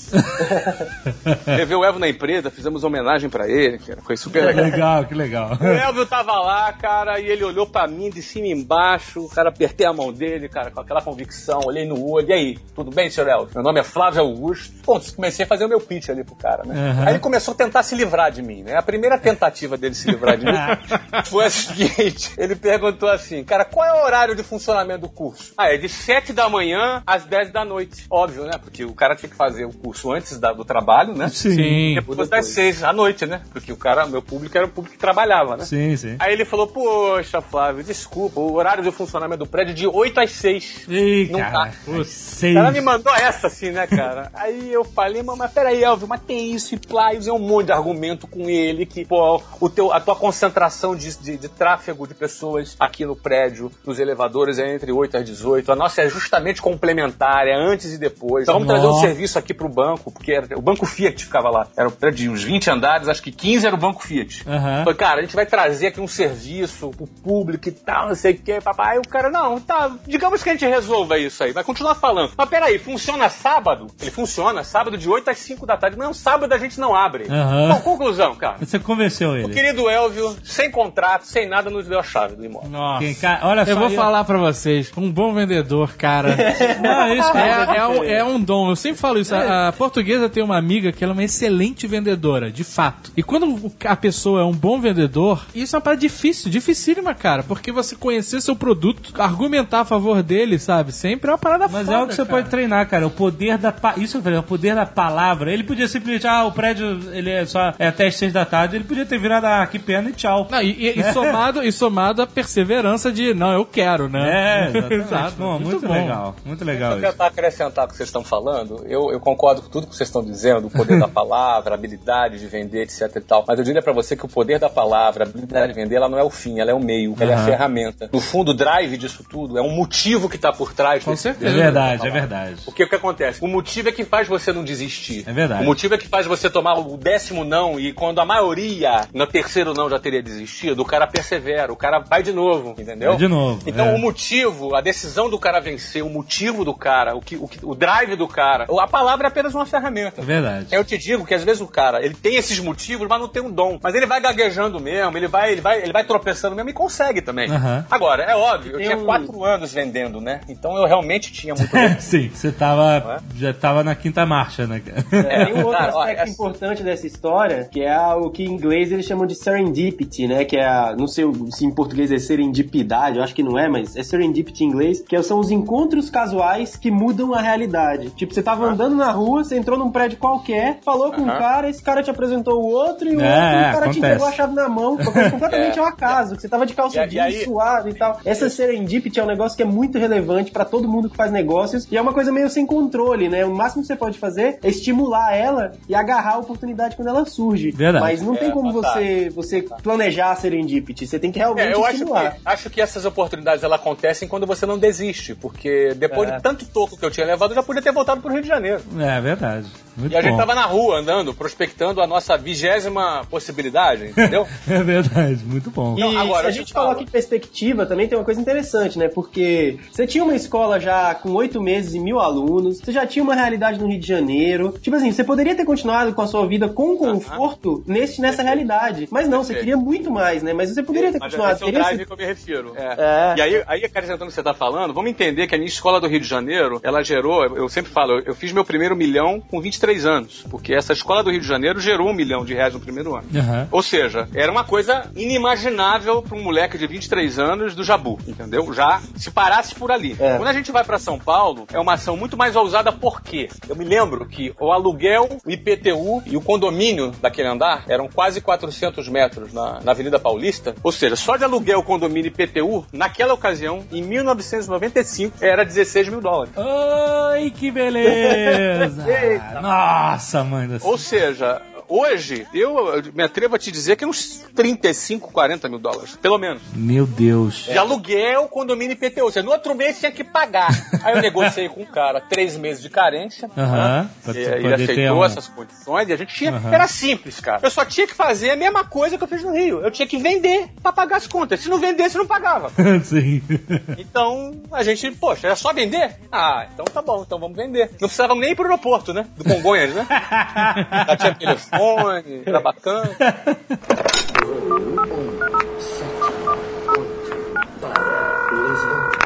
Levei o Elvio na empresa, fizemos homenagem pra ele, cara. Foi super Que legal. legal, que legal. O Elvio tava lá, cara, e ele olhou pra mim de cima e embaixo. O cara apertei a mão dele, cara, com aquela convicção, olhei no olho. E aí, tudo bem, senhor Elvio? Meu nome é Flávio Augusto. Bom, comecei a fazer o meu pitch ali pro cara, né? Uhum. Aí ele começou a tentar se livrar de mim, né? A primeira tentativa dele se livrar de mim foi a seguinte: ele perguntou assim, cara, qual é o horário de funcionamento do curso? Ah, é de 7 da manhã às 10 da noite. Óbvio, né? Porque o cara tinha que fazer o curso antes da- do trabalho, né? Sim. Depois das 6 à noite, né? Porque o cara, meu público era o público que trabalhava, né? Sim, sim. Aí ele falou, poxa, Flávio, desculpa, o horário de funcionamento do prédio é de 8 às 6. Ih, Não cara. tá. Vocês. Ela me mandou essa assim, né, cara? Aí eu falei, mas, mas peraí, Elvio, mas tem isso e e usei um monte de argumento com ele, que, pô, o teu, a tua concentração de, de, de tráfego de pessoas aqui no prédio, nos elevadores, é entre 8 às 18. A nossa é justamente complementar, é antes e depois. Então vamos trazer um Nossa. serviço aqui pro banco, porque era, o banco Fiat ficava lá. Era prédio de uns 20 andares, acho que 15 era o banco Fiat. Aham. Falei, cara, a gente vai trazer aqui um serviço pro público e tal, não sei o que, papai. Aí o cara, não, tá, digamos que a gente resolva isso aí, vai continuar falando. Mas peraí, funciona sábado? Ele funciona, sábado de 8 às 5 da tarde. Não, sábado a gente não abre. Aham. Bom, conclusão, cara. Você convenceu O ele. querido Elvio, sem contrato, sem nada, nos deu a chave do imóvel. Nossa. Quem, cara, olha só. Eu vou aí- falar pra vocês, um bom vendedor, cara. Não, isso É, é um, é um dom, eu sempre falo isso. A, a portuguesa tem uma amiga que ela é uma excelente vendedora, de fato. E quando a pessoa é um bom vendedor, isso é uma parada difícil, dificílima, cara. Porque você conhecer seu produto, argumentar a favor dele, sabe? Sempre é uma parada Mas foda, é algo que você cara. pode treinar, cara. O poder da. Pa... Isso eu falei, o poder da palavra. Ele podia simplesmente, ah, o prédio ele é só é até as seis da tarde. Ele podia ter virado, ah, que pena e tchau. Não, e, e- e somado, e somado a perseverança de, não, eu quero, né? É, exatamente. Exato, Bom, muito, bom. legal. Muito legal Eu isso. tentar acrescentar o que vocês estão falando, eu, eu concordo com tudo que vocês estão dizendo, o poder da palavra, a habilidade de vender, etc e tal. Mas eu diria pra você que o poder da palavra, a habilidade de vender, ela não é o fim, ela é o meio, ela é a ferramenta. No fundo, o drive disso tudo é um motivo que tá por trás Com desse- certeza. É verdade, é verdade. Porque o que acontece? O motivo é que faz você não desistir. É verdade. O motivo é que faz você tomar o décimo não e quando a maioria no terceiro não já teria desistido, o cara persevera, o cara vai de novo, entendeu? Vai de novo, Então é. o motivo, a decisão do cara vencer, o motivo do cara, o, que, o, que- o drive do cara, a palavra é apenas uma ferramenta. É verdade. Eu te digo que às vezes o cara, ele tem esses motivos, mas não tem um dom. Mas ele vai gaguejando mesmo, ele vai, ele vai, ele vai tropeçando mesmo e consegue também. Aham. Agora, é óbvio, eu Tem tinha quatro anos vendendo, né? Então eu realmente tinha muito. Sim, você tava. É? Já tava na quinta marcha, né, cara? É, tem um outro aspecto essa- importante dessa história, que é o que em inglês eles chamam de serendipity, né? Que é a, não sei se em português é serendipidade, eu acho que não é, mas é serendipity em inglês, que são os encontros casuais que mudam a realidade. Tipo, você tava andando na rua, você entrou num prédio qualquer, falou com um Aham. cara, esse cara te apresentou o outro e o É, outro, e o cara acontece. te entregou a chave na mão. Uma coisa completamente É. ao acaso, que você tava de calça E e jeans, aí- suave e tal. Essa serendipity é um negócio que é muito relevante pra todo mundo que faz negócios e é uma coisa meio sem controle, né? O máximo que você pode fazer é estimular ela e agarrar a oportunidade quando ela surge. Verdade. Mas não tem É, como você, você planejar a serendipity, você tem que realmente É, eu acho estimular. que, acho que essas oportunidades elas acontecem quando você não desiste, porque depois É. de tanto toco que eu tinha levado, eu já podia ter voltado pro Rio de Janeiro. É verdade. Muito E a gente bom. tava na rua andando, prospectando a nossa vigésima possibilidade, entendeu? É verdade, muito bom. E Não, agora, se a gente te coloca falo. em perspectiva, também tem uma coisa interessante, né? Porque você tinha uma escola já com oito meses e mil alunos, você já tinha uma realidade no Rio de Janeiro. Tipo assim, você poderia ter continuado com a sua vida com conforto nesse, nessa realidade. Mas não, você Perfeito. queria muito mais, né? Mas você poderia ter Mas continuado. esse é o drive que eu me refiro. É. É. E aí, aí, acrescentando o que você tá falando, vamos entender que a minha escola do Rio de Janeiro, ela gerou, eu sempre falo, eu- eu fiz meu primeiro milhão com 23 anos, porque essa escola do Rio de Janeiro gerou um milhão de reais no primeiro ano. Aham. Ou seja, era uma coisa inimaginável para um moleque de 23 anos do Jabu, entendeu? Já se parasse por ali. É. Quando a gente vai para São Paulo, é uma ação muito mais ousada, por quê? Eu me lembro que o aluguel, o IPTU e o condomínio daquele andar eram quase 400 metros na, na Avenida Paulista. Ou seja, só de aluguel, condomínio e IPTU, naquela ocasião, em 1995, era 16 mil dólares. Oi, que beleza! Nossa, mãe do céu. Ou seja, hoje, eu me atrevo a te dizer que uns 35, 40 mil dólares, pelo menos. Meu Deus. De aluguel, condomínio e PTU. Seja, no outro mês tinha que pagar. Aí eu negociei com o cara três meses de carência. Né? Pra E- tu Ele aceitou essas condições e a gente tinha. Era simples, cara. Eu só tinha que fazer a mesma coisa que eu fiz no Rio. Eu tinha que vender pra pagar as contas. Se não vendesse, não pagava. Sim. Então, a gente, poxa, era só vender? Ah, então tá bom, então vamos vender. Não precisava nem ir pro aeroporto, né? Do Congonhas, né? Já tinha telefone, era bacana.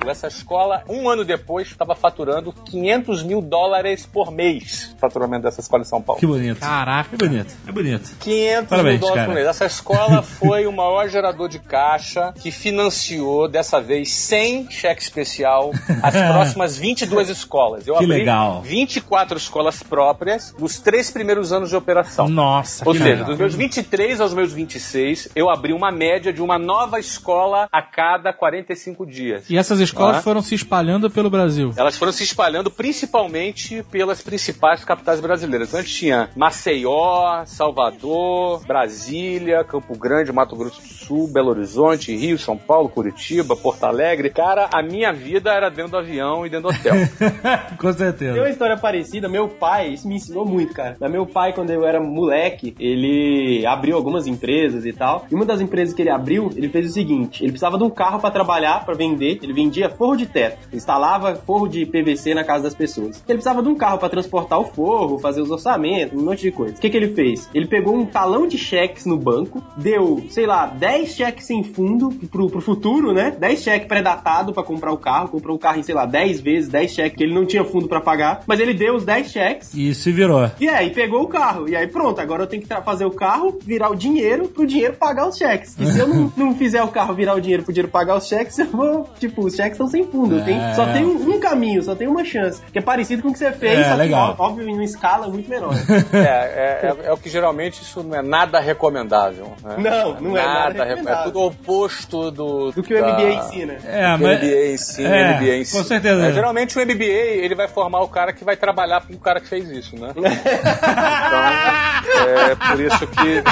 Essa escola, um ano depois, estava faturando 500 mil dólares por mês. o Faturamento dessa escola em São Paulo. Que bonito. Caraca. Que bonito. É bonito. 500 Parabéns, mil dólares cara. por mês. Essa escola foi o maior gerador de caixa que financiou, dessa vez, sem cheque especial, as próximas 22 escolas. Eu Que abri legal. 24 escolas próprias nos três primeiros anos de operação. Nossa, Ou que seja, legal. dos meus 23 aos meus 26, eu abri uma média de uma nova escola a cada 45 dias. E essas escolas Ah. foram se espalhando pelo Brasil. Elas foram se espalhando principalmente pelas principais capitais brasileiras. A gente tinha Maceió, Salvador, Brasília, Campo Grande, Mato Grosso do Sul, Belo Horizonte, Rio, São Paulo, Curitiba, Porto Alegre. Cara, a minha vida era dentro do avião e dentro do hotel. Com Tem certeza. uma história parecida, meu pai, isso me ensinou muito, cara. Meu pai, quando eu era moleque, ele abriu algumas empresas e tal. E uma das empresas que ele abriu, ele fez o seguinte: ele precisava de um carro pra trabalhar, pra vender. Ele vendia forro de teto, instalava forro de PVC na casa das pessoas. Ele precisava de um carro pra transportar o forro, fazer os orçamentos, um monte de coisa. O que, que ele fez? Ele pegou um talão de cheques no banco, deu, sei lá, 10 cheques sem fundo pro, pro futuro, né? 10 cheques pré-datado pra comprar o carro, comprou o carro em, sei lá, 10 vezes, 10 cheques que ele não tinha fundo pra pagar, mas ele deu os 10 cheques. E se virou. E aí pegou o carro. E aí pronto, agora eu tenho que fazer o carro, virar o dinheiro pro dinheiro pagar os cheques. E se eu não, não fizer o carro virar o dinheiro pro dinheiro pagar os cheques, eu vou, tipo, os cheques estão sem fundo. É. só tem um, um caminho, só tem uma chance. Que é parecido com o que você fez, É, só legal. que óbvio em uma escala muito menor. é, é, é- é o que geralmente isso não é nada recomendável. né? Não, não é nada É recomendável. tudo o oposto do, Do que o da- MBA ensina. É, O mas. MBA ensina, é, o MBA ensina. com certeza. É, geralmente o MBA ele vai formar o cara que vai trabalhar com o cara que fez isso, né? Então, é por isso que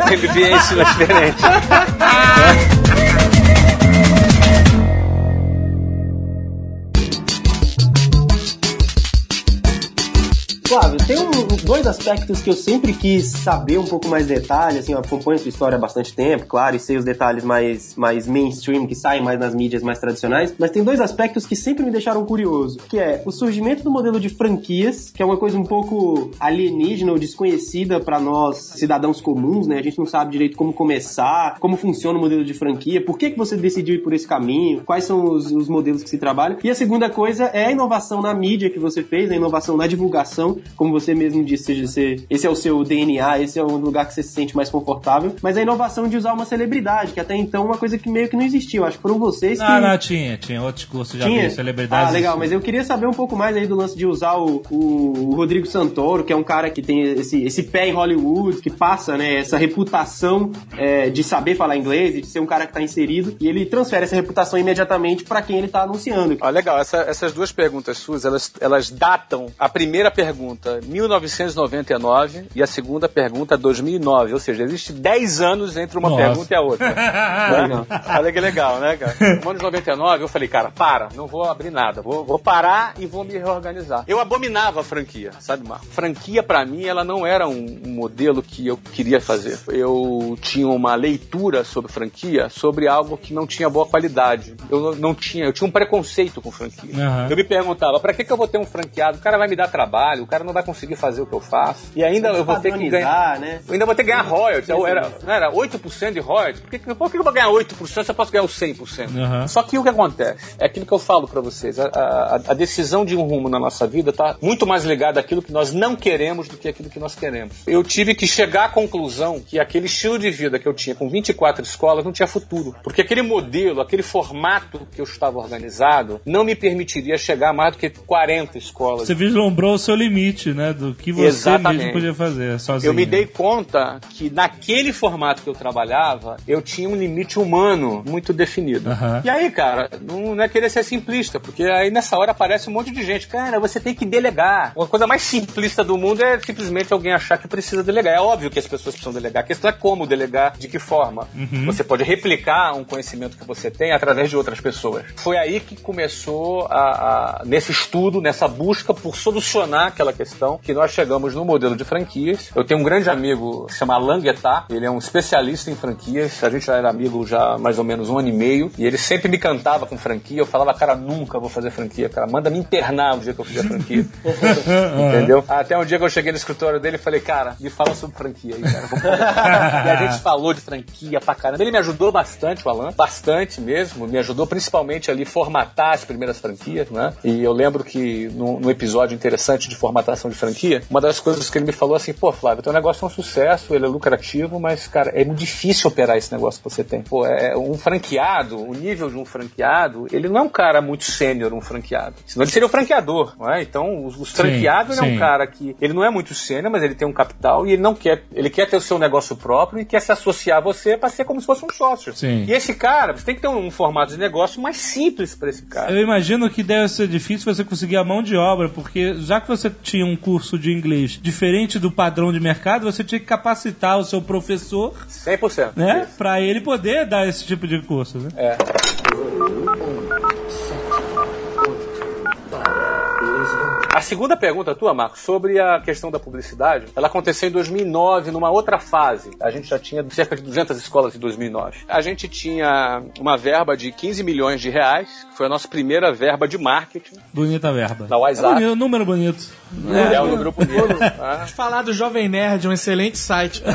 o MBA ensina diferente. Flávio, tem um- dois aspectos que eu sempre quis saber um pouco mais detalhe, assim, eu acompanho sua história há bastante tempo, claro, e sei os detalhes mais, mais mainstream, que saem mais nas mídias mais tradicionais, mas tem dois aspectos que sempre me deixaram curioso, que é o surgimento do modelo de franquias, que é uma coisa um pouco alienígena ou desconhecida para nós, cidadãos comuns, né? A gente não sabe direito como começar, como funciona o modelo de franquia, por que, que você decidiu ir por esse caminho, quais são os, os modelos que se trabalham. E a segunda coisa é a inovação na mídia que você fez, a inovação na divulgação, como você mesmo disse, seja, você- esse é o seu DNA, esse é o lugar que você se sente mais confortável, mas a inovação de usar uma celebridade, que até então é uma coisa que meio que não existia. Eu acho que foram vocês que. Não, não, tinha, tinha outros cursos já Tinha? celebridades. Ah, legal, mas eu queria saber um pouco mais aí do lance de usar o, o- Rodrigo Santoro, que é um cara que tem esse, esse pé em Hollywood, que passa, né, essa reputação é, de saber falar inglês e de ser um cara que tá inserido, e ele transfere essa reputação imediatamente pra quem ele tá anunciando. Ah, legal. Essa- essas duas perguntas suas, elas, elas datam a primeira pergunta 1999 e a segunda pergunta 2009. Ou seja, existe 10 anos entre uma Nossa. pergunta e a outra. Olha que legal, né, cara? No ano de 99, eu falei, cara, para, não vou abrir nada. Vou, vou parar e vou me reorganizar. Eu abominava a franquia, sabe, Marco? Franquia, pra mim, ela não era um, um modelo que eu queria fazer. Eu tinha uma leitura sobre franquia, sobre algo que não tinha boa qualidade. Eu não, tinha, eu tinha um preconceito com franquia. Aham. Eu me perguntava, pra que, que eu vou ter um franqueado? O cara vai me dar trabalho, o cara não vai conseguir fazer o que eu faço. E ainda eu vou ter que ganhar. Né? Eu ainda vou ter que ganhar royalties. Eu era, não era 8% de royalties. Por que, por que eu vou ganhar 8% se eu posso ganhar os 100%? Aham. Só que o que acontece? É aquilo que eu falo pra vocês. A, a- a decisão de um rumo na nossa vida tá muito mais ligada àquilo que nós não queremos do que aquilo que nós queremos. Eu tive que chegar à conclusão que aquele estilo de vida que eu tinha com 24 escolas não tinha futuro. Porque aquele modelo, aquele formato que eu estava organizado, não me permitiria chegar a mais do que 40 escolas. Você vislumbrou o seu limite limite, né? Do que você Exatamente. mesmo podia fazer sozinho. Eu me dei conta que naquele formato que eu trabalhava, eu tinha um limite humano muito definido. Aham. E aí, cara, não, não é querer ser simplista, porque aí nessa hora aparece um monte de gente. Cara, você tem que delegar. Uma coisa mais simplista do mundo é simplesmente alguém achar que precisa delegar. É óbvio que as pessoas precisam delegar. A questão é como delegar, de que forma. Você pode replicar um conhecimento que você tem através de outras pessoas. Foi aí que começou a, a- nesse estudo, nessa busca por solucionar aquela questão, que nós chegamos no modelo de franquias. Eu tenho um grande amigo, se chama Alan Guetá, ele é um especialista em franquias. A gente já era amigo já há mais ou menos um ano e meio, e ele sempre me cantava com franquia. Eu falava, cara, nunca vou fazer franquia, cara, manda me internar o dia que eu fizer franquia. Entendeu? Até um dia que eu cheguei no escritório dele e falei, cara, me fala sobre franquia aí, cara. E a gente falou de franquia pra caramba. Ele me ajudou bastante, o Alan, bastante mesmo. Me ajudou principalmente ali formatar as primeiras franquias, né? E eu lembro que no, no episódio interessante de formatação de franquia, uma das coisas que ele me falou assim, pô, Flávio, teu negócio é um sucesso, ele é lucrativo, mas, cara, é muito difícil operar esse negócio que você tem. Pô, é um franqueado, o nível de um franqueado, ele não é um cara muito sênior, um franqueado. Senão ele seria o franqueador, não é? Então, os, os franqueados, é sim. um cara que ele não é muito sênior, mas ele tem um capital e ele não quer, ele quer ter o seu negócio próprio e quer se associar a você para ser como se fosse um sócio. Sim. E esse cara, você tem que ter um, formato de negócio mais simples para esse cara. Eu imagino que deve ser difícil você conseguir a mão de obra, porque já que você tinha um curso de inglês diferente do padrão de mercado, você tinha que capacitar o seu professor, 100%. né? Pra ele poder dar esse tipo de curso, né? É. segunda pergunta tua, Marcos, sobre a questão da publicidade, ela aconteceu em 2009, numa outra fase. A gente já tinha cerca de 200 escolas em 2009. A gente tinha uma verba de 15 milhões de reais, que foi a nossa primeira verba de marketing Bonita verba. da WhatsApp. É um número bonito. É, o grupo Nilo. tá? Falar do Jovem Nerd, um excelente site.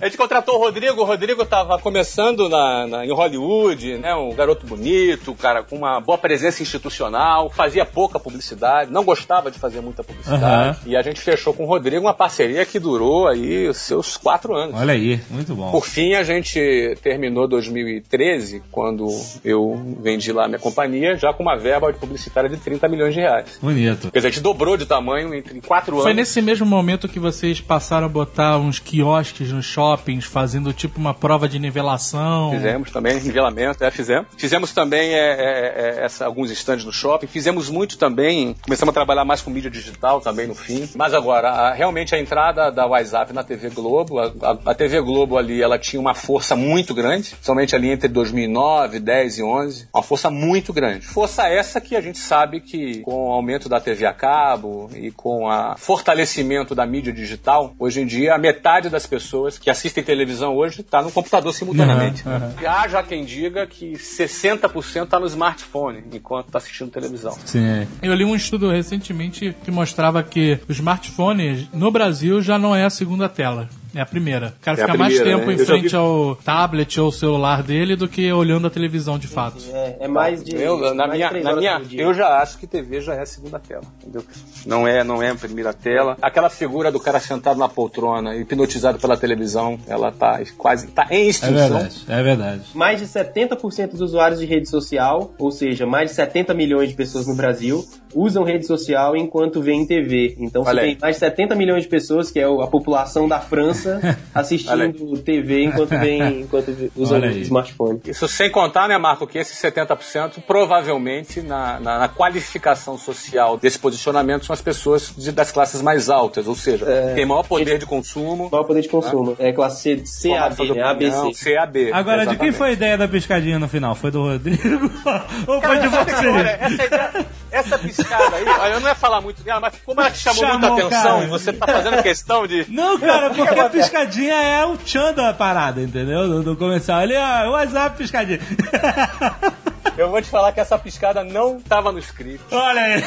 A gente contratou o Rodrigo. O Rodrigo estava começando na, na- em Hollywood, né? Um garoto bonito, cara com uma boa presença institucional, fazia pouca publicidade, não gostava de fazer muita publicidade. Aham. E a gente fechou com o Rodrigo uma parceria que durou aí os seus quatro anos. Olha aí, muito bom. Por fim, a gente terminou 2013, quando eu vendi lá a minha companhia, já com uma verba publicitária de 30 milhões de reais. Bonito. Quer dizer, a gente dobrou de tamanho entre quatro Foi anos. nesse mesmo momento que vocês passaram a botar uns quiosques nos shoppings, fazendo tipo uma prova de nivelação. Fizemos também, nivelamento, é, fizemos. Fizemos também é, é, é, essa- alguns stands no shopping. Fizemos muito também, começamos a trabalhar mais com mídia digital também no fim. Mas agora, a- realmente a entrada da WhatsApp na TV Globo, a, a- a TV Globo ali, ela tinha uma força muito grande, somente ali entre 2009, 10 e 11. Uma força muito grande. Força essa que a gente sabe que com o aumento da TV a cabo e com o fortalecimento da mídia digital, hoje em dia a metade das pessoas que assistem televisão hoje está no computador simultaneamente. Aham. E há já quem diga que 60% está no smartphone enquanto está assistindo televisão. Sim. Eu li um estudo recentemente que mostrava que os smartphones no Brasil já não é a segunda tela. É a primeira. O cara É fica mais tempo né? em frente vi- ao tablet ou celular dele do que olhando a televisão de fato. É, é mais de. Eu, na mais minha, na minha, eu já acho que TV já é a segunda tela, entendeu? Não é, não é a primeira tela. Aquela figura do cara sentado na poltrona, hipnotizado pela televisão, ela tá quase, tá em É extinção. verdade, é verdade. Mais de 70% dos usuários de rede social, ou seja, mais de 70 milhões de pessoas no Brasil, usam rede social enquanto veem TV. Então você Olha aí. tem mais de 70 milhões de pessoas, que é a população da França, assistindo TV enquanto vem, enquanto vê- usam smartphone. Isso sem contar, né, Marco, que esses 70% provavelmente na, na- na qualificação social desse posicionamento são as pessoas de- das classes mais altas, ou seja, têm maior poder de consumo. Maior poder de consumo. É classe C, CAB, né? ABC. CAB. Agora, de quem exatamente. foi a ideia da piscadinha no final? Foi do Rodrigo? Ou foi de você? olha, essa, ideia- essa piscada aí, olha, eu não ia falar muito dela, mas como ela te chamou, Chamou, muita atenção cara. e você tá fazendo questão de. Não, cara, porque a piscadinha é o tchan da parada, entendeu? Do, do comercial. Ele, ah, WhatsApp piscadinha. Eu vou te falar que essa piscada não tava no script. Olha aí.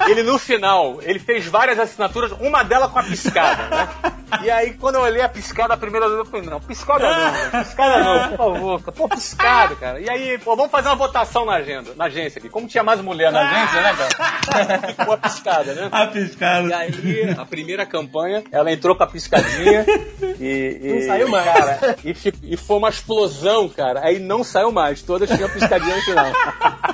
Ele no final, ele fez várias assinaturas, uma delas com a piscada, né? E aí, quando eu olhei a piscada a primeira vez, eu falei, não, piscada não, piscada não, por favor. Pô, piscada, cara. E aí, pô, vamos fazer uma votação na agenda, na agência aqui. Como tinha mais mulher na agência, né, cara? Ficou a piscada, né? A E piscada. aí, a primeira campanha, ela entrou com a piscadinha e. e Não saiu mais. Cara, e, e foi uma explosão, cara. Aí não saiu mais. Todas tinham piscadinha no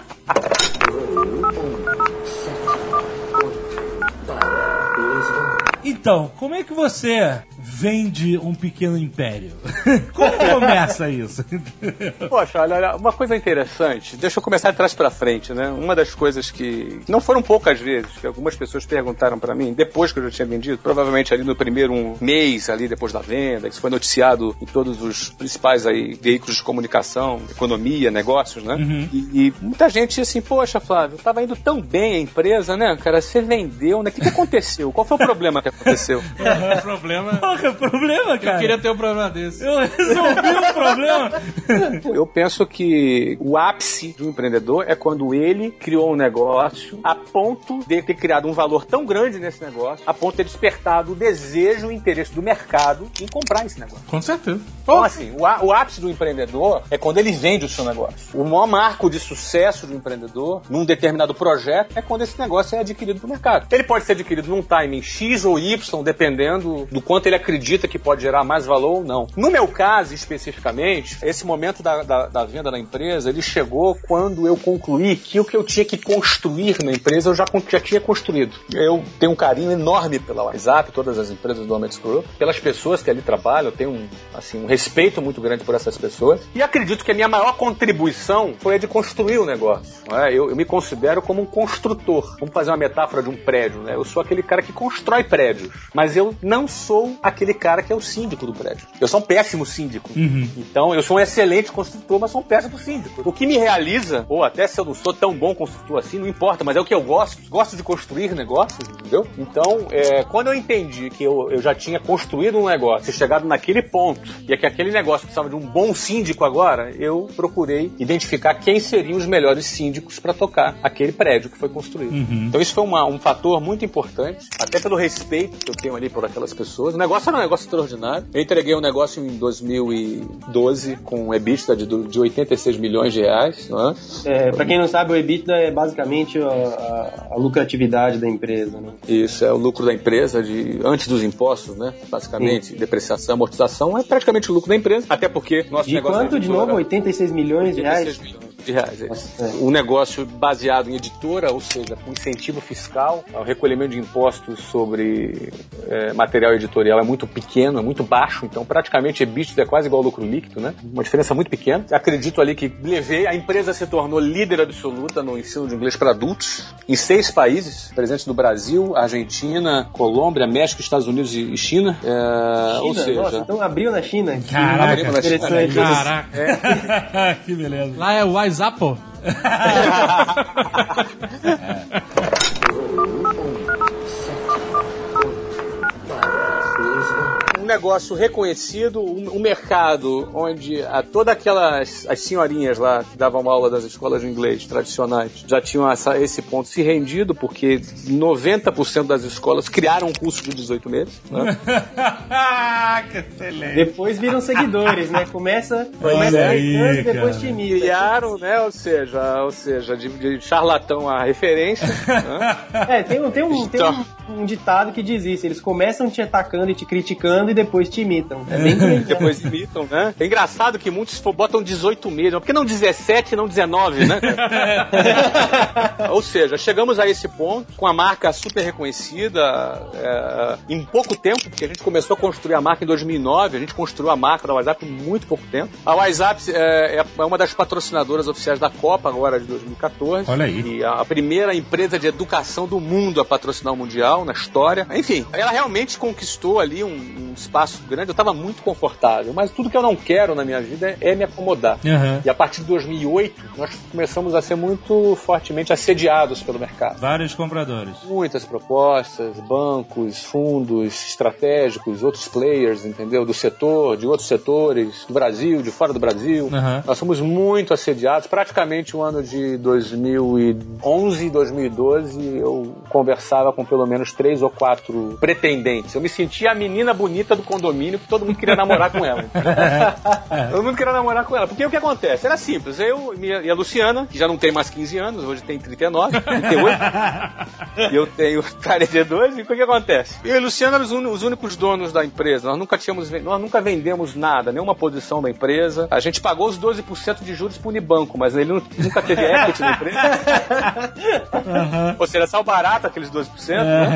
Então, como é que você vende um pequeno império? Como começa isso? Poxa, olha, olha, uma coisa interessante, deixa eu começar de trás pra frente, né? Uma das coisas que não foram poucas vezes, que algumas pessoas perguntaram pra mim, depois que eu já tinha vendido, provavelmente ali no primeiro um mês ali depois da venda, isso foi noticiado em todos os principais aí veículos de comunicação, economia, negócios, né? E, e muita gente assim, poxa, Flávio, tava indo tão bem a empresa, né, cara? Você vendeu, né? O que, que aconteceu? Qual foi o problema que aconteceu? O problema. Porra, problema, cara. Eu queria ter um problema desse. Eu resolvi o problema. Eu penso que o ápice de um empreendedor é quando ele criou um negócio a ponto de ter criado um valor tão grande nesse negócio, a ponto de ter despertado o desejo e o interesse do mercado em comprar esse negócio. Com certeza. Então, assim, o, ápice do empreendedor é quando ele vende o seu negócio. O maior marco de sucesso de um empreendedor num determinado projeto é quando esse negócio é adquirido no mercado. Ele pode ser adquirido num timing X ou Y, dependendo do quanto ele acredita que pode gerar mais valor ou não. No meu caso, especificamente, esse momento da, da, da venda da empresa, ele chegou quando eu concluí que o que eu tinha que construir na empresa, eu já, já tinha construído. Eu tenho um carinho enorme pela WhatsApp, todas as empresas do Amex Group, pelas pessoas que ali trabalham, eu tenho um, assim, um respeito muito grande por essas pessoas. E acredito que a minha maior contribuição foi a de construir o negócio. é? Eu, eu me considero como um construtor. Vamos fazer uma metáfora de um prédio. Né? Eu sou aquele cara que constrói mas eu não sou aquele cara que é o síndico do prédio. Eu sou um péssimo síndico. Então, eu sou um excelente construtor, mas sou um péssimo síndico. O que me realiza, ou até se eu não sou tão bom construtor assim, não importa, mas é o que eu gosto. Gosto de construir negócios, entendeu? Então, é, quando eu entendi que eu, eu já tinha construído um negócio e chegado naquele ponto, e é que aquele negócio precisava de um bom síndico agora, eu procurei identificar quem seriam os melhores síndicos para tocar aquele prédio que foi construído. Então, isso foi uma- um fator muito importante, até pelo respeito que eu tenho ali por aquelas pessoas. O negócio era um negócio extraordinário. Eu entreguei um negócio em 2012 com um EBITDA de, de 86 milhões de reais. Não é? É, pra quem não sabe, o EBITDA é basicamente a, a- a lucratividade da empresa, né? Isso é o lucro da empresa de antes dos impostos, né? Basicamente, depreciação, amortização é praticamente o lucro da empresa, até porque nosso De negócio quanto, da de editora- novo? 86 milhões de reais? 86 milhões de reais. é é. Um negócio baseado em editora, ou seja, com incentivo fiscal, o recolhimento de impostos sobre é, material editorial é muito pequeno, é muito baixo, então praticamente EBITDA é quase igual ao lucro líquido, né? Uma diferença muito pequena. Acredito ali que levei, a empresa se tornou líder absoluta no ensino de inglês para adultos em seis países, presentes no Brasil, Argentina, Colômbia, México, Estados Unidos e China. É, ou China? seja, Nossa, então abriu na China. Caraca, Abrimos na China. Caraca. que beleza. Lá é o WhatsApp? um negócio reconhecido, um, um mercado onde a, todas aquelas as senhorinhas lá que davam aula das escolas de inglês tradicionais já tinham essa- esse ponto se rendido, porque 90% das escolas criaram um curso de 18 meses. Né? que excelente. Depois viram seguidores, né? Começa, começa aí, gritando e depois cara. te imita. Criaram, né? Ou seja, ou seja de, de charlatão a referência. né? É, tem, um, tem, um, tem Então. um, um ditado que diz isso. Eles começam te atacando e te criticando e depois te imitam. É bem grande. Depois imitam, né? É engraçado que muitos botam 18 meses. Por que não 17 e não 19, né? Ou seja, chegamos a esse ponto com a marca super reconhecida é, em pouco tempo, porque a gente começou a construir a marca em 2009, a gente construiu a marca da WhatsApp em muito pouco tempo. A WhatsApp é, é uma das patrocinadoras oficiais da Copa agora de 2014. Olha aí. E a primeira empresa de educação do mundo a patrocinar o Mundial na história. Enfim, ela realmente conquistou ali um, um espaço grande. Eu estava muito confortável, mas tudo que eu não quero na minha vida é, é me acomodar. Uhum. E a partir de 2008, nós começamos a ser muito fortemente assediados pelo mercado. Vários compradores. Muitas propostas, bancos, fundos estratégicos, outros players, entendeu? Do setor, de outros setores, do Brasil, de fora do Brasil. Uhum. Nós fomos muito assediados. Praticamente o ano de 2011 e 2012 eu conversava com pelo menos três ou quatro pretendentes. Eu me sentia a menina bonita do condomínio que todo mundo queria namorar com ela. todo mundo queria namorar com ela. Porque o que acontece? Era simples. Eu e a Luciana, que já não tem mais 15 anos, hoje tem 39, 38. e eu tenho 42. E o que acontece? Eu e a Luciana éramos os únicos donos da empresa. Nós nunca tínhamos, nós nunca vendemos nada, nenhuma posição da empresa. A gente pagou os 12% de juros pro Unibanco, mas ele nu- nunca teve equity na empresa. Ou seja, saiu barato aqueles 12%, né?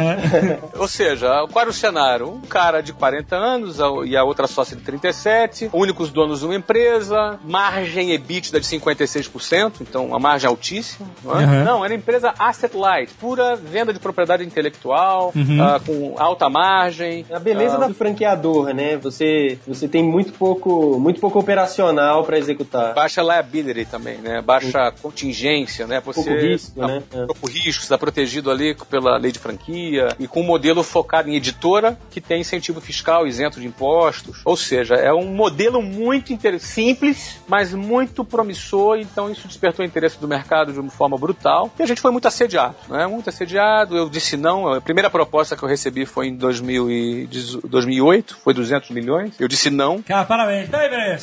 Ou seja, qual era o cenário? Um cara de 40 anos e a outra sócia de 37, únicos donos de uma empresa, margem EBITDA de 56%, então uma margem altíssima. Não, é? Uhum. não era empresa asset light, pura venda de propriedade intelectual, ah, com alta margem. A beleza ah, do franqueador, né? Você, você tem muito pouco, muito pouco operacional pra executar. Baixa liability também, né? Baixa contingência, né? Você Pouco risco, tá- né? É. pouco risco, está protegido ali pela lei de franquia e com um modelo focado em editora que tem incentivo fiscal isento de impostos. Ou seja, é um modelo muito simples, mas muito promissor. Então isso despertou o interesse do mercado de uma forma brutal e a gente foi muito assediado, né? Muito assediado. Eu disse não. A primeira proposta que eu recebi foi em 2018 2008, foi 200 milhões. Eu disse não. Cara, parabéns. Peraí,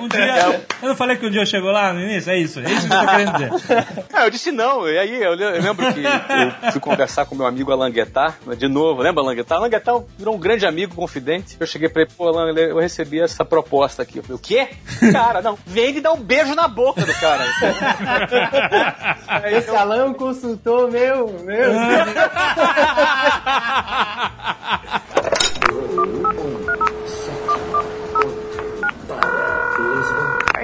um dia. Eu não falei que um dia chegou lá no início? É isso. É isso que eu tô querendo dizer. Ah, eu disse não. E aí eu, le- eu lembro que eu fui conversar com meu amigo Alan Guetar, né, de novo, lembra Alan Guetar? Alan Guetar virou um grande amigo, confidente. Eu cheguei pra ele, pô, Alan, eu recebi essa proposta aqui. Eu falei, o quê? Cara, não, vem e dá um beijo na boca do cara. Aí Esse Alan é um consultor meu, meu.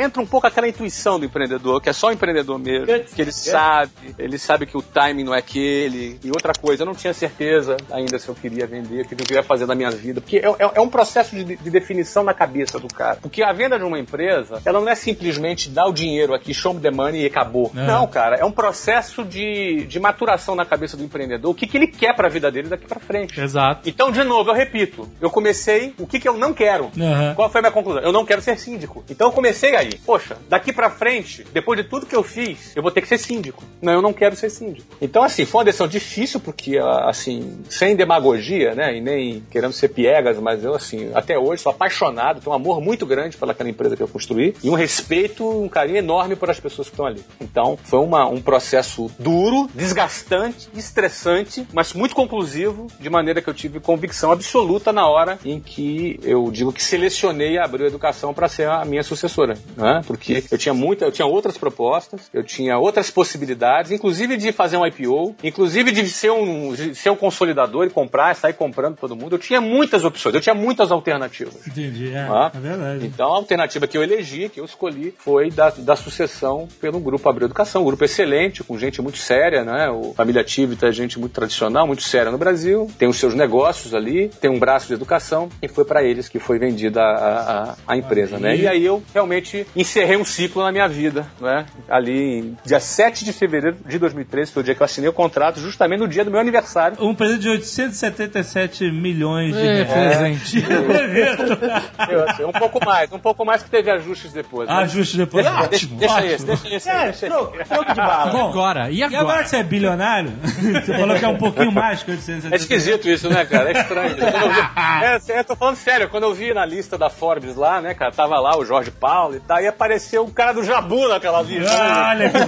entra um pouco aquela intuição do empreendedor, que é só o empreendedor mesmo, que ele sabe, ele sabe que o timing não é aquele. E outra coisa, eu não tinha certeza ainda se eu queria vender, o que eu queria fazer da minha vida, porque é, é- é um processo de, de definição na cabeça do cara. Porque a venda de uma empresa, ela não é simplesmente dar o dinheiro aqui, show me the money e acabou. É. Não, cara, é um processo de, de maturação na cabeça do empreendedor, o que, que ele quer pra vida dele daqui pra frente. Exato. Então, de novo, eu repito, eu comecei o que, que eu não quero. Aham. Qual foi a minha conclusão? Eu não quero ser síndico. Então eu comecei aí. Poxa, daqui pra frente, depois de tudo que eu fiz, eu vou ter que ser síndico. Não, eu não quero ser síndico. Então, assim, foi uma decisão difícil, porque, ah, assim, sem demagogia, né, e nem querendo ser piegas, mas eu, assim, até hoje sou apaixonado, tenho um amor muito grande pelaquela empresa que eu construí, e um respeito, um carinho enorme por as pessoas que estão ali. Então, foi uma, um processo duro, desgastante, estressante, mas muito conclusivo, de maneira que eu tive convicção absoluta na hora em que eu digo que selecionei a Abril Educação para ser a minha sucessora, né? Porque eu tinha muita, eu tinha outras propostas, eu tinha outras possibilidades, inclusive de fazer um IPO, inclusive de ser um, de ser um consolidador e comprar, sair comprando todo mundo. Eu tinha muitas opções, eu tinha muitas alternativas. Entendi. É, Ah. é verdade. Então a alternativa que eu elegi, que eu escolhi, foi da, da sucessão pelo grupo Abril Educação, um grupo excelente, com gente muito séria, né? O Família Tivita é gente muito tradicional, muito séria no Brasil, tem os seus negócios ali, tem um braço de educação, e foi para eles que foi vendida a, a, a empresa, né? E aí eu realmente encerrei um ciclo na minha vida, né? Ali, em dia 7 de fevereiro de 2013, foi o dia que eu assinei o contrato, justamente no dia do meu aniversário. Um presente de 877 milhões de É, reais. presente. Eu, assim, um pouco mais, um pouco mais que teve ajustes depois. né? Ajuste depois. Deixa, ótimo, deixa ótimo. esse, deixa esse. É, deixa esse. troco, troco de bala. Bom, Agora, e E agora agora? que você é bilionário, você falou que é um pouquinho mais que 877 É esquisito isso, né, cara? É estranho. Eu vi- é, eu tô falando sério, quando eu vi na lista da Forbes lá, né, cara, tava lá o Jorge Paulo e tal, e apareceu o cara do Jabu naquela lista. Olha que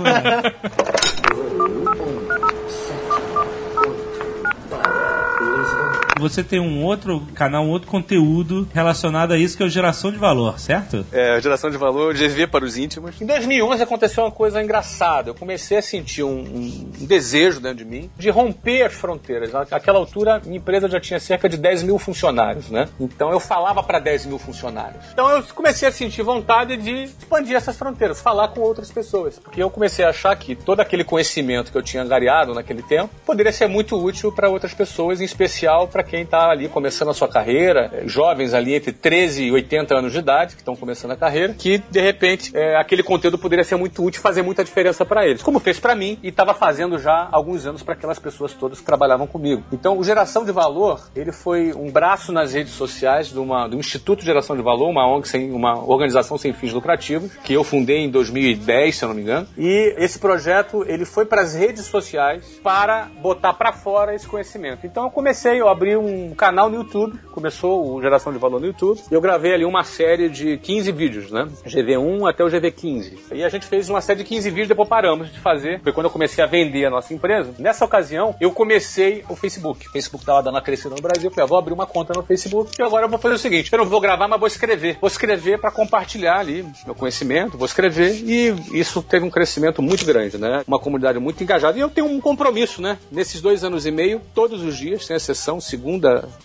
Você tem um outro canal, um outro conteúdo relacionado a isso que é o Geração de Valor, certo? É, geração de valor, GV para os íntimos. Em 2011 aconteceu uma coisa engraçada. Eu comecei a sentir um, um- desejo dentro de mim de romper as fronteiras. Naquela altura, minha empresa já tinha cerca de 10 mil funcionários, né? Então eu falava para 10 mil funcionários. Então eu comecei a sentir vontade de expandir essas fronteiras, falar com outras pessoas. Porque eu comecei a achar que todo aquele conhecimento que eu tinha angariado naquele tempo poderia ser muito útil para outras pessoas, em especial para quem está ali começando a sua carreira, eh, jovens ali entre 13 e 80 anos de idade, que estão começando a carreira, que de repente eh, aquele conteúdo poderia ser muito útil fazer muita diferença para eles. Como fez para mim e estava fazendo já há alguns anos para aquelas pessoas todas que trabalhavam comigo. Então, o Geração de Valor, ele foi um braço nas redes sociais de uma, do Instituto de Geração de Valor, uma ONG, sem, uma organização sem fins lucrativos, que eu fundei em 2010, se eu não me engano. E esse projeto, ele foi para as redes sociais para botar para fora esse conhecimento. Então, eu comecei, eu abri um canal no YouTube, começou o Geração de Valor no YouTube, eu gravei ali uma série de 15 vídeos, né? GV1 até o GV15. E a gente fez uma série de 15 vídeos, depois paramos de fazer. Foi quando eu comecei a vender a nossa empresa. Nessa ocasião, eu comecei o Facebook. O Facebook tava dando uma crescida no Brasil, eu falei, ah, vou abrir uma conta no Facebook, e agora eu vou fazer o seguinte, eu não vou gravar, mas vou escrever. Vou escrever para compartilhar ali meu conhecimento, vou escrever, e isso teve um crescimento muito grande, né? Uma comunidade muito engajada. E eu tenho um compromisso, né? Nesses dois anos e meio, todos os dias, sem exceção, segunda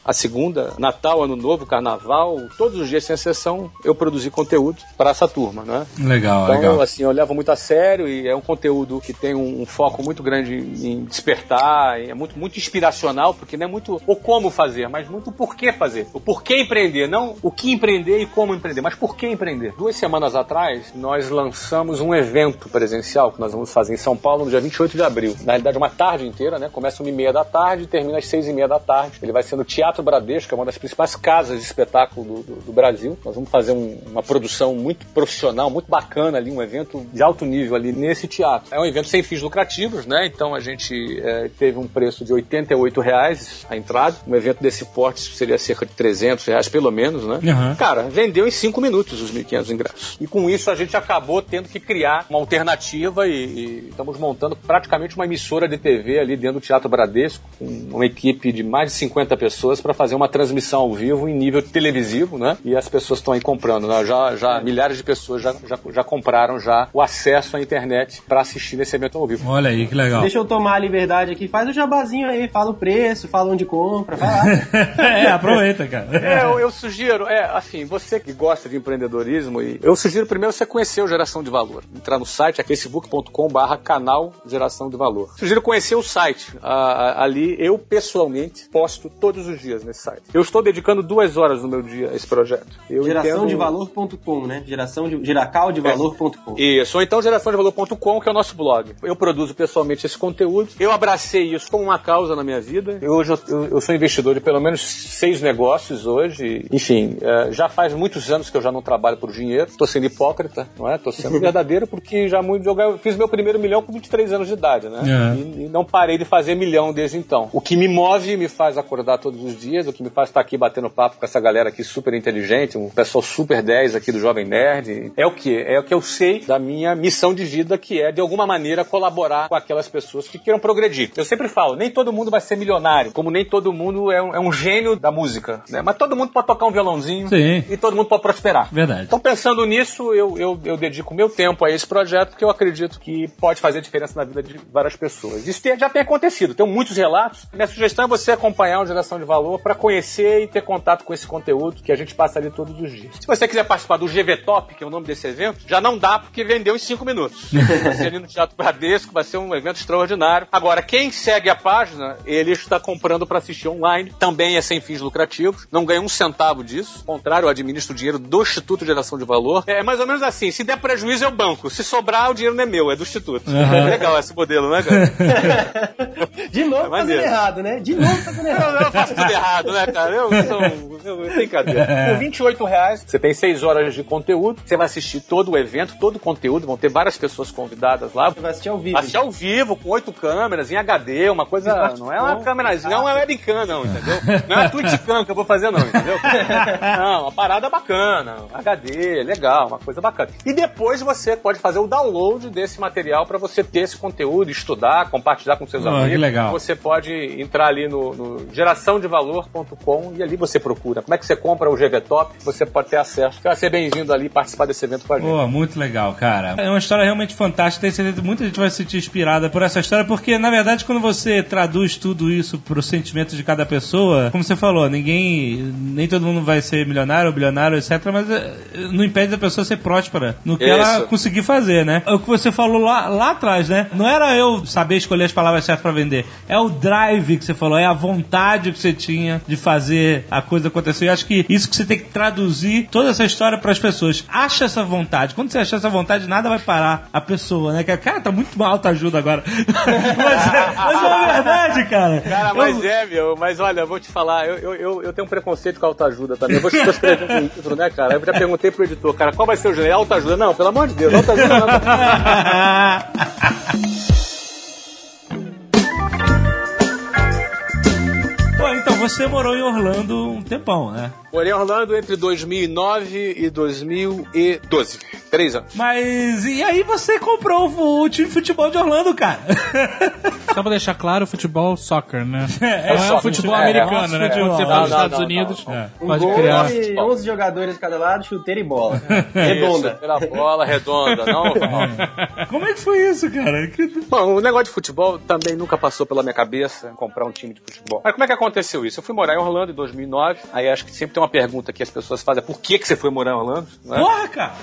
a segunda, Natal, Ano Novo, Carnaval, todos os dias, sem exceção, eu produzi conteúdo para essa turma, né? Legal, Então, legal. assim, eu levo muito a sério e é um conteúdo que tem um, um foco muito grande em despertar, e é muito, muito inspiracional, porque não é muito o como fazer, mas muito o porquê fazer. O porquê empreender, não o que empreender e como empreender, mas por que empreender. Duas semanas atrás, nós lançamos um evento presencial que nós vamos fazer em São Paulo no dia 28 de abril. Na realidade, uma tarde inteira, né? Começa uma e meia da tarde e termina às seis e meia da tarde. Ele vai ser no Teatro Bradesco, que é uma das principais casas de espetáculo do, do- do Brasil. Nós vamos fazer um- uma produção muito profissional, muito bacana ali, um evento de alto nível ali nesse teatro. É um evento sem fins lucrativos, né? Então a gente é, teve um preço de 88 reais a entrada. Um evento desse porte seria cerca de 300 reais pelo menos, né? Uhum. Cara, vendeu em cinco minutos os 1.500 ingressos. E com isso a gente acabou tendo que criar uma alternativa e, e estamos montando praticamente uma emissora de TV ali dentro do Teatro Bradesco, com uma equipe de mais de 50 pessoas para fazer uma transmissão ao vivo em nível televisivo, né? E as pessoas estão aí comprando, né? Já, já milhares de pessoas já, já, já compraram já o acesso à internet para assistir nesse evento ao vivo. Olha aí, que legal. Deixa eu tomar a liberdade aqui, faz o jabazinho aí, fala o preço, fala onde compra, vai lá. é, aproveita, cara. É, eu, eu sugiro, é, assim, você que gosta de empreendedorismo, e eu sugiro primeiro você conhecer o Geração de Valor. Entrar no site, é facebook.com barra canal Geração de Valor. Sugiro conhecer o site. Ah, ah, ali, eu pessoalmente posto todos os dias nesse site. Eu estou dedicando duas horas no meu dia a esse projeto. Eu entendo- Geraçãodevalor.com, né? Geração de, geracaldevalor.com. Isso, ou então geraçãodevalor.com, que é o nosso blog. Eu produzo pessoalmente esse conteúdo. Eu abracei isso como uma causa na minha vida. Eu, hoje eu, eu- sou investidor de pelo menos seis negócios hoje. Enfim, é, já faz muitos anos que eu já não trabalho por dinheiro. Estou sendo hipócrita, não é? Estou sendo verdadeiro porque já muito jogar. Eu fiz meu primeiro milhão com 23 anos de idade, né? É. E, e não parei de fazer milhão desde então. O que me move, me faz acordar todos os dias, o que me faz estar aqui batendo papo com essa galera aqui super inteligente, um pessoal super 10 aqui do Jovem Nerd. É o que? É o que eu sei da minha missão de vida, que é, de alguma maneira, colaborar com aquelas pessoas que queiram progredir. Eu sempre falo, nem todo mundo vai ser milionário, como nem todo mundo é um, é um gênio da música, né? Mas todo mundo pode tocar um violãozinho Sim. e todo mundo pode prosperar. Verdade. Então, pensando nisso, eu, eu, eu dedico meu tempo a esse projeto, porque eu acredito que pode fazer diferença na vida de várias pessoas. Isso tem- já tem acontecido, tem muitos relatos. Minha sugestão é você acompanhar o Geração de Valor para conhecer e ter contato com esse conteúdo que a gente passa ali todos os dias. Se você quiser participar do GV Top, que é o nome desse evento, já não dá porque vendeu em cinco minutos. Vai ser ali no Teatro Bradesco, vai ser um evento extraordinário. Agora, quem segue a página, ele está comprando para assistir online, também é sem fins lucrativos, não ganha um centavo disso. Ao contrário, eu administro o dinheiro do Instituto Geração de Valor. É mais ou menos assim: se der prejuízo, é o banco. Se sobrar, o dinheiro não é meu, é do Instituto. É legal esse modelo, né, cara? De novo É fazendo errado, né? De novo fazendo errado. Eu, faço tudo errado, né, cara? Eu sou. Eu, brincadeira. Por 28 reais, você tem 6 horas de conteúdo, você vai assistir todo o evento, todo o conteúdo, vão ter várias pessoas convidadas lá. Você vai assistir ao vivo. Assistir ao vivo, com oito câmeras, em HD, uma coisa. Não é uma câmerazinha, não é uma webcam, não, entendeu? Não é uma Twitchcam que eu vou fazer, não, entendeu? Não, uma parada bacana, HD, legal, uma coisa bacana. E depois você pode fazer o download desse material para você ter esse conteúdo, estudar, compartilhar com seus Ah, amigos. que legal. Você pode entrar ali no, no geraçãodevalor.com e ali você procura. Como é que você compra o GV Top? Você pode ter acesso. Vai ser bem-vindo ali participar desse evento com a gente. Pô, muito legal, cara. É uma história realmente fantástica. Tenho certeza que muita gente vai se sentir inspirada por essa história, porque, na verdade, quando você traduz tudo isso pro sentimento de cada pessoa, como você falou, ninguém. Nem todo mundo vai ser milionário ou bilionário, etc. Mas eh, não impede da pessoa ser próspera no que Isso. ela conseguir fazer, né? É o que você falou lá, lá atrás, né? Não era eu saber escolher as palavras certas pra vender. É o drive que você falou, é a vontade que você tinha de fazer a coisa acontecer. Eu acho que isso que você tem que traduzir toda essa história para as pessoas. Acha essa vontade. Quando você achar essa vontade, nada vai parar a pessoa, né? Cara, tá muito mal alta ajuda agora. mas, é, mas é verdade, cara. Cara, mas é, meu, mas olha, eu vou te falar, eu, eu, eu, eu tenho um preconceito com autoajuda também. Eu vou estou escrevendo um livro, né, cara? Eu já perguntei pro editor, cara, qual vai ser o gênero? Autoajuda? Não, pelo amor de Deus, autoajuda não. você morou em Orlando um tempão, né? Morei em Orlando entre 2009 e 2012. Três anos. Mas e aí você comprou o, time de futebol de Orlando, cara? Só pra deixar claro, futebol soccer, né? É, não é o futebol É, americano, é né? futebol. Quando você Não, fala dos não, Estados não, Unidos, não. Um pode gol criar. e 11 jogadores de cada lado, chuteira e bola. Redonda. Isso, pela bola redonda, não? Como é que foi isso, cara? Que- Bom, o negócio de futebol também nunca passou pela minha cabeça comprar um time de futebol. Mas como é que aconteceu isso? Eu fui morar em Orlando em 2009. Aí acho que sempre tem uma pergunta que as pessoas fazem: por que, que você foi morar em Orlando? Não é? Porra, cara!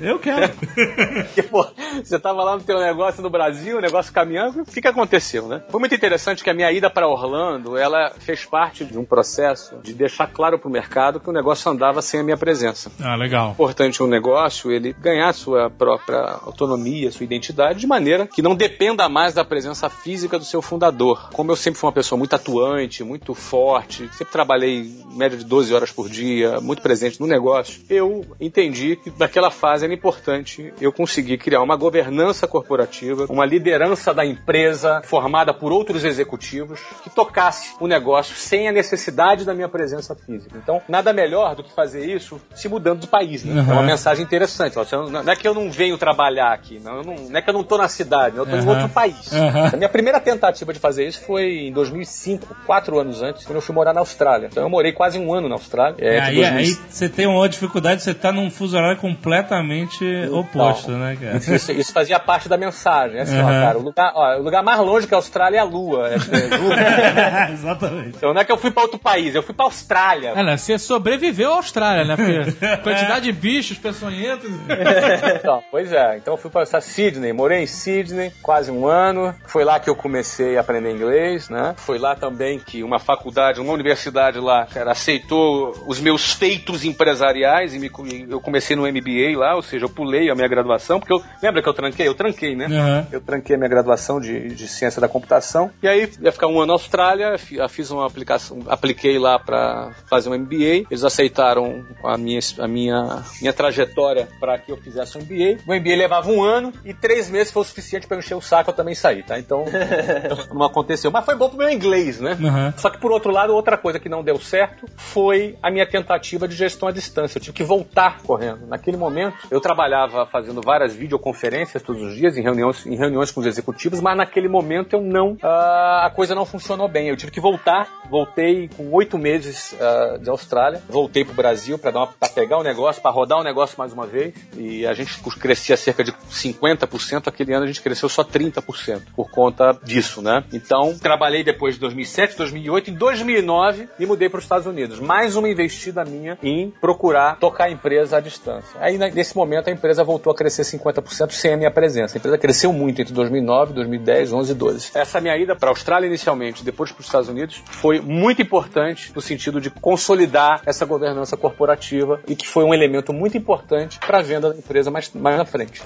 Eu quero. Porque, pô, você tava lá no teu negócio no Brasil, o negócio caminhando, o que que aconteceu, né? Foi muito interessante que a minha ida para Orlando, ela fez parte de um processo de deixar claro pro mercado que o negócio andava sem a minha presença. Ah, legal. importante um negócio ele ganhar sua própria autonomia, sua identidade, de maneira que não dependa mais da presença física do seu fundador. Como eu sempre fui uma pessoa muito atuante, muito forte, sempre trabalhei em média de 12 horas por dia, muito presente no negócio, eu entendi que naquela fase era importante eu conseguir criar uma governança corporativa, uma liderança da empresa formada por outros executivos que tocasse o negócio sem a necessidade da minha presença física. Então, nada melhor do que fazer isso se mudando do país. Né? É uma mensagem interessante. Não é que eu não venho trabalhar aqui, não, não, é que eu não estou na cidade, eu estou em outro país. A minha primeira tentativa de fazer isso foi em 2005, quatro anos antes, quando eu fui morar na Austrália. Então eu morei quase um ano na Austrália. É, aí, de 2000 aí você tem uma dificuldade, você tá num fuso horário completamente oposto, né, cara? Isso, isso fazia parte da mensagem. É assim, ó, Uhum. cara, o lugar, ó, o lugar mais longe que a Austrália é a Lua. É, é Júpiter. Exatamente. então não é que eu fui para outro país, eu fui para Austrália. É, né? Você sobreviveu à Austrália, né? Porque quantidade de bichos peçonhentos. Então, pois é, então eu fui para essa Sydney, morei em Sydney quase um ano. Foi lá que eu comecei a aprender inglês, né? Foi lá também que uma faculdade, uma universidade lá, cara, aceitou os meus feitos empresariais e me, eu comecei no MBA lá, ou seja, eu pulei a minha graduação, porque eu lembra que eu tranquei? Eu tranquei, né? Uhum. Eu tranquei a minha graduação de, de ciência da computação. E aí ia ficar um ano na Austrália, fi- fiz uma aplicação, apliquei lá para fazer um MBA. Eles aceitaram a minha, a minha, minha trajetória para que eu fizesse um MBA. O MBA levava um ano e três meses foi o suficiente para encher o saco eu também sair, tá? Então não aconteceu. Mas foi bom pro meu inglês, né? Uhum. Só que por outro lado, outra coisa que não deu certo foi a minha tentativa de gestão à distância. Eu tive que voltar correndo. Naquele momento, eu trabalhava fazendo várias videoconferências todos os dias, em reuniões, em reuniões com os executivos, mas naquele momento eu não. ah, a coisa não funcionou bem. Eu tive que voltar. Voltei com oito meses ah, de Austrália. Voltei pro Brasil para pegar o negócio, para rodar o negócio mais uma vez. E a gente crescia cerca de 50%. Aquele ano a gente cresceu só 30% por conta disso, né? Então, trabalhei depois de 2007, 2008. Em 2009, me mudei para os Estados Unidos. Mais uma investida minha em procurar tocar a empresa à distância. Aí, né, nesse momento, a empresa voltou a crescer 50% sem a minha presença. A empresa cresceu muito entre 2009, 2010, 11 e 12. Essa minha ida para a Austrália inicialmente, depois para os Estados Unidos, foi muito importante no sentido de consolidar essa governança corporativa e que foi um elemento muito importante para a venda da empresa mais, mais na frente.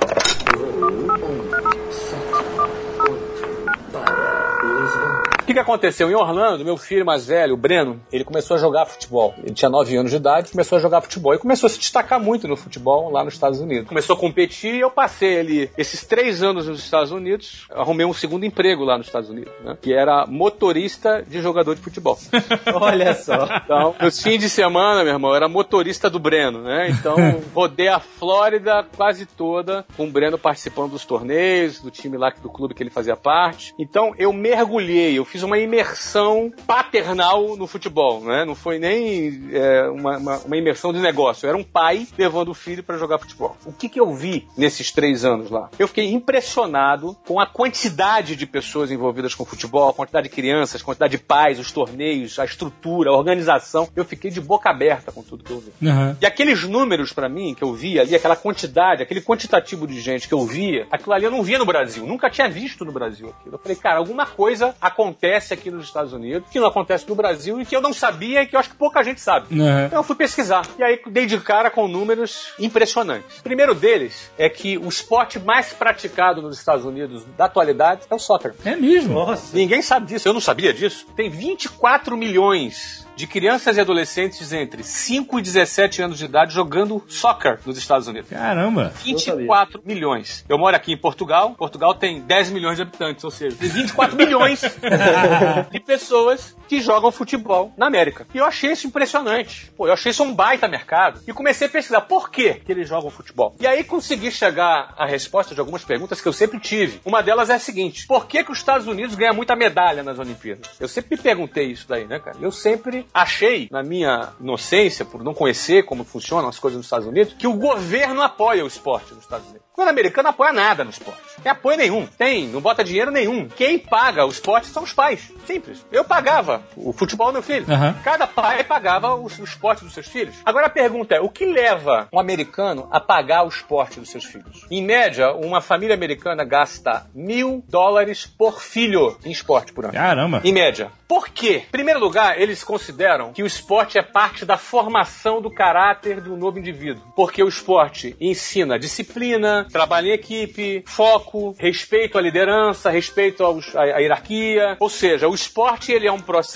O que, que aconteceu? Em Orlando, meu filho mais velho, o Breno, ele começou a jogar futebol. Ele tinha 9 anos de idade, começou a jogar futebol. E começou a se destacar muito no futebol lá nos Estados Unidos. Começou a competir e eu passei ali esses três anos nos Estados Unidos, arrumei um segundo emprego lá nos Estados Unidos, né? Que era motorista de jogador de futebol. Olha só. Então, nos fins de semana, meu irmão, era motorista do Breno, né? Então, rodei a Flórida quase toda, com o Breno participando dos torneios, do time lá do clube que ele fazia parte. Então, eu mergulhei, eu fiz uma imersão paternal no futebol, né? Não foi nem é, uma, uma- uma imersão de negócio, eu era um pai levando o filho para jogar futebol. O que, que eu vi nesses três anos lá? Eu fiquei impressionado com a quantidade de pessoas envolvidas com futebol, a quantidade de crianças, a quantidade de pais, os torneios, a estrutura, a organização. Eu fiquei de boca aberta com tudo que eu vi. Uhum. E aqueles números pra mim que eu via ali, aquela quantidade, aquele quantitativo de gente que eu via, aquilo ali eu não via no Brasil, nunca tinha visto no Brasil aquilo. Eu falei, cara, alguma coisa acontece aqui nos Estados Unidos que não acontece no Brasil e que eu não sabia e que eu acho que pouca gente sabe. Uhum. Então eu fui pesquisar. E aí dei de cara com números impressionantes. O primeiro deles é que o esporte mais praticado nos Estados Unidos da atualidade é o soccer. É mesmo? Nossa. Ninguém sabe disso, eu não sabia disso. Tem 24 milhões de crianças e adolescentes entre 5 e 17 anos de idade jogando soccer nos Estados Unidos. Caramba. 24 milhões. Eu moro aqui em Portugal. Portugal tem 10 milhões de habitantes, ou seja, tem 24 milhões de pessoas que jogam futebol na América. E eu achei isso impressionante. Pô, eu achei isso um baita mercado. E comecei a pesquisar por que, que eles jogam futebol. E aí consegui chegar à resposta de algumas perguntas que eu sempre tive. Uma delas é a seguinte: por que, que os Estados Unidos ganham muita medalha nas Olimpíadas? Eu sempre me perguntei isso daí, né, cara? Eu sempre achei, na minha inocência, por não conhecer como funcionam as coisas nos Estados Unidos, que o governo apoia o esporte nos Estados Unidos. O governo americano não apoia nada no esporte. Não apoio nenhum. Tem, não bota dinheiro nenhum. Quem paga o esporte são os pais. Simples. Eu pagava o futebol meu filho. Aham. Cada pai pagava o, o esporte dos seus filhos. Agora a pergunta é: o que leva um americano a pagar o esporte dos seus filhos? Em média, uma família americana gasta mil dólares por filho em esporte por ano. Caramba. Em média. Por quê? Em primeiro lugar, eles consideram que o esporte é parte da formação do caráter do novo indivíduo. Porque o esporte ensina disciplina, trabalho em equipe, foco, respeito à liderança, respeito aos- à, à hierarquia. Ou seja, o esporte ele é um processo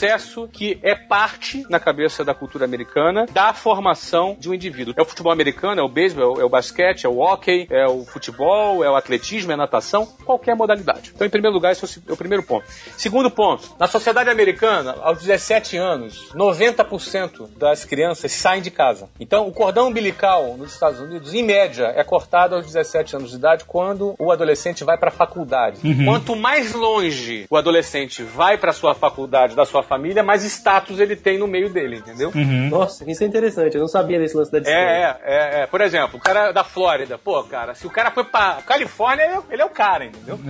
que é parte, na cabeça da cultura americana, da formação de um indivíduo. É o futebol americano, é o beisebol, é o basquete, é o hockey, é o futebol, é o atletismo, é a natação, qualquer modalidade. Então, em primeiro lugar, esse é o é primeiro ponto. Segundo ponto, na sociedade americana, aos 17 anos, 90% das crianças saem de casa. Então, o cordão umbilical nos Estados Unidos, em média, é cortado aos 17 anos de idade quando o adolescente vai para a faculdade. Quanto mais longe o adolescente vai para sua faculdade da sua família, mais status ele tem no meio dele, entendeu? Nossa, isso é interessante. Eu não sabia desse lance da distância. É, é, é, é. Por exemplo, o cara da Flórida. Pô, cara, se o cara foi pra Califórnia, ele é, ele é o cara, entendeu?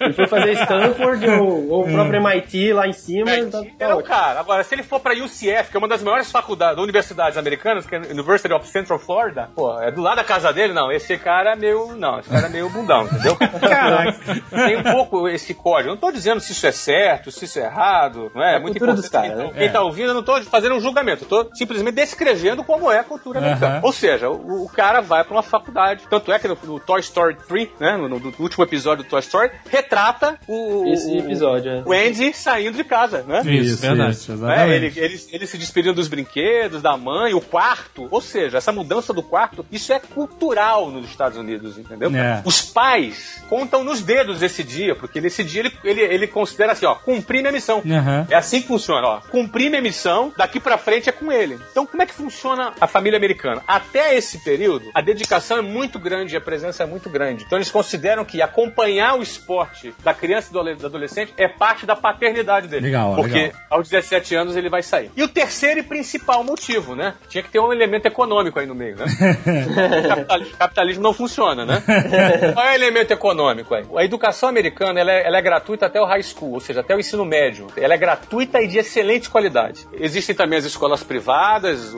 Ele foi fazer Stanford ou, ou o próprio MIT lá em cima. É, tá- ele tá é o cara. Agora, se ele for pra UCF, que é uma das maiores faculdades, universidades americanas, que é a University of Central Florida, pô, é do lado da casa dele, não. Esse cara é meio. Não, esse cara é meio bundão, entendeu? Caraca. Tem um pouco esse código. Eu não tô dizendo se isso é certo, se isso é errado, não é? É a muito cultura dos importante. caras, Quem, né? quem tá ouvindo, eu não tô fazendo um julgamento. Eu tô simplesmente descrevendo como é a cultura americana. Ou seja, o, o cara vai pra uma faculdade. Tanto é que no, no Toy Story 3, né? No, no último episódio do Toy Story, retrata o, Esse o- episódio, é. o Andy saindo de casa, né? Isso, verdade. isso, É, exatamente. ele, ele, ele se despedindo dos brinquedos, da mãe, o quarto. Ou seja, essa mudança do quarto, isso é cultural nos Estados Unidos, entendeu? É. Os pais contam nos dedos esse dia, porque nesse dia ele, ele, ele considera assim, ó, cumprir minha missão. É assim que funciona, ó. Cumprir minha missão, daqui pra frente é com ele. Então, como é que funciona a família americana? Até esse período, a dedicação é muito grande, a presença é muito grande. Então, eles consideram que acompanhar o esporte da criança e do adolescente é parte da paternidade dele. Legal, Porque legal. aos 17 anos ele vai sair. E o terceiro e principal motivo, né? Tinha que ter um elemento econômico aí no meio, né? Capitalismo, capitalismo não funciona, né? Qual é o elemento econômico aí? A educação americana ela é, ela é gratuita até o high school, ou seja, até o ensino médio. Ela é gratuita e de excelente qualidade. Existem também as escolas privadas,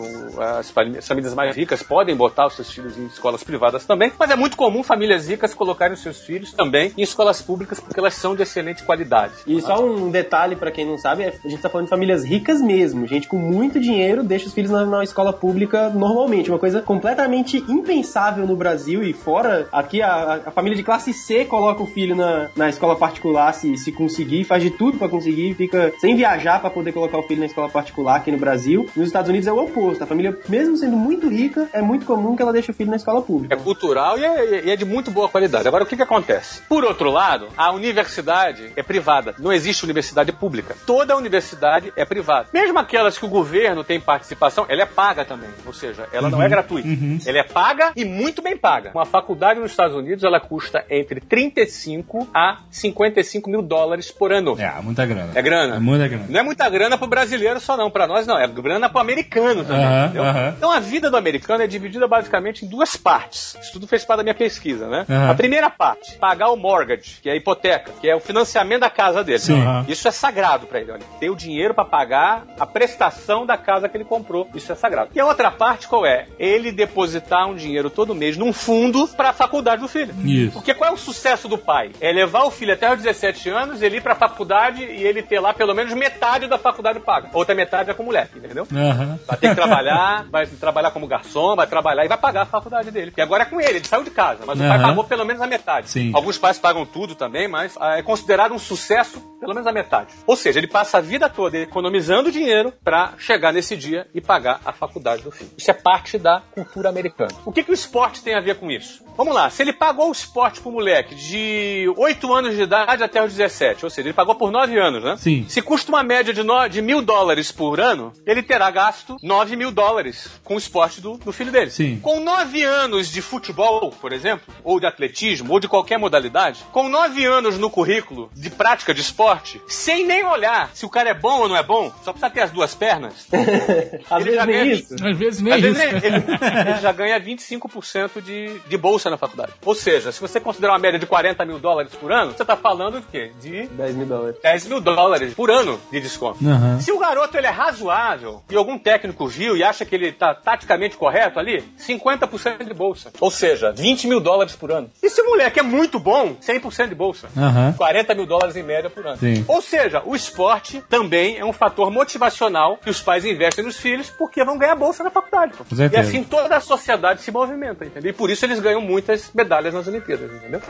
as famí- as famílias mais ricas podem botar os seus filhos em escolas privadas também, mas é muito comum famílias ricas colocarem os seus filhos também em escolas públicas porque elas são de excelente qualidade. E só um detalhe pra quem não sabe, é- a gente tá falando de famílias ricas mesmo. Gente com muito dinheiro deixa os filhos na, na escola pública normalmente. Uma coisa completamente impensável no Brasil e fora. Aqui a, a família de classe C coloca o filho na, na escola particular se, se conseguir, faz de tudo pra conseguir, fica sem viajar pra poder colocar o filho na escola particular aqui no Brasil. Nos Estados Unidos é o oposto. A família, mesmo sendo muito rica, é muito comum que ela deixe o filho na escola pública. É cultural e é, e é de muito boa qualidade. Agora, o que, que acontece? Por outro lado, a universidade é privada. Não existe universidade pública. Toda universidade é privada. Mesmo aquelas que o governo tem participação, ela é paga também. Ou seja, ela não é gratuita. Ela é paga e muito bem paga. Uma faculdade nos Estados Unidos, ela custa entre 35 a 55 mil dólares por ano. É, muita grana. É grana. É muita grana. Não é muita grana pro brasileiro só não, pra nós não, é grana pro americano também, Aham, entendeu? aham. Então a vida do americano é dividida basicamente em duas partes. Isso tudo fez parte da minha pesquisa, né? Aham. A primeira parte, pagar o mortgage, que é a hipoteca, que é o financiamento da casa dele. Sim. Isso é sagrado pra ele, olha. Ter o dinheiro pra pagar a prestação da casa que ele comprou. Isso é sagrado. E a outra parte qual é? Ele depositar um dinheiro todo mês num fundo pra faculdade do filho. Isso. Porque qual é o sucesso do pai? É levar o filho até os 17 anos, ele ir pra faculdade e ele ter lá pelo menos metade da faculdade paga. Outra metade é com moleque, entendeu? Aham. Vai ter que trabalhar, vai trabalhar como garçom, vai trabalhar e vai pagar a faculdade dele. E agora é com ele, ele saiu de casa, mas o pai pagou pelo menos a metade. Sim. Alguns pais pagam tudo também, mas ah, é considerado um sucesso pelo menos a metade. Ou seja, ele passa a vida toda economizando dinheiro pra chegar nesse dia e pagar a faculdade do filho. Isso é parte da cultura americana. O que, que o esporte tem a ver com isso? Vamos lá, se ele pagou o esporte pro moleque de 8 anos de idade até os 17, ou seja, ele pagou por 9 anos, né? Sim. Se custa uma média de, no, de mil dólares por ano, ele terá gasto 9 mil dólares com o esporte do, do filho dele. Sim. Com nove anos de futebol, por exemplo, ou de atletismo, ou de qualquer modalidade, com nove anos no currículo de prática de esporte, sem nem olhar se o cara é bom ou não é bom, só precisa ter as duas pernas, Às vezes nem ganha isso. Às vezes nem às isso. vezes ele, ele já ganha 25% de, de bolsa na faculdade. Ou seja, se você considerar uma média de 40 mil dólares por ano, você tá falando de quê? De 10 mil dólares. 10 mil dólares por ano de desconto. Aham. Se o garoto ele é razoável e algum técnico viu e acha que ele tá taticamente correto ali, 50% de bolsa. Ou seja, 20 mil dólares por ano. E se o moleque é muito bom, 100% de bolsa. Aham. 40 mil dólares em média por ano. Sim. Ou seja, o esporte também é um fator motivacional que os pais investem nos filhos porque vão ganhar bolsa na faculdade. E assim toda a sociedade se movimenta, entendeu? E por isso eles ganham muitas medalhas nas Olimpíadas, entendeu?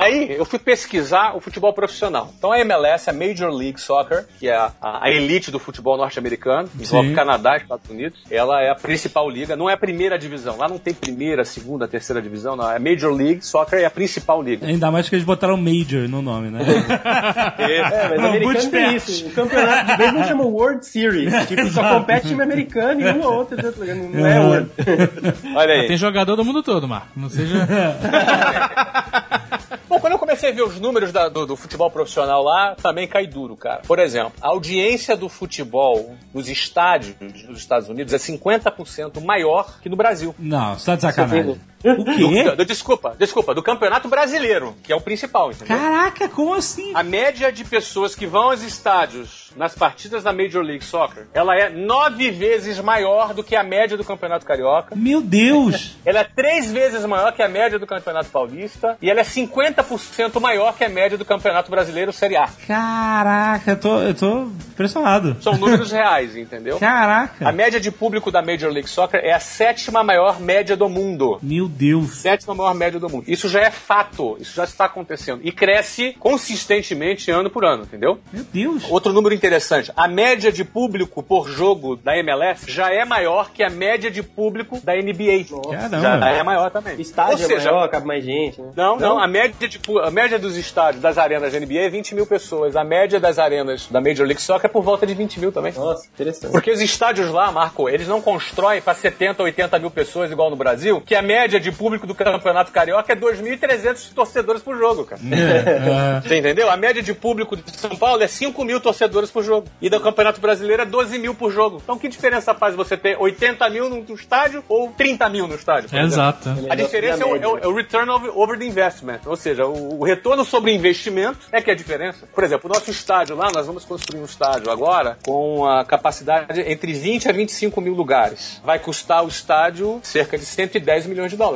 Aí eu fui pesquisar o futebol profissional. Então a MLS, a Major League Soccer, que é a, a- elite do futebol norte-americano, envolve. Canadá e Estados Unidos, ela é a principal liga, não é a primeira divisão. Lá não tem primeira, segunda, terceira divisão, não. É a Major League Soccer é a principal liga. Ainda mais que eles botaram Major no nome, né? É, mas o Não, americano tem isso. O campeonato de beisebol chama World Series. Tipo, só compete time americano e um ou outro. tá? Não é World. Olha aí. Tem jogador do mundo todo, Marco. Não seja. Bom, quando eu comecei a ver os números da- do, do futebol profissional lá, também cai duro, cara. Por exemplo, a audiência do futebol nos estádios dos Estados Unidos é 50% maior que no Brasil. Não, você tá de sacanagem. O quê? do- desculpa, desculpa, do Campeonato Brasileiro, que é o principal, entendeu? Caraca, como assim? A média de pessoas que vão aos estádios nas partidas da Major League Soccer, ela é nove vezes maior do que a média do Campeonato Carioca. Meu Deus! Ela é três vezes maior que a média do Campeonato Paulista e ela é 50% maior que a média do Campeonato Brasileiro Série A. Caraca, eu tô, eu tô impressionado. São números reais, entendeu? A Caraca! média de público da Major League Soccer é a sétima maior média do mundo. Meu Deus! Sétima maior média do mundo. Isso já é fato, isso já está acontecendo. E cresce consistentemente ano por ano, entendeu? Meu Deus! Outro número interessante: a média de público por jogo da MLS já é maior que a média de público da NBA. Caramba. Já é maior também. Estádio Ou seja, é maior, cabe mais gente, né? Não, não, a média, de, a média dos estádios das arenas da NBA é 20 mil pessoas. A média das arenas da Major League Soccer é por volta de 20 mil também. Nossa, interessante. Porque os estádios lá, Marco, eles não constroem para 70, 80 mil pessoas igual no Brasil, que a média de público do Campeonato Carioca é 2.300 torcedores por jogo, cara. É, Você entendeu? A média de público de São Paulo é 5 mil torcedores por jogo. E do Campeonato Brasileiro é 12 mil por jogo. Então que diferença faz você ter 80 mil no, estádio ou 30 mil no estádio? Exato. A diferença é o, é o- é return over the investment, ou seja, o, o retorno sobre investimento é que é a diferença. Por exemplo, o nosso estádio lá, nós vamos construir um estádio agora com a capacidade entre 20 a 25 mil lugares. Vai custar o estádio cerca de 110 milhões de dólares.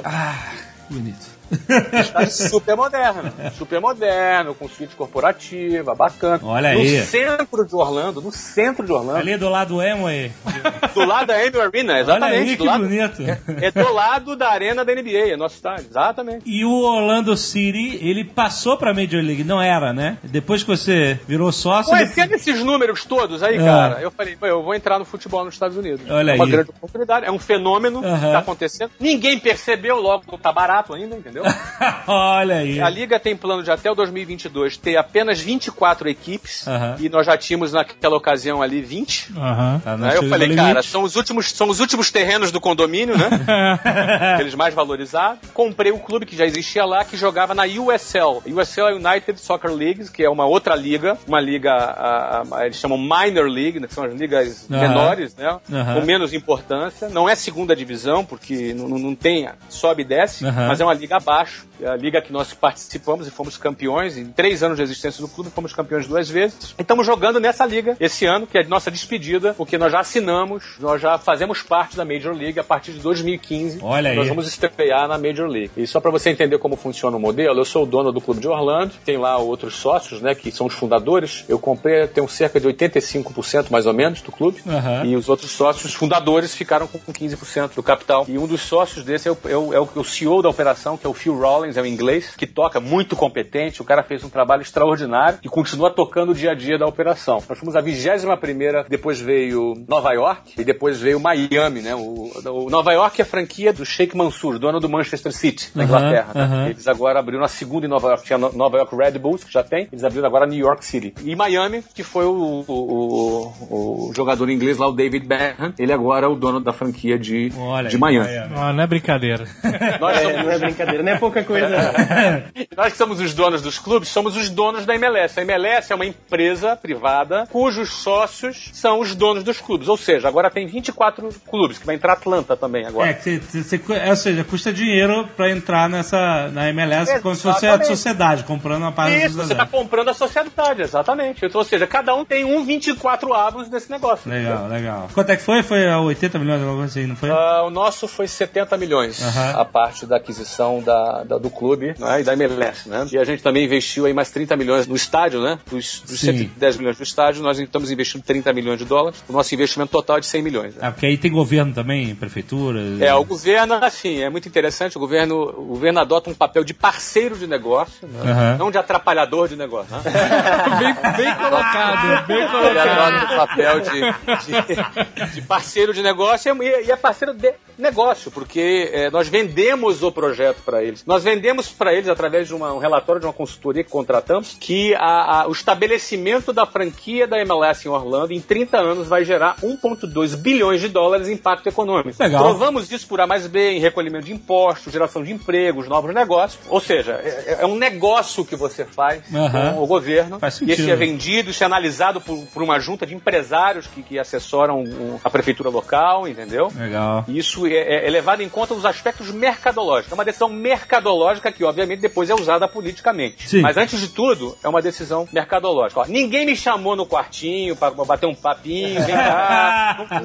Bonito. Estádio super moderno, super moderno, com suíte corporativa, bacana. Olha no aí. centro de Orlando, no centro de Orlando, Ali do lado do Amway. do lado da Amy Arena, Olha exatamente. aí do que lado, bonito. é do lado da arena da NBA, é nosso estádio, exatamente. E o Orlando City, ele passou pra Major League, não era, né? Depois que você virou sócio. ele- Conhecendo esses números todos aí, Ah. cara, eu falei, "Pô, eu vou entrar no futebol nos Estados Unidos. Olha é uma aí. grande oportunidade, é um fenômeno que Aham. tá acontecendo. Ninguém percebeu, logo tá barato ainda, entendeu? Olha aí. A Liga tem plano de até o 2022 ter apenas 24 equipes e nós já tínhamos naquela ocasião ali 20. Aham. Tá, Aí eu chega falei, cara, limite. são os últimos, são os últimos terrenos do condomínio, né? Aqueles mais valorizados. Comprei um clube que já existia lá, que jogava na USL. USL é United Soccer League, que é uma outra liga, uma liga, a- a- eles chamam Minor League, né, que são as ligas menores, né? Com menos importância. Não é segunda divisão, porque não, não- não tem, sobe e desce, mas é uma liga abaixo. É a liga que nós participamos e fomos campeões. Em três anos de existência do clube, fomos campeões duas vezes. E estamos jogando nessa liga esse ano, que é a nossa despedida, porque nós já assinamos, nós já fazemos parte da Major League a partir de 2015. Olha aí. Nós vamos estrear na Major League. E só para você entender como funciona o modelo, eu sou o dono do clube de Orlando, tem lá outros sócios, né, que são os fundadores. Eu comprei, tenho cerca de 85% mais ou menos do clube. Aham. E os outros sócios fundadores ficaram com 15% do capital. E um dos sócios desse é o, é o- é o- o CEO da operação, que é o Phil Rawlings. Collins, é um inglês, que toca muito competente. O cara fez um trabalho extraordinário e continua tocando o dia a dia da operação. Nós fomos a 21 primeira, depois veio Nova York e depois veio Miami, né? O, o Nova York é a franquia do Sheikh Mansour, dono do Manchester City, na Inglaterra. né? aham. Eles agora abriram a segunda em Nova York. Tinha no- Nova York Red Bulls, que já tem. Eles abriram agora New York City. E Miami, que foi o, o- o- o jogador inglês lá, o David Beckham. Ele agora é o dono da franquia de, Olha de aí, Miami. Miami. Ah, não é brincadeira. Nós É, somos não é brincadeira, não é pouca coisa. Nós que somos os donos dos clubes, somos os donos da MLS. A MLS é uma empresa privada cujos sócios são os donos dos clubes. Ou seja, agora tem 24 clubes, que vai entrar Atlanta também agora. É, você, você- você- ou seja, custa dinheiro pra entrar nessa na MLS como se fosse a Exatamente. sociedade, comprando uma parte Isso, da você está comprando a sociedade, exatamente. Então, ou seja, cada um tem um 24 avos desse negócio. Legal, legal. Quanto é que foi? Foi a 80 milhões, alguma coisa assim, não foi? Ah, o nosso foi 70 milhões, Aham. a parte da aquisição da, da- do clube né, e da MLS, né? E a gente também investiu aí mais 30 milhões no estádio, né? Dos, dos Sim. 110 milhões do estádio, nós estamos investindo 30 milhões de dólares. O nosso investimento total é de 100 milhões. né? Ah, porque aí tem governo também, prefeitura. É, o governo, assim, é muito interessante. O governo, o governo adota um papel de parceiro de negócio, né? Aham. não de atrapalhador de negócio. Né? bem, bem colocado, bem Ele colocado. adota o papel de, de- de parceiro de negócio e é- e é parceiro de negócio, porque é, nós vendemos o projeto para eles. Nós vendemos para eles, através de uma- um relatório de uma consultoria que contratamos, que a- a- o estabelecimento da franquia da MLS em Orlando em 30 anos vai gerar 1,2 bilhões de dólares em impacto econômico. Legal. Provamos isso por A mais B, em recolhimento de impostos, geração de empregos, novos negócios. Ou seja, é, é um negócio que você faz Aham. com o governo. Faz e esse é vendido, isso é analisado por, por uma junta de empresários que, que assessoram a prefeitura local, entendeu? Legal. E Isso é, é- é levado em conta os aspectos mercadológicos. É uma decisão mercadológica que, obviamente, depois é usada politicamente. Sim. Mas, antes de tudo, é uma decisão mercadológica. Ó, ninguém me chamou no quartinho para bater um papinho, vem cá.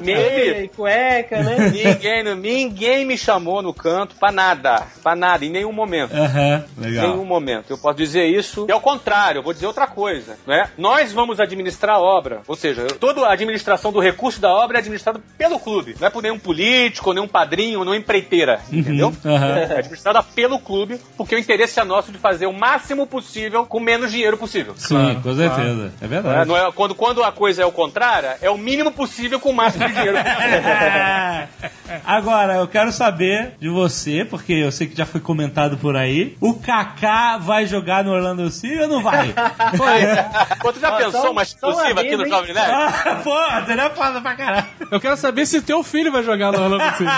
E cueca, né? ninguém, ninguém me chamou no canto para nada. Para nada, em nenhum momento. Em legal. nenhum momento. Eu posso dizer isso. E ao contrário, eu vou dizer outra coisa. Né? Nós vamos administrar a obra. Ou seja, toda a administração do recurso da obra é administrada pelo clube. Não é por nenhum político, nenhum padrinho, nenhum empreiteira. Entendeu? aham. É administrada pelo clube, porque o interesse é nosso de fazer o máximo possível com menos dinheiro possível. Sim, com certeza. É É, verdade. não é- quando, quando a coisa é o contrário, é o mínimo possível com o máximo de dinheiro. Agora, eu quero saber de você, porque eu sei que já foi comentado por aí. O Kaká vai jogar no Orlando City ou não vai? Pô, tu já Ó, pensou só- uma um exclusiva aqui no? Jovem Nerd? ah, pô, seria foda pra caralho. Eu quero saber se teu filho vai jogar no Orlando City.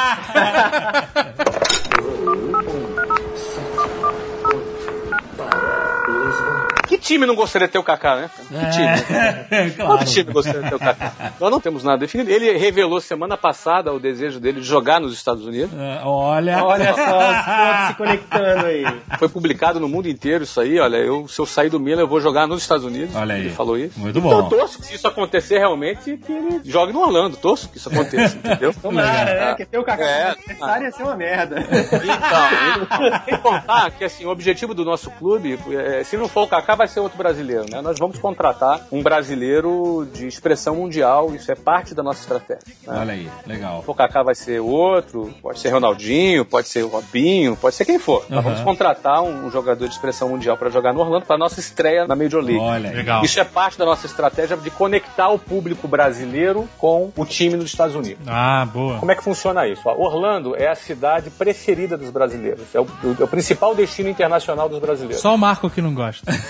Que time não gostaria de ter o Kaká, né? Que time? É, claro. time gostaria de ter o Kaká. Nós não temos nada definido. Ele revelou semana passada o desejo dele de jogar nos Estados Unidos. É, Olha. Olha só os pontos se conectando aí. Foi publicado no mundo inteiro isso aí. Olha, eu, se eu sair do Milan, eu vou jogar nos Estados Unidos. Olha aí. Ele falou isso. Muito Então eu bom. torço que se isso acontecer realmente, que ele jogue no Orlando. Torço que isso aconteça, entendeu? Tomara, né? Porque ter o Kaká É. adversário ia ser uma merda. Então, então, tem que contar que assim, o objetivo do nosso clube, é, se não for o Kaká, vai ser outro brasileiro, né? Nós vamos contratar um brasileiro de expressão mundial, isso é parte da nossa estratégia. né? Olha aí, legal. O Kaká vai ser outro, pode ser Ronaldinho, pode ser o Robinho, pode ser quem for. Nós Aham. vamos contratar um jogador de expressão mundial para jogar no Orlando para nossa estreia na Major League. Olha aí. Legal. Isso é parte da nossa estratégia de conectar o público brasileiro com o time dos Estados Unidos. Ah, boa. Como é que funciona isso? Ó, Orlando é a cidade preferida dos brasileiros. É o, é o principal destino internacional dos brasileiros. Só o Marco que não gosta.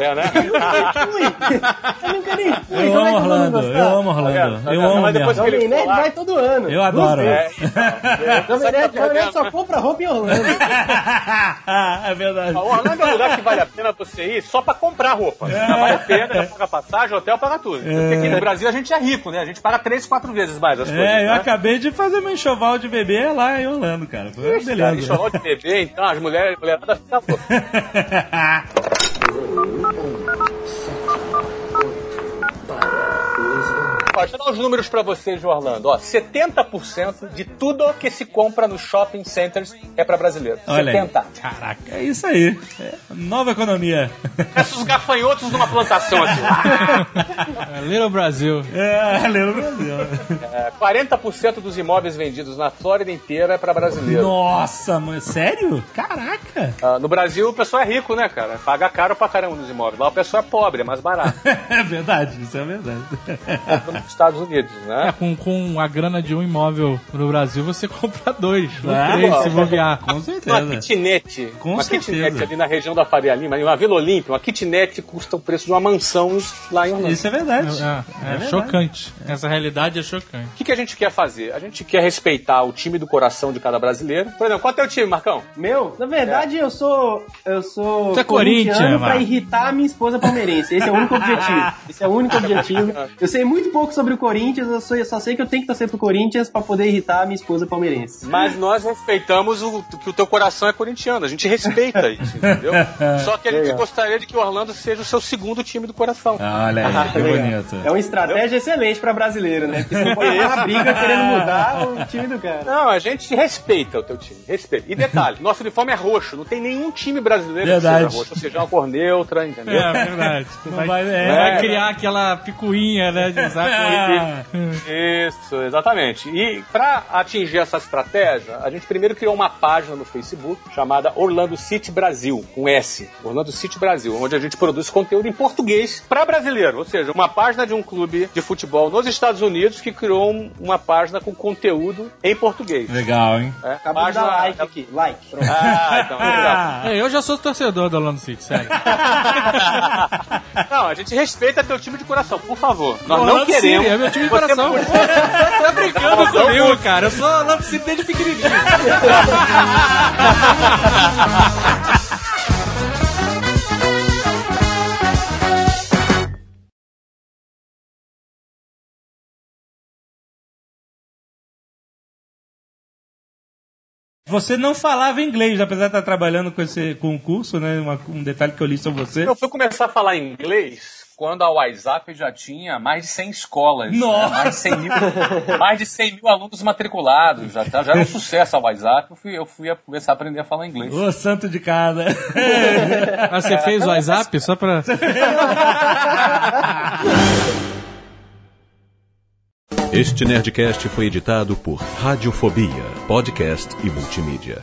É, né? Eu nunca nem fui. Eu Como é amo eu Orlando, eu amo Orlando. Tá Eu vendo? amo Mas depois mesmo. que ele falar- vai todo ano. Eu adoro. É, Nerd só compra roupa em Orlando. é verdade. O Orlando é um lugar que vale a pena você ir só pra comprar roupa. Vale a pena, paga passagem, hotel, paga tudo. Porque aqui no Brasil a gente é rico, né? A gente paga três, quatro vezes mais as coisas. É, eu né? acabei de fazer meu enxoval de bebê lá em Orlando, cara. Foi beleza. enxoval de bebê, então as mulheres, mulherada fica louca. Thank you. Ó, deixa eu dar os números pra vocês de Orlando. Ó, 70% de tudo que se compra nos shopping centers é pra brasileiro. Olha aí. 70. Caraca, é isso aí. É nova economia. Os gafanhotos numa plantação assim. É, Little Brasil. É, lembra Brasil. É, 40% dos imóveis vendidos na Flórida inteira é pra brasileiro. Nossa, mano, sério? Caraca. Ah, no Brasil o pessoal é rico, né, cara? Paga caro pra caramba nos imóveis. Lá o pessoal é pobre, é mais barato. É verdade, isso é verdade. Nos Estados Unidos, É, né? com, com a grana de um imóvel no Brasil, você compra dois, ou Ah, três, se bobear. Com Uma certeza. kitnet, Com uma certeza. kitnet ali na região da Faria Lima, em uma Vila Olímpia, uma kitnet custa o preço de uma mansão lá em Orlando. Isso é verdade. É, é verdade. chocante. Essa realidade é chocante. O que, que a gente quer fazer? A gente quer respeitar o time do coração de cada brasileiro. Por exemplo, qual é o teu time, Marcão? Meu, na verdade eu sou. Eu sou. Você é corintiano Corinthians, pra irritar a minha esposa palmeirense. Esse é o único objetivo. Esse é o único objetivo. Eu sei muito pouco sobre o Corinthians, eu, sou- eu só sei que eu tenho que torcer pro Corinthians pra poder irritar a minha esposa palmeirense. Mas nós respeitamos o, que o teu coração é corintiano. A gente respeita isso, entendeu? Só que a gente Legal. gostaria de que o Orlando seja o seu segundo time do coração. Olha aí, que Legal. bonito. É uma estratégia excelente pra brasileiro, né? Porque você pode ter uma briga querendo mudar o time do cara. Não, a gente respeita o teu time, respeita. E detalhe, nosso uniforme é roxo, não tem nenhum time brasileiro Verdade. que seja roxo, ou seja, uma cor neutra, entendeu? É, verdade. Não Vai, vai- é. vai criar aquela picuinha, né, de usar Ah, Isso, exatamente. E para atingir essa estratégia, a gente primeiro criou uma página no Facebook chamada Orlando City Brasil, com S, Orlando City Brasil, onde a gente produz conteúdo em português para brasileiro, ou seja, uma página de um clube de futebol nos Estados Unidos que criou um- uma página com conteúdo em português. legal, hein? É, Acabou de dar like aqui. Like. Pronto. Ah, então. Ah, É, eu já sou torcedor do Orlando City, sério. Não, a gente respeita teu time de coração, por favor. Nós não Orlando queremos. É meu time de Você coração. pode- tá brincando comigo, cara. Eu sou City desde pequenininho. Você não falava inglês, apesar de estar trabalhando com esse concurso, né? Um detalhe que eu li sobre você. Eu fui começar a falar inglês quando a WhatsApp já tinha mais de 100 escolas. Nossa! né? Mais, de 100 mil, mais de 100 mil alunos matriculados. Já, tá- já era um sucesso a WhatsApp. Eu fui, eu fui a começar a aprender a falar inglês. Ô, santo de casa. Ah, você fez o WhatsApp só pra... Este Nerdcast foi editado por Radiofobia, podcast e multimídia.